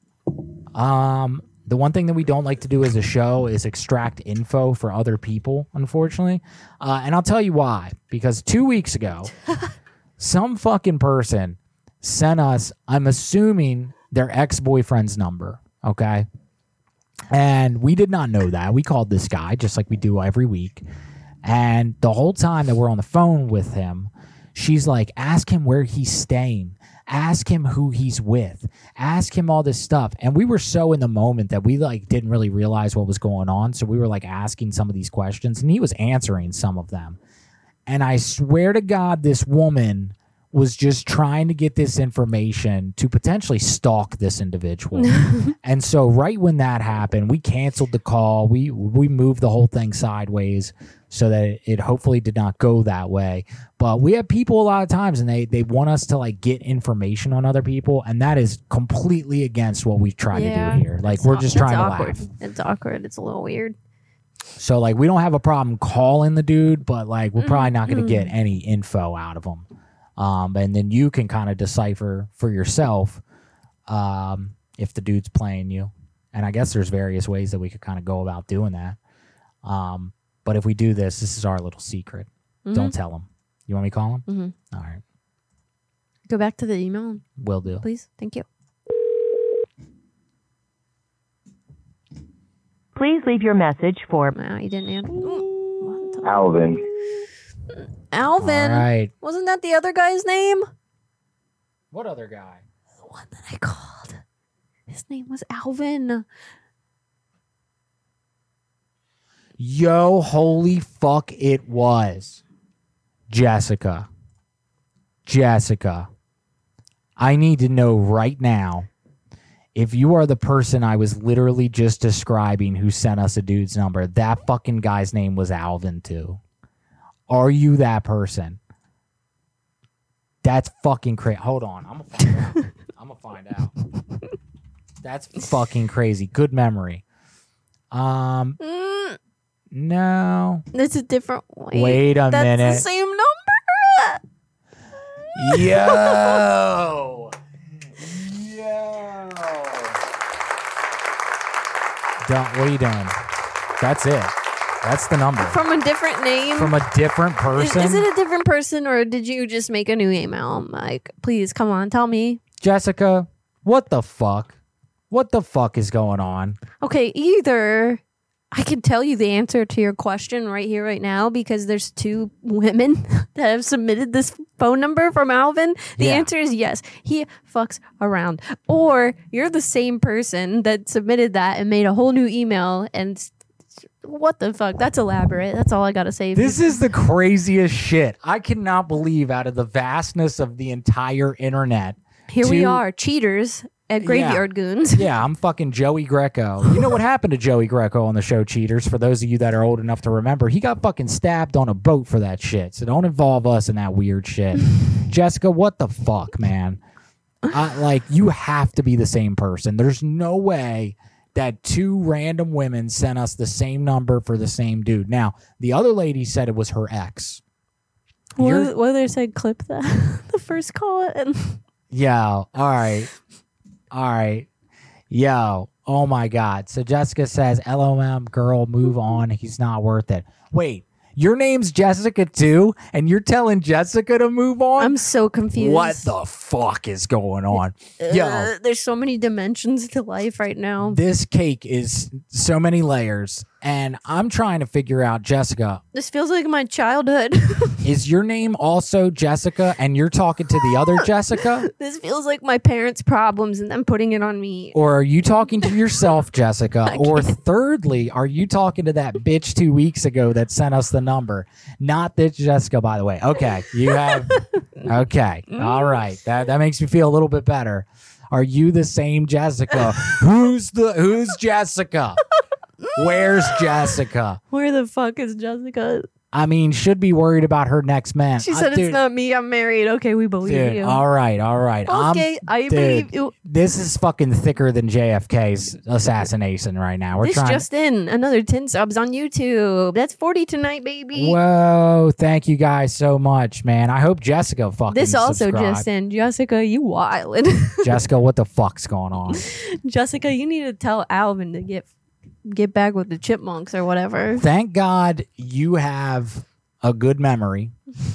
[SPEAKER 3] Um, the one thing that we don't like to do as a show is extract info for other people, unfortunately. Uh, and I'll tell you why. Because two weeks ago, some fucking person sent us, I'm assuming, their ex boyfriend's number. Okay. And we did not know that. We called this guy just like we do every week. And the whole time that we're on the phone with him, she's like, ask him where he's staying. Ask him who he's with. Ask him all this stuff. And we were so in the moment that we like didn't really realize what was going on. So we were like asking some of these questions and he was answering some of them. And i swear to god this woman was just trying to get this information to potentially stalk this individual. And so right when that happened we canceled the call. We we moved the whole thing sideways so that it, hopefully did not go that way but we have people a lot of times and they they want us to like get information on other people and that is completely against what we try to do here like
[SPEAKER 4] it's
[SPEAKER 3] we're just trying to
[SPEAKER 4] awkward.
[SPEAKER 3] laugh
[SPEAKER 4] It's awkward. It's a little weird.
[SPEAKER 3] so like we don't have a problem calling the dude but like we're probably not going to get
[SPEAKER 4] Mhm.
[SPEAKER 3] any info out of him um and then you can kind of decipher for yourself um if the dude's playing you and i guess there's various ways that we could kind of go about doing that um but if we do this this is our little secret don't
[SPEAKER 4] Mhm.
[SPEAKER 3] tell him you want me to call him
[SPEAKER 4] hmm
[SPEAKER 3] all right
[SPEAKER 4] Go back to the email,
[SPEAKER 3] will do
[SPEAKER 4] please. Thank you.
[SPEAKER 23] Please leave your message for.
[SPEAKER 4] Wow, you didn't answer.
[SPEAKER 31] Alvin.
[SPEAKER 4] Alvin.
[SPEAKER 3] All right.
[SPEAKER 4] Wasn't that the other guy's name?
[SPEAKER 3] what other guy
[SPEAKER 4] The one that I called. His name was Alvin.
[SPEAKER 3] Yo, holy fuck, it was. Jessica. Jessica. I need to know right now if you are the person I was literally just describing who sent us a dude's number. That fucking guy's name was Alvin, too. Are you that person? That's fucking crazy. Hold on. I'm going to find out. I'm going to find out. That's fucking crazy. Good memory. Um,
[SPEAKER 4] Mm,
[SPEAKER 3] no.
[SPEAKER 4] it's a different. Wait,
[SPEAKER 3] Wait a minute.
[SPEAKER 4] that's
[SPEAKER 3] minute.
[SPEAKER 4] the same number.
[SPEAKER 3] Yo. Yo. Don't, what are you doing? That's it. That's the number.
[SPEAKER 4] From a different name.
[SPEAKER 3] From a different
[SPEAKER 4] Is,
[SPEAKER 3] person.
[SPEAKER 4] is it a different person or did you just make a new email? Like, please come on, tell me.
[SPEAKER 3] Jessica, what the fuck? What the fuck is going on?
[SPEAKER 4] Okay, either I can tell you the answer to your question right here, right now, because there's two women that have submitted this phone number from Alvin. The
[SPEAKER 3] Yeah.
[SPEAKER 4] answer is yes. He fucks around. Or you're the same person that submitted that and made a whole new email and what the fuck? That's elaborate. That's all I gotta say.
[SPEAKER 3] This is the craziest shit. I cannot believe out of the vastness of the entire internet.
[SPEAKER 4] here we are, cheaters at Graveyard Goonz.
[SPEAKER 3] Yeah, I'm fucking Joey Greco. You know what happened to Joey Greco on the show Cheaters? For those of you that are old enough to remember, he got fucking stabbed on a boat for that shit. So don't involve us in that weird shit. Jessica, what the fuck, man? I, like, you have to be the same person. There's no way that two random women sent us the same number for the same dude. Now, the other lady said it was her ex.
[SPEAKER 4] What, what they said, clip that the first call and
[SPEAKER 3] Yo, all right. All right. Yo, oh my God. So Jessica says, LOM, girl, move on. He's not worth it. Wait, your name's Jessica too? And you're telling Jessica to move on?
[SPEAKER 4] I'm so confused.
[SPEAKER 3] What the fuck is going on? Yo,
[SPEAKER 4] Uh, there's so many dimensions to life right now.
[SPEAKER 3] this cake is so many layers. And I'm trying to figure out, Jessica,
[SPEAKER 4] This feels like my childhood.
[SPEAKER 3] is your name also Jessica and you're talking to the other Jessica?
[SPEAKER 4] this feels like my parents' problems and them putting it on me.
[SPEAKER 3] Or are you talking to yourself, Jessica? Or thirdly, are you talking to that bitch two weeks ago that sent us the number? Not this Jessica, by the way. Okay. You have okay. All right. That that makes me feel a little bit better. Are you the same Jessica? who's the who's Jessica? Where's Jessica?
[SPEAKER 4] Where the fuck is Jessica?
[SPEAKER 3] I mean, should be worried about her next man.
[SPEAKER 4] She
[SPEAKER 3] Uh,
[SPEAKER 4] said
[SPEAKER 3] dude,
[SPEAKER 4] it's not me. I'm married. Okay, we believe
[SPEAKER 3] Dude,
[SPEAKER 4] you.
[SPEAKER 3] all right, all right. I'm-
[SPEAKER 4] Okay, I
[SPEAKER 3] dude,
[SPEAKER 4] believe you.
[SPEAKER 3] This is fucking thicker than JFK's assassination right now. We're
[SPEAKER 4] this
[SPEAKER 3] trying.
[SPEAKER 4] just in another 10 subs on YouTube. That's 40 tonight, baby.
[SPEAKER 3] Whoa! Thank you guys so much, man. I hope Jessica fucking.
[SPEAKER 4] This also
[SPEAKER 3] subscribed.
[SPEAKER 4] just in. Jessica, you wildin'.
[SPEAKER 3] Jessica, what the fuck's going on?
[SPEAKER 4] Jessica, you need to tell Alvin to get get back with the chipmunks or whatever.
[SPEAKER 3] Thank God you have a good memory,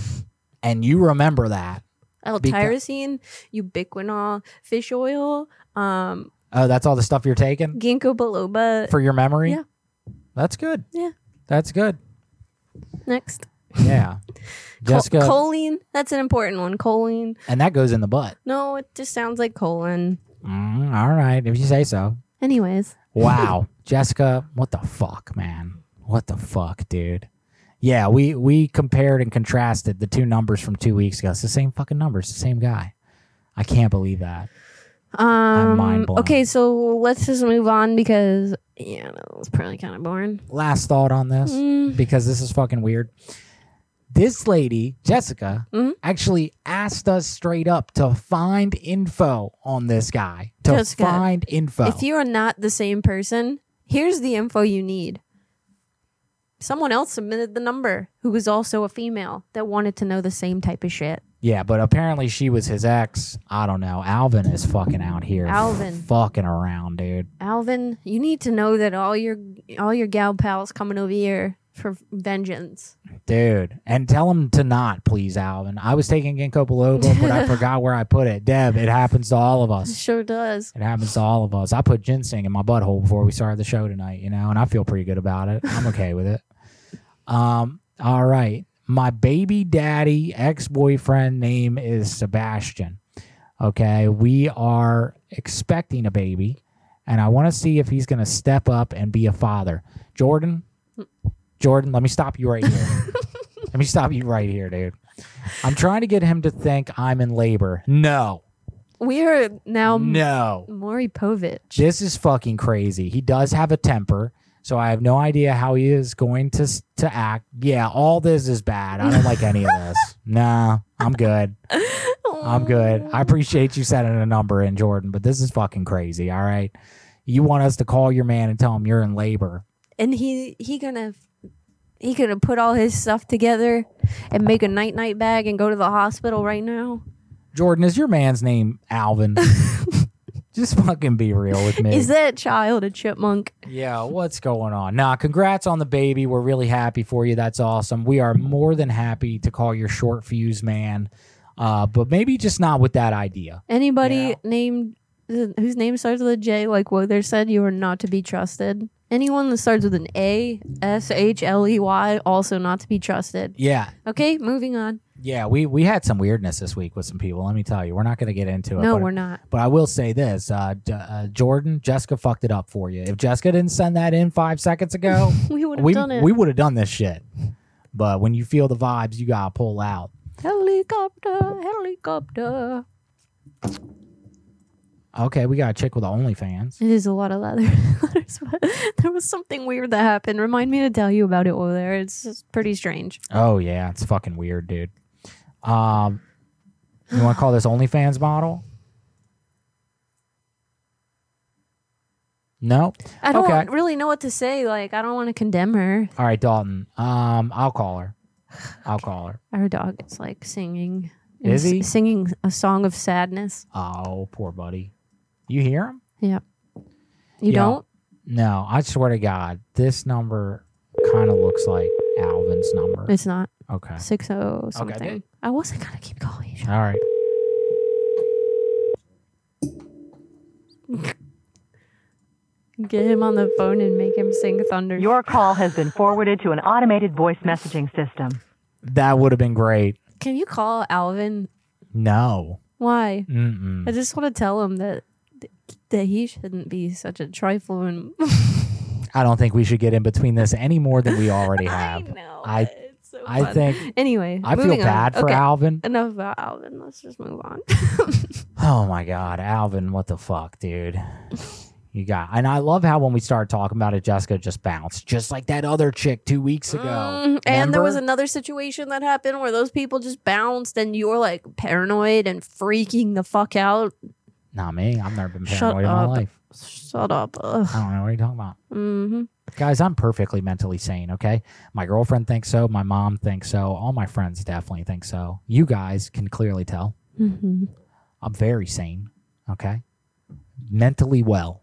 [SPEAKER 3] and you remember that.
[SPEAKER 4] L-tyrosine, ubiquinol, fish oil, um,
[SPEAKER 3] Oh, that's all the stuff you're taking
[SPEAKER 4] ginkgo biloba.
[SPEAKER 3] for your memory.
[SPEAKER 4] Yeah.
[SPEAKER 3] That's good.
[SPEAKER 4] Yeah.
[SPEAKER 3] That's good.
[SPEAKER 4] Next.
[SPEAKER 3] Yeah.
[SPEAKER 4] Col-
[SPEAKER 3] Jessica,
[SPEAKER 4] choline. That's an important one. Choline.
[SPEAKER 3] and that goes in the butt.
[SPEAKER 4] No, it just sounds like colon.
[SPEAKER 3] Mm, all right, if you say so.
[SPEAKER 4] Anyways.
[SPEAKER 3] Wow, Jessica, what the fuck, man? What the fuck, dude? Yeah, we we compared and contrasted the two numbers from two weeks ago. It's the same fucking numbers, the same guy. I can't believe that.
[SPEAKER 4] Um,
[SPEAKER 3] mind blown.
[SPEAKER 4] okay, so let's just move on because yeah, that was probably kind of boring.
[SPEAKER 3] Last thought on this,
[SPEAKER 4] Mm.
[SPEAKER 3] because this is fucking weird. This lady, Jessica,
[SPEAKER 4] Mm-hmm.
[SPEAKER 3] actually asked us straight up to find info on this guy. To
[SPEAKER 4] Jessica,
[SPEAKER 3] find info.
[SPEAKER 4] If you are not the same person, here's the info you need. Someone else submitted the number who was also a female that wanted to know the same type of shit.
[SPEAKER 3] Yeah, but apparently she was his ex. I don't know. Alvin is fucking out here.
[SPEAKER 4] Alvin.
[SPEAKER 3] Fucking around, dude.
[SPEAKER 4] Alvin, you need to know that all your all your gal pals coming over here for vengeance.
[SPEAKER 3] Dude. And tell him to not, please, Alvin. I was taking ginkgo biloba, but I forgot where I put it. Deb, it happens to all of
[SPEAKER 4] It
[SPEAKER 3] us.
[SPEAKER 4] sure does.
[SPEAKER 3] It happens to all of us. I put ginseng in my butthole before we started the show tonight, you know, and I feel pretty good about it. I'm okay with it. Um, all right. My baby daddy ex boyfriend name is Sebastian. Okay. We are expecting a baby, and I want to see if he's going to step up and be a father. Jordan, Jordan, let me stop you right here. let me stop you right here, dude. I'm trying to get him to think I'm in labor. No.
[SPEAKER 4] We are now
[SPEAKER 3] No.
[SPEAKER 4] Maury Povich.
[SPEAKER 3] This is fucking crazy. He does have a temper, so I have no idea how he is going to to act. Yeah, all this is bad. I don't like any of this. Nah, I'm good. I'm good. I appreciate you setting a number in, Jordan, but this is fucking crazy. All right, you want us to call your man and tell him you're in labor?
[SPEAKER 4] and he he gonna he could have put all his stuff together and make a night night bag and go to the hospital right now.
[SPEAKER 3] Jordan, is your man's name Alvin? Just fucking be real with me.
[SPEAKER 4] Is that child a chipmunk?
[SPEAKER 3] Yeah, what's going on? Nah, congrats on the baby. We're really happy for you. That's awesome. We are more than happy to call your short fuse man, uh, but maybe just not with that idea.
[SPEAKER 4] Anybody named whose name starts with a J, like Whoa there said, you are not to be trusted. Anyone that starts with an A, S H L E Y, also not to be trusted.
[SPEAKER 3] Yeah,
[SPEAKER 4] Okay, moving on.
[SPEAKER 3] yeah. We we had some weirdness this week with some people. Let me tell you, we're not going to get into it.
[SPEAKER 4] No,
[SPEAKER 3] but-
[SPEAKER 4] we're not.
[SPEAKER 3] But I will say this, uh, J- uh, Jordan, Jessica fucked it up for you. If Jessica didn't send that in five seconds ago,
[SPEAKER 4] We would have done it.
[SPEAKER 3] we would have done this shit. But when you feel the vibes, you gotta pull out.
[SPEAKER 4] helicopter, helicopter.
[SPEAKER 3] Okay, we got a chick with OnlyFans.
[SPEAKER 4] It is a lot of leather. letters, but there was something weird that happened. Remind me to tell you about it over there. It's just pretty strange.
[SPEAKER 3] Oh yeah, it's fucking weird, dude. Um, you want to call this OnlyFans model? No.
[SPEAKER 4] I don't
[SPEAKER 3] Okay.
[SPEAKER 4] really know what to say. Like, I don't want to condemn her.
[SPEAKER 3] All right, Dalton. Um, I'll call her. I'll call her.
[SPEAKER 4] Our dog is like singing.
[SPEAKER 3] Is he?
[SPEAKER 4] s- singing a song of sadness?
[SPEAKER 3] Oh, poor buddy. You hear him?
[SPEAKER 4] Yeah. You
[SPEAKER 3] Yeah.
[SPEAKER 4] don't?
[SPEAKER 3] No, I swear to God, this number kind of looks like Alvin's number.
[SPEAKER 4] It's not.
[SPEAKER 3] Okay.
[SPEAKER 4] Six oh something.
[SPEAKER 3] dude.
[SPEAKER 4] I wasn't gonna keep calling you.
[SPEAKER 3] All right.
[SPEAKER 4] Get him on the phone and make him sing Thunder.
[SPEAKER 23] Your call has been forwarded to an automated voice messaging system.
[SPEAKER 3] That would have been great.
[SPEAKER 4] Can you call Alvin?
[SPEAKER 3] No.
[SPEAKER 4] Why?
[SPEAKER 3] Mm-mm.
[SPEAKER 4] I just want to tell him that that he shouldn't be such a trifle and
[SPEAKER 3] I don't think we should get in between this any more than we already have. I know. I, I think.
[SPEAKER 4] Anyway,
[SPEAKER 3] I feel
[SPEAKER 4] moving on.
[SPEAKER 3] bad for
[SPEAKER 4] Okay.
[SPEAKER 3] Alvin.
[SPEAKER 4] Enough about Alvin. Let's just move on.
[SPEAKER 3] Oh my God, Alvin, what the fuck, dude? You got, and I love how when we started talking about it, Jessica just bounced, just like that other chick two weeks ago.
[SPEAKER 4] Mm, and there was another situation that happened where those people just bounced and you were like paranoid and freaking the fuck out.
[SPEAKER 3] Not me. I've never been
[SPEAKER 4] Shut
[SPEAKER 3] paranoid in my
[SPEAKER 4] up.
[SPEAKER 3] life.
[SPEAKER 4] Shut up. Ugh.
[SPEAKER 3] I don't know what you're talking about.
[SPEAKER 4] Mm-hmm.
[SPEAKER 3] Guys, I'm perfectly mentally sane, okay? My girlfriend thinks so. My mom thinks so. All my friends definitely think so. You guys can clearly tell.
[SPEAKER 4] hmm
[SPEAKER 3] I'm very sane, okay? Mentally well.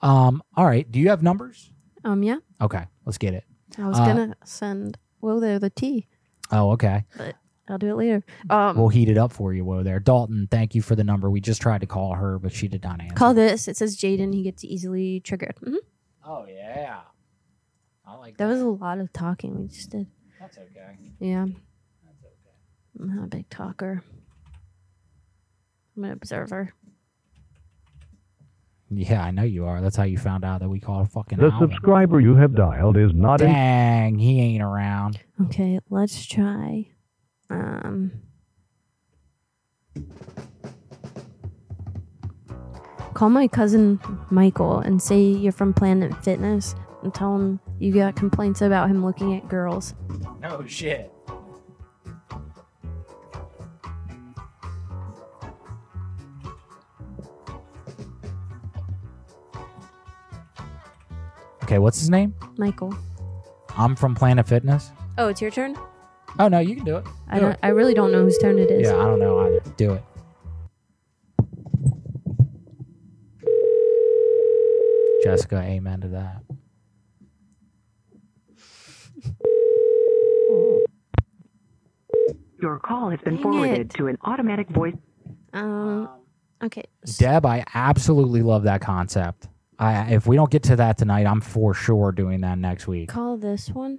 [SPEAKER 3] Um, all right. Do you have numbers?
[SPEAKER 4] Um, yeah.
[SPEAKER 3] Okay, let's get it.
[SPEAKER 4] I was
[SPEAKER 3] Uh,
[SPEAKER 4] gonna send Will there the tea,
[SPEAKER 3] Oh, okay.
[SPEAKER 4] but I'll do it later. Um,
[SPEAKER 3] we'll heat it up for you, Whoa there. Dalton, thank you for the number. We just tried to call her, but she did not answer.
[SPEAKER 4] call this. It says Jaden. He gets easily triggered. hmm
[SPEAKER 3] Oh, yeah. I like
[SPEAKER 4] That was a lot of talking we just did.
[SPEAKER 3] That's okay.
[SPEAKER 4] Yeah. I'm not a big talker. I'm an observer.
[SPEAKER 3] Yeah, I know you are. That's how you found out that we called fucking
[SPEAKER 32] The
[SPEAKER 3] Alvin.
[SPEAKER 32] subscriber you have dialed is not in.
[SPEAKER 3] Dang, he ain't around.
[SPEAKER 4] Okay, let's try. Um. Call my cousin Michael and say you're from Planet Fitness and tell him you got complaints about him looking at girls.
[SPEAKER 3] No shit. Okay, what's his name?
[SPEAKER 4] Michael.
[SPEAKER 3] I'm from Planet Fitness.
[SPEAKER 4] Oh, it's your turn.
[SPEAKER 3] Oh no, you can do it.
[SPEAKER 4] I
[SPEAKER 3] Do
[SPEAKER 4] don't.
[SPEAKER 3] it.
[SPEAKER 4] I really don't know whose turn it is.
[SPEAKER 3] Yeah, I don't know either. Do it. Jessica, amen to that.
[SPEAKER 13] Your call has been
[SPEAKER 4] Dang
[SPEAKER 13] forwarded
[SPEAKER 4] it.
[SPEAKER 13] to an automatic voice.
[SPEAKER 4] Um. Okay.
[SPEAKER 3] Deb, I absolutely love that concept. I if we don't get to that tonight, I'm for sure doing that next week.
[SPEAKER 4] Call this one.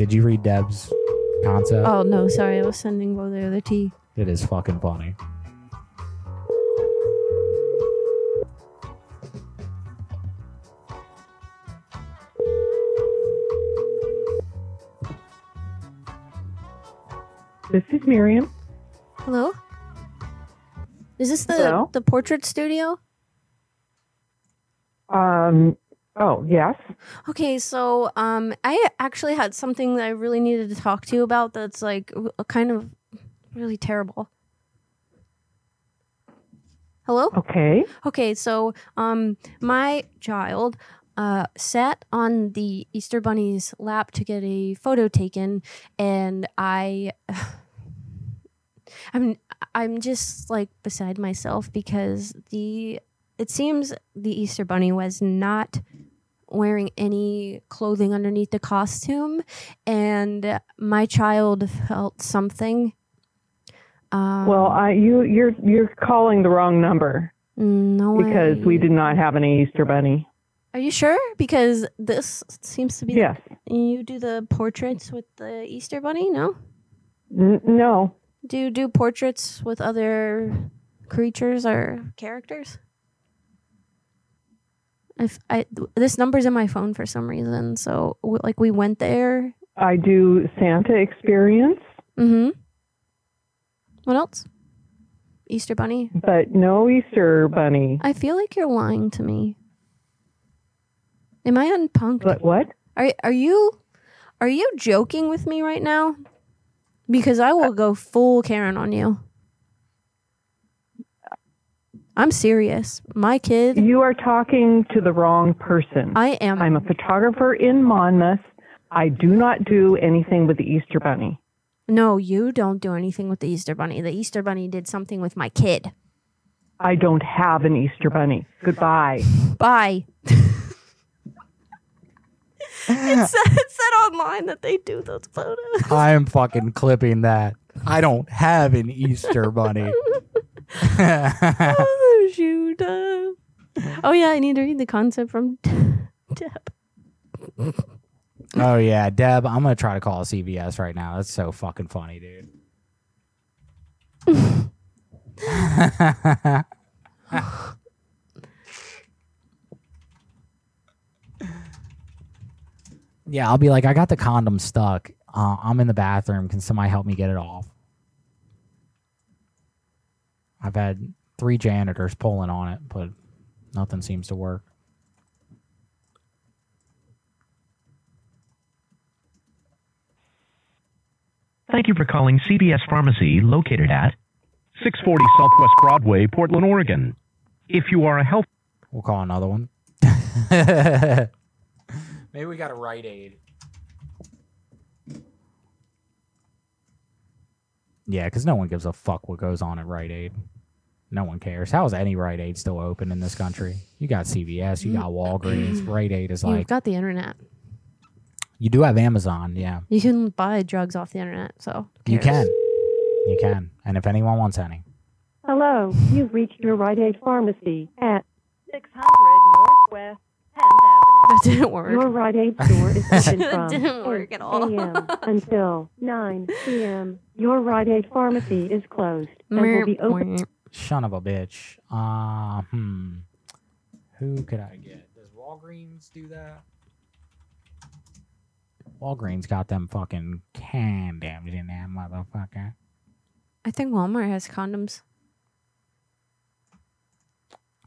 [SPEAKER 3] Did you read Deb's concept?
[SPEAKER 4] Oh no, sorry. I was sending over the other T.
[SPEAKER 3] It is fucking funny.
[SPEAKER 33] This is Miriam.
[SPEAKER 4] Hello. Is this the
[SPEAKER 33] Hello?
[SPEAKER 4] the portrait studio?
[SPEAKER 33] Um. Oh yes.
[SPEAKER 4] Okay, so um, I actually had something that I really needed to talk to you about. That's like r- kind of really terrible. Hello.
[SPEAKER 33] Okay.
[SPEAKER 4] Okay, so um, my child uh sat on the Easter Bunny's lap to get a photo taken, and I. I'm I'm just like beside myself because the it seems the Easter bunny was not wearing any clothing underneath the costume and my child felt something um,
[SPEAKER 33] well, I you you're you're calling the wrong number
[SPEAKER 4] no
[SPEAKER 33] because
[SPEAKER 4] way.
[SPEAKER 33] we did not have any Easter bunny.
[SPEAKER 4] are you sure because this seems to be
[SPEAKER 33] Yes.
[SPEAKER 4] you do the portraits with the Easter bunny no
[SPEAKER 33] N- no.
[SPEAKER 4] do you do portraits with other creatures or characters if I this number's in my phone for some reason, so w- like we went there.
[SPEAKER 33] I do Santa experience,
[SPEAKER 4] Mm-hmm. What else? Easter Bunny.
[SPEAKER 33] but no Easter bunny.
[SPEAKER 4] I feel like you're lying to me. Am I unpunked?
[SPEAKER 33] But what?
[SPEAKER 4] Are are you are you joking with me right now? Because I will go full Karen on you. I'm serious. My kid.
[SPEAKER 33] You are talking to the wrong person.
[SPEAKER 4] I am.
[SPEAKER 33] I'm a photographer in Monmouth. I do not do anything with the Easter bunny.
[SPEAKER 4] No, you don't do anything with the Easter Bunny. The Easter Bunny did something with my kid.
[SPEAKER 33] I don't have an Easter bunny. Goodbye.
[SPEAKER 4] Bye. it, said, it said online that they do those photos.
[SPEAKER 3] I am fucking clipping that. I don't have an Easter bunny.
[SPEAKER 4] oh, shoot. uh. Oh, yeah, I need to read the concept from Deb.
[SPEAKER 3] oh yeah, Deb, I'm gonna try to call CVS right now. That's so fucking funny, dude. yeah, I'll be like, I got the condom stuck. Uh, I'm in the bathroom. Can somebody help me get it off? I've had three janitors pulling on it, but nothing seems to work.
[SPEAKER 34] Thank you for calling CVS Pharmacy located at 640 Southwest Broadway, Portland, Oregon. If you are a health
[SPEAKER 3] We'll call another one. Maybe we got a Rite Aid. Yeah, because no one gives a fuck what goes on at Rite Aid. No one cares. How is any Rite Aid still open in this country? You got CVS, you got Walgreens. Mm. Rite Aid is like You've
[SPEAKER 4] got the internet.
[SPEAKER 3] you do have Amazon. Yeah,
[SPEAKER 4] You can buy drugs off the internet, so. who
[SPEAKER 3] you
[SPEAKER 4] cares?
[SPEAKER 3] can. You can. And if anyone wants any.
[SPEAKER 35] Hello, you've reached your Rite Aid pharmacy at
[SPEAKER 23] 600 Northwest 10th Avenue.
[SPEAKER 4] That didn't work.
[SPEAKER 35] Your Rite Aid store is open
[SPEAKER 4] That
[SPEAKER 35] from
[SPEAKER 4] didn't work at all.
[SPEAKER 35] 8 a.m. until 9 p.m. Your Rite Aid pharmacy is closed and will be open.
[SPEAKER 3] Son of a bitch. Uh, hmm. Who could I get? Does Walgreens do that? Walgreens got them fucking condoms in that motherfucker.
[SPEAKER 4] I think Walmart has condoms.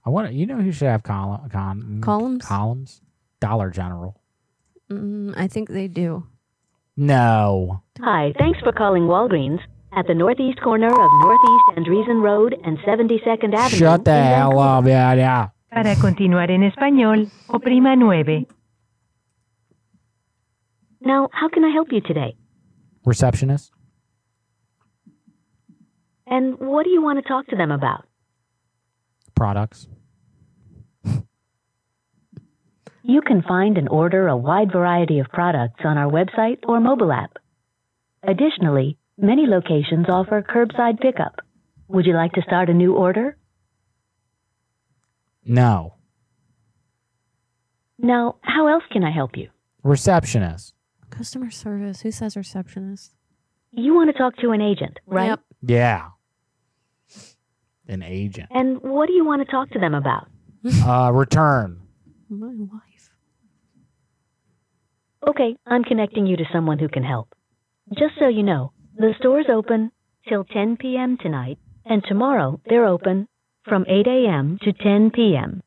[SPEAKER 3] I want you know who should have col- con-
[SPEAKER 4] Columns?
[SPEAKER 3] Columns. Dollar General.
[SPEAKER 4] Mm, I think they do.
[SPEAKER 3] No.
[SPEAKER 36] Hi, thanks for calling Walgreens at the northeast corner of Northeast Andresen Road and 72nd Avenue.
[SPEAKER 3] Shut the hell up, yeah, yeah.
[SPEAKER 23] Para continuar en español, oprima 9.
[SPEAKER 36] Now, how can I help you today?
[SPEAKER 3] Receptionist.
[SPEAKER 36] And what do you want to talk to them about?
[SPEAKER 3] Products.
[SPEAKER 36] You can find and order a wide variety of products on our website or mobile app. Additionally, many locations offer curbside pickup. Would you like to start a new order?
[SPEAKER 3] No.
[SPEAKER 36] Now, how else can I help you?
[SPEAKER 3] Receptionist.
[SPEAKER 4] Customer service. Who says receptionist?
[SPEAKER 36] You want to talk to an agent, right?
[SPEAKER 4] Yep.
[SPEAKER 3] Yeah. An agent.
[SPEAKER 36] And what do you want to talk to them about?
[SPEAKER 3] Uh, return.
[SPEAKER 4] My wife.
[SPEAKER 36] Okay, I'm connecting you to someone who can help. Just so you know, the store's open till 10 p.m. tonight, and tomorrow they're open from 8 a.m. to 10 p.m.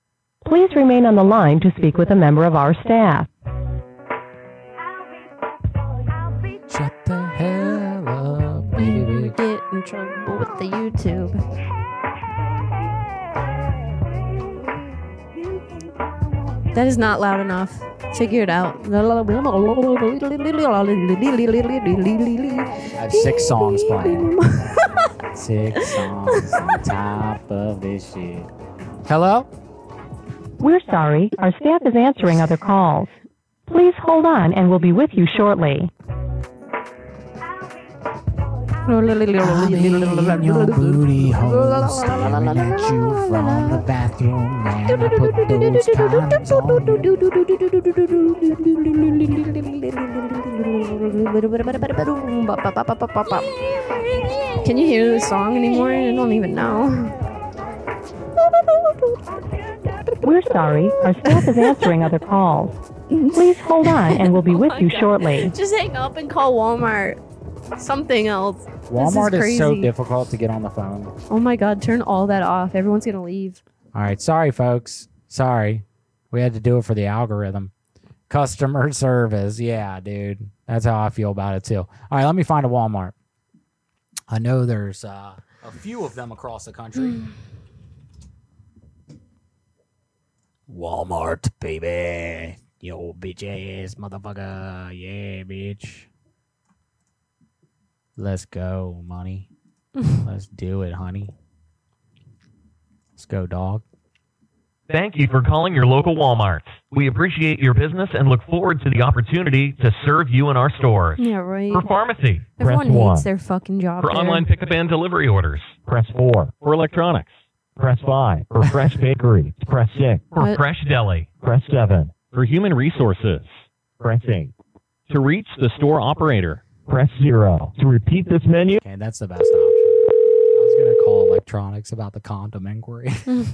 [SPEAKER 35] Please remain on the line to speak with a member of our staff.
[SPEAKER 3] Shut the hell up, baby.
[SPEAKER 4] Get in trouble with the YouTube. That is not loud enough. Figure it out.
[SPEAKER 3] I have six songs playing. six songs on top of this shit. Hello?
[SPEAKER 35] We're sorry, our staff is answering other calls. Please hold on and we'll be with you shortly.
[SPEAKER 3] In your booty hole, staring at you from the bathroom, and I put those condoms on.
[SPEAKER 4] Can you hear the song anymore? I don't even know.
[SPEAKER 35] We're sorry, our staff is answering other calls. Please hold on and we'll be with you shortly.
[SPEAKER 4] Just hang up and call Walmart. Something else. This
[SPEAKER 3] Walmart is,
[SPEAKER 4] crazy.
[SPEAKER 3] so difficult to get on the phone.
[SPEAKER 4] Oh my god, turn all that off. Everyone's gonna leave.
[SPEAKER 3] All right, sorry, folks. Sorry. We had to do it for the algorithm. Customer service. Yeah, dude. That's how I feel about it, too. All right, let me find a Walmart. I know there's uh, a few of them across the country. Walmart, baby. Yo, bitch ass motherfucker. Yeah, bitch. Let's go, money. Let's do it, honey. Let's go, dog.
[SPEAKER 34] Thank you for calling your local Walmart. We appreciate your business and look forward to the opportunity to serve you in our stores.
[SPEAKER 4] Yeah, right.
[SPEAKER 34] For pharmacy,
[SPEAKER 4] Everyone
[SPEAKER 34] press 1.
[SPEAKER 4] hates their fucking job.
[SPEAKER 34] For
[SPEAKER 4] there.
[SPEAKER 34] online pickup and delivery orders, press 4. For electronics,
[SPEAKER 32] Press 5. For Fresh Bakery, press 6.
[SPEAKER 34] for
[SPEAKER 4] What?
[SPEAKER 34] fresh deli,
[SPEAKER 32] Press 7.
[SPEAKER 34] for human resources,
[SPEAKER 32] Press 8.
[SPEAKER 34] to reach the store operator.
[SPEAKER 32] Press 0. To repeat this menu,
[SPEAKER 3] Okay, that's the best option. I was gonna call electronics about the condom inquiry.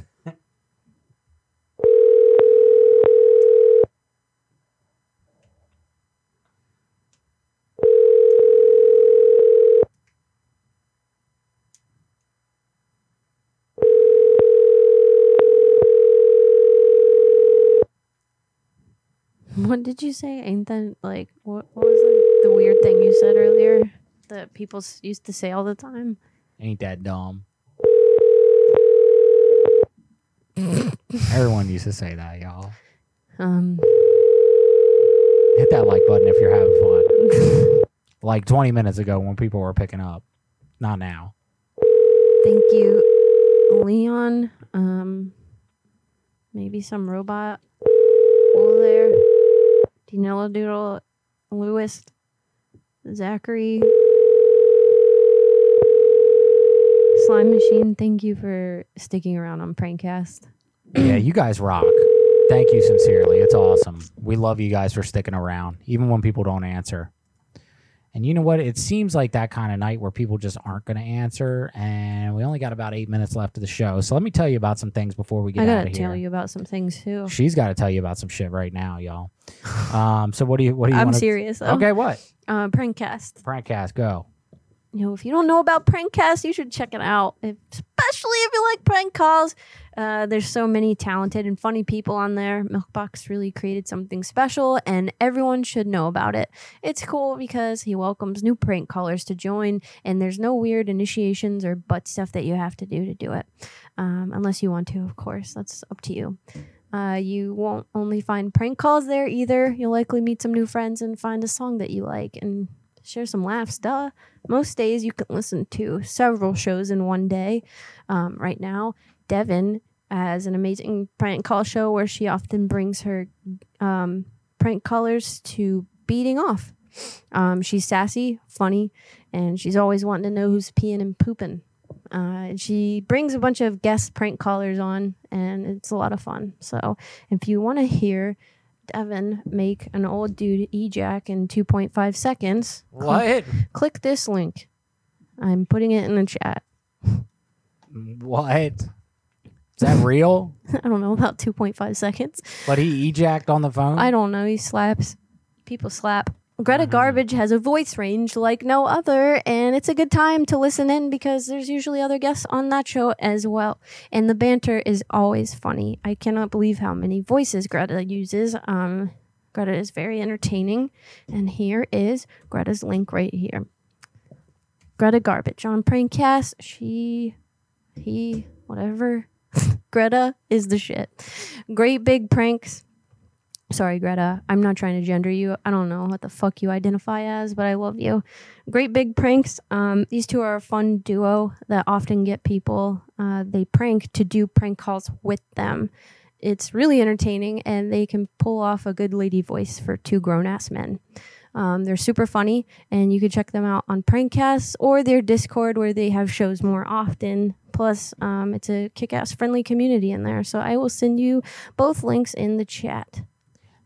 [SPEAKER 4] What did you say? Ain't that like what, what was the, the weird thing you said earlier that people s- used to say all the time?
[SPEAKER 3] Ain't that dumb? Everyone used to say that, y'all.
[SPEAKER 4] Um,
[SPEAKER 3] Hit that like button if you're having fun. like 20 minutes ago when people were picking up. Not now.
[SPEAKER 4] thank you, Leon. Um, maybe some robot over there. Dnella Doodle, Lewis, Zachary. Slime Machine, thank you for sticking around on Prankcast.
[SPEAKER 3] yeah, you guys rock. Thank you sincerely. It's awesome. We love you guys for sticking around, even when people don't answer. And you know what? It seems like that kind of night where people just aren't going to answer. And we only got about eight minutes left of the show. So let me tell you about some things before we get
[SPEAKER 4] I
[SPEAKER 3] out
[SPEAKER 4] gotta
[SPEAKER 3] of here.
[SPEAKER 4] tell you about some things too.
[SPEAKER 3] She's got to tell you about some shit right now, y'all. Um, so what do you? What do you?
[SPEAKER 4] I'm
[SPEAKER 3] wanna-
[SPEAKER 4] serious. Though.
[SPEAKER 3] Okay, what?
[SPEAKER 4] Uh, Prankcast.
[SPEAKER 3] Prankcast, go.
[SPEAKER 4] You know, if you don't know about Prankcast, you should check it out. Especially if you like prank calls. Uh, there's so many talented and funny people on there. Milkbox really created something special, and everyone should know about it. It's cool because he welcomes new prank callers to join, and there's no weird initiations or butt stuff that you have to do to do it, um, unless you want to, of course. That's up to you. Uh, you won't only find prank calls there either. You'll likely meet some new friends and find a song that you like and share some laughs. Duh. Most days you can listen to several shows in one day. Um, right now, Devin has an amazing prank call show where she often brings her um, prank callers to beating off. Um, she's sassy, funny, and she's always wanting to know who's peeing and pooping. Uh, she brings a bunch of guest prank callers on, and it's a lot of fun. So, if you want to hear Devin make an old dude ejac in 2.5 seconds,
[SPEAKER 3] What?
[SPEAKER 4] click this link. I'm putting it in the chat.
[SPEAKER 3] What? Is that real?
[SPEAKER 4] I don't know about 2.5 seconds.
[SPEAKER 3] But he ejacked on the phone.
[SPEAKER 4] I don't know. He slaps. People slap. Greta Garbage has a voice range like no other, and it's a good time to listen in because there's usually other guests on that show as well. And the banter is always funny. I cannot believe how many voices Greta uses. Um, Greta is very entertaining, and here is Greta's link right here. Greta Garbage on Prankcast. She, he, whatever. Greta is the shit. Great big pranks. Sorry, Greta. I'm not trying to gender you. I don't know what the fuck you identify as, but I love you. Great big pranks. Um, these two are a fun duo that often get people. Uh, they prank to do prank calls with them. It's really entertaining, and they can pull off a good lady voice for two grown ass men. Um, they're super funny, and you can check them out on Prankcasts or their Discord where they have shows more often. Plus, um, it's a kick ass friendly community in there. So I will send you both links in the chat.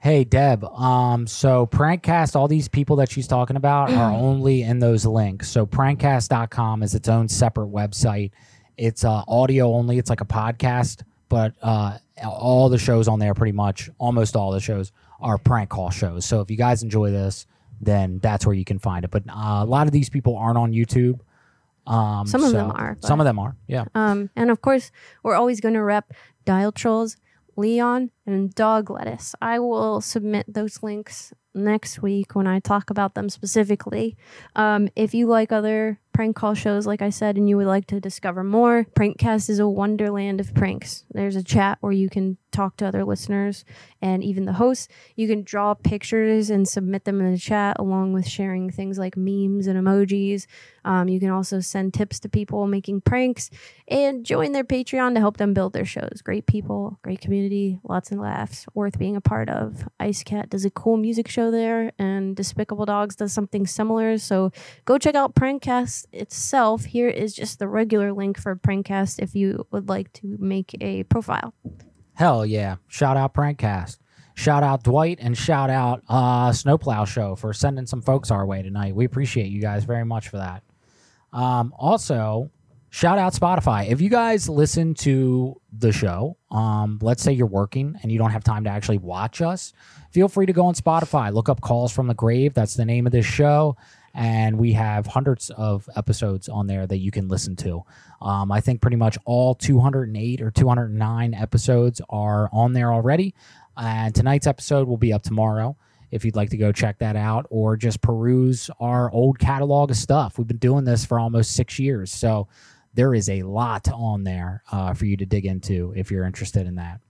[SPEAKER 3] Hey Deb, um, so Prankcast, all these people that she's talking about are only in those links. So prankcast.com is its own separate website. It's uh, audio only. It's like a podcast, but uh, all the shows on there, pretty much, almost all the shows are prank call shows. So if you guys enjoy this, then that's where you can find it. But uh, a lot of these people aren't on YouTube. Um,
[SPEAKER 4] Some of
[SPEAKER 3] so-
[SPEAKER 4] them are,
[SPEAKER 3] Some of them are. Yeah.
[SPEAKER 4] Um, and of course, we're always going to rep Dial Trolls, Leon, and Dog Lettuce. I will submit those links next week when I talk about them specifically. Um, if you like other prank call shows, like I said, and you would like to discover more, Prankcast is a wonderland of pranks. There's a chat where you can talk to other listeners and even the hosts. You can draw pictures and submit them in the chat, along with sharing things like memes and emojis. Um, you can also send tips to people making pranks and join their Patreon to help them build their shows. Great people, great community, lots of laughs, worth being a part of. Ice Cat does a cool music show there, and Despicable Dogs does something similar. So go check out Prankcast itself. Here is just the regular link for Prankcast if you would like to make a profile.
[SPEAKER 3] Hell yeah. Shout out Prankcast. Shout out Dwight and shout out uh, Snowplow Show for sending some folks our way tonight. We appreciate you guys very much for that. Um, also, shout out Spotify. If you guys listen to the show, um, let's say you're working and you don't have time to actually watch us, feel free to go on Spotify. Look up Calls from the Grave. That's the name of this show. And we have hundreds of episodes on there that you can listen to. Um, I think pretty much all 208 or 209 episodes are on there already. And tonight's episode will be up tomorrow if you'd like to go check that out or just peruse our old catalog of stuff. We've been doing this for almost six years. So there is a lot on there uh, for you to dig into if you're interested in that.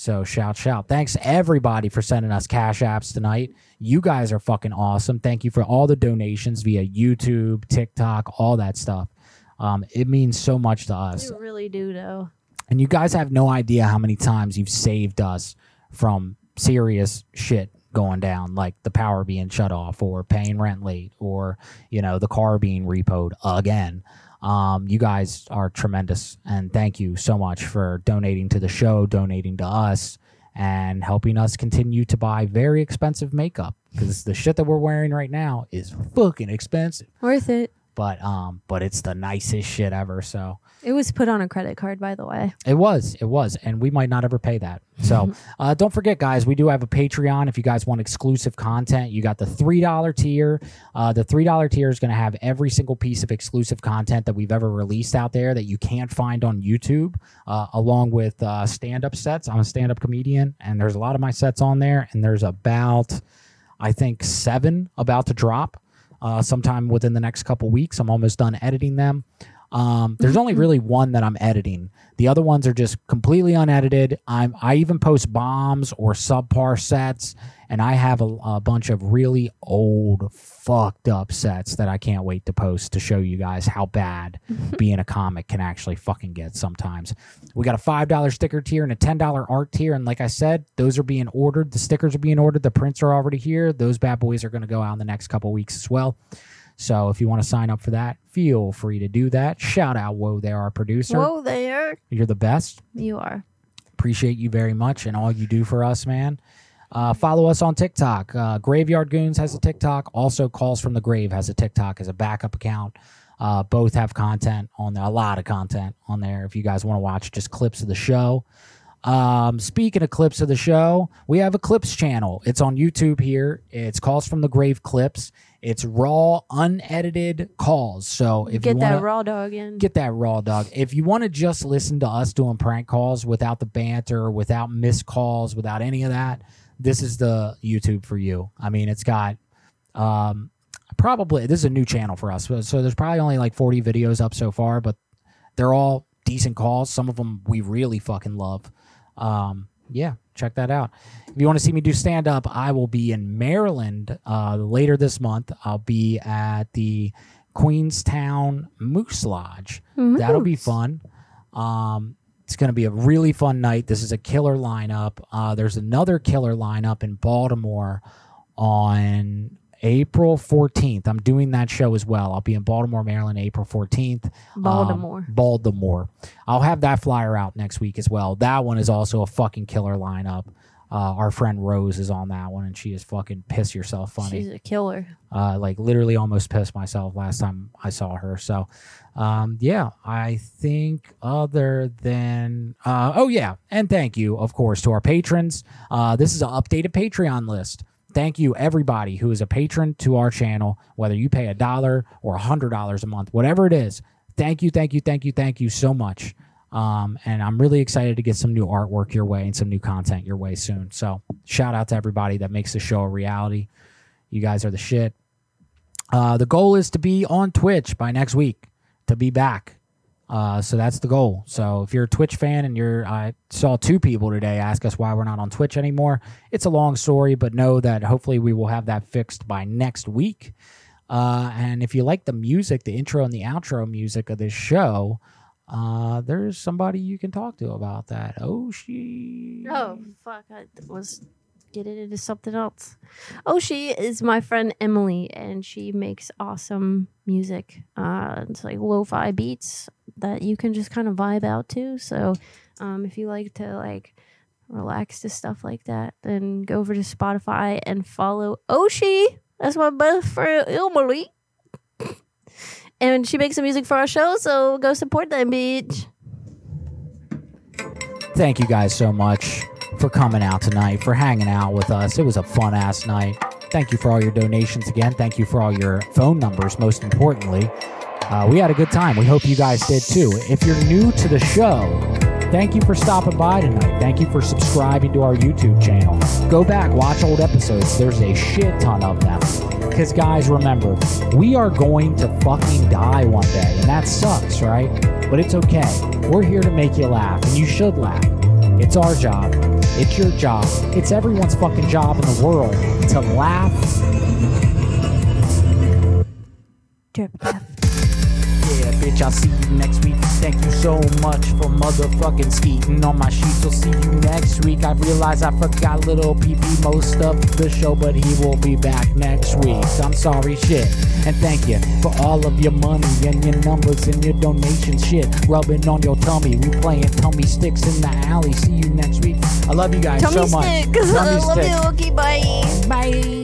[SPEAKER 3] So shout, shout. Thanks everybody for sending us cash apps tonight. You guys are fucking awesome. Thank you for all the donations via YouTube, TikTok, all that stuff. Um, it means so much to us.
[SPEAKER 4] You really do, though.
[SPEAKER 3] And you guys have no idea how many times you've saved us from serious shit going down, like the power being shut off or paying rent late or, you know, the car being repoed again. Um, you guys are tremendous, and thank you so much for donating to the show, donating to us, and helping us continue to buy very expensive makeup because the shit that we're wearing right now is fucking expensive.
[SPEAKER 4] Worth it.
[SPEAKER 3] But um, but it's the nicest shit ever. So
[SPEAKER 4] It was put on a credit card, by the way.
[SPEAKER 3] it was, it was, and we might not ever pay that. So uh, don't forget, guys, we do have a Patreon. If you guys want exclusive content, you got the three dollar tier. Uh, the three dollar tier is going to have every single piece of exclusive content that we've ever released out there that you can't find on YouTube, uh, along with uh, stand up sets. I'm a stand up comedian, and there's a lot of my sets on there, and there's about, I think, seven about to drop. Uh, sometime within the next couple weeks. I'm almost done editing them. Um, there's only really one that I'm editing. The other ones are just completely unedited. I'm I even post bombs or subpar sets, and I have a, a bunch of really old, fucked up sets that I can't wait to post to show you guys how bad being a comic can actually fucking get sometimes. We got a five dollar sticker tier and a ten dollar art tier, and like I said, those are being ordered. The stickers are being ordered. The prints are already here. Those bad boys are going to go out in the next couple weeks as well. So if you want to sign up for that, feel free to do that. Shout out Whoa there, our producer.
[SPEAKER 4] Whoa there.
[SPEAKER 3] You're the best.
[SPEAKER 4] You are.
[SPEAKER 3] Appreciate you very much and all you do for us, man. Uh, follow us on TikTok. Uh, Graveyard Goonz has a TikTok. Also, Calls from the Grave has a TikTok as a backup account. Uh, both have content on there, a lot of content on there. If you guys want to watch just clips of the show. Um, speaking of clips of the show, we have a clips channel. It's on YouTube here. It's Calls from the Grave clips. It's raw, unedited calls. So if
[SPEAKER 4] Get
[SPEAKER 3] you wanna, get that
[SPEAKER 4] raw dog in.
[SPEAKER 3] Get that raw dog. If you want to just listen to us doing prank calls without the banter, without missed calls, without any of that, this is the YouTube for you. I mean, it's got um probably this is a new channel for us. So so there's probably only like 40 videos up so far, but they're all decent calls. Some of them we really fucking love. Um yeah, check that out. If you want to see me do stand up, I will be in Maryland uh, later this month. I'll be at the Queenstown Moose Lodge. That'll be fun. Um, it's going to be a really fun night. This is a killer lineup. Uh, there's another killer lineup in Baltimore on April 14th. I'm doing that show as well. I'll be in Baltimore, Maryland, April 14th. Um,
[SPEAKER 4] Baltimore.
[SPEAKER 3] Baltimore. I'll have that flyer out next week as well. That one is also a fucking killer lineup. Uh, our friend Rose is on that one, and she is fucking piss yourself funny.
[SPEAKER 4] She's a killer.
[SPEAKER 3] Uh, like literally almost pissed myself last time I saw her. So, um, yeah, I think other than, uh, oh yeah, and thank you, of course, to our patrons. Uh, this is an updated Patreon list. Thank you, everybody who is a patron to our channel, whether you pay a dollar or a hundred dollars a month, whatever it is. Thank you, thank you, thank you, thank you so much. Um, and I'm really excited to get some new artwork your way and some new content your way soon. So, shout out to everybody that makes the show a reality. You guys are the shit. Uh, the goal is to be on Twitch by next week, to be back. Uh, so that's the goal. So if you're a Twitch fan and you're, I saw two people today ask us why we're not on Twitch anymore. It's a long story, but know that hopefully we will have that fixed by next week. Uh, and if you like the music, the intro and the outro music of this show, uh, there's somebody you can talk to about that. Oh, she.
[SPEAKER 4] Oh fuck! I was getting into something else. Oh, she is my friend Emily, and she makes awesome music. Uh, it's like lo-fi beats that you can just kind of vibe out to. So, um, if you like to like relax to stuff like that, then go over to Spotify and follow Oshi. That's my best friend Emily. And she makes some music for our show, so go support that bitch.
[SPEAKER 3] thank you guys so much for coming out tonight, for hanging out with us. It was a fun ass night. Thank you for all your donations again. Thank you for all your phone numbers, most importantly. Uh, we had a good time. We hope you guys did too. If you're new to the show, thank you for stopping by tonight. Thank you for subscribing to our YouTube channel. Go back, watch old episodes. There's a shit ton of them. Because, guys, remember, we are going to fucking die one day, and that sucks, right? But it's okay. We're here to make you laugh, and you should laugh. It's our job. It's your job. It's everyone's fucking job in the world to laugh.
[SPEAKER 4] Drip
[SPEAKER 3] Yeah, bitch. I'll see you next week. Thank you so much for motherfucking skeeting on my sheets. We'll see you next week. I realize I forgot little PP most of the show, but he will be back next week. I'm sorry, shit. And thank you for all of your money and your numbers and your donation shit. Rubbing on your tummy. We playing tummy sticks in the alley. See you next week. I love you guys
[SPEAKER 4] Tummy
[SPEAKER 3] so much.
[SPEAKER 4] stick, 'cause I
[SPEAKER 3] Tummy
[SPEAKER 4] love
[SPEAKER 3] stick.
[SPEAKER 4] you. Bye.
[SPEAKER 3] Bye.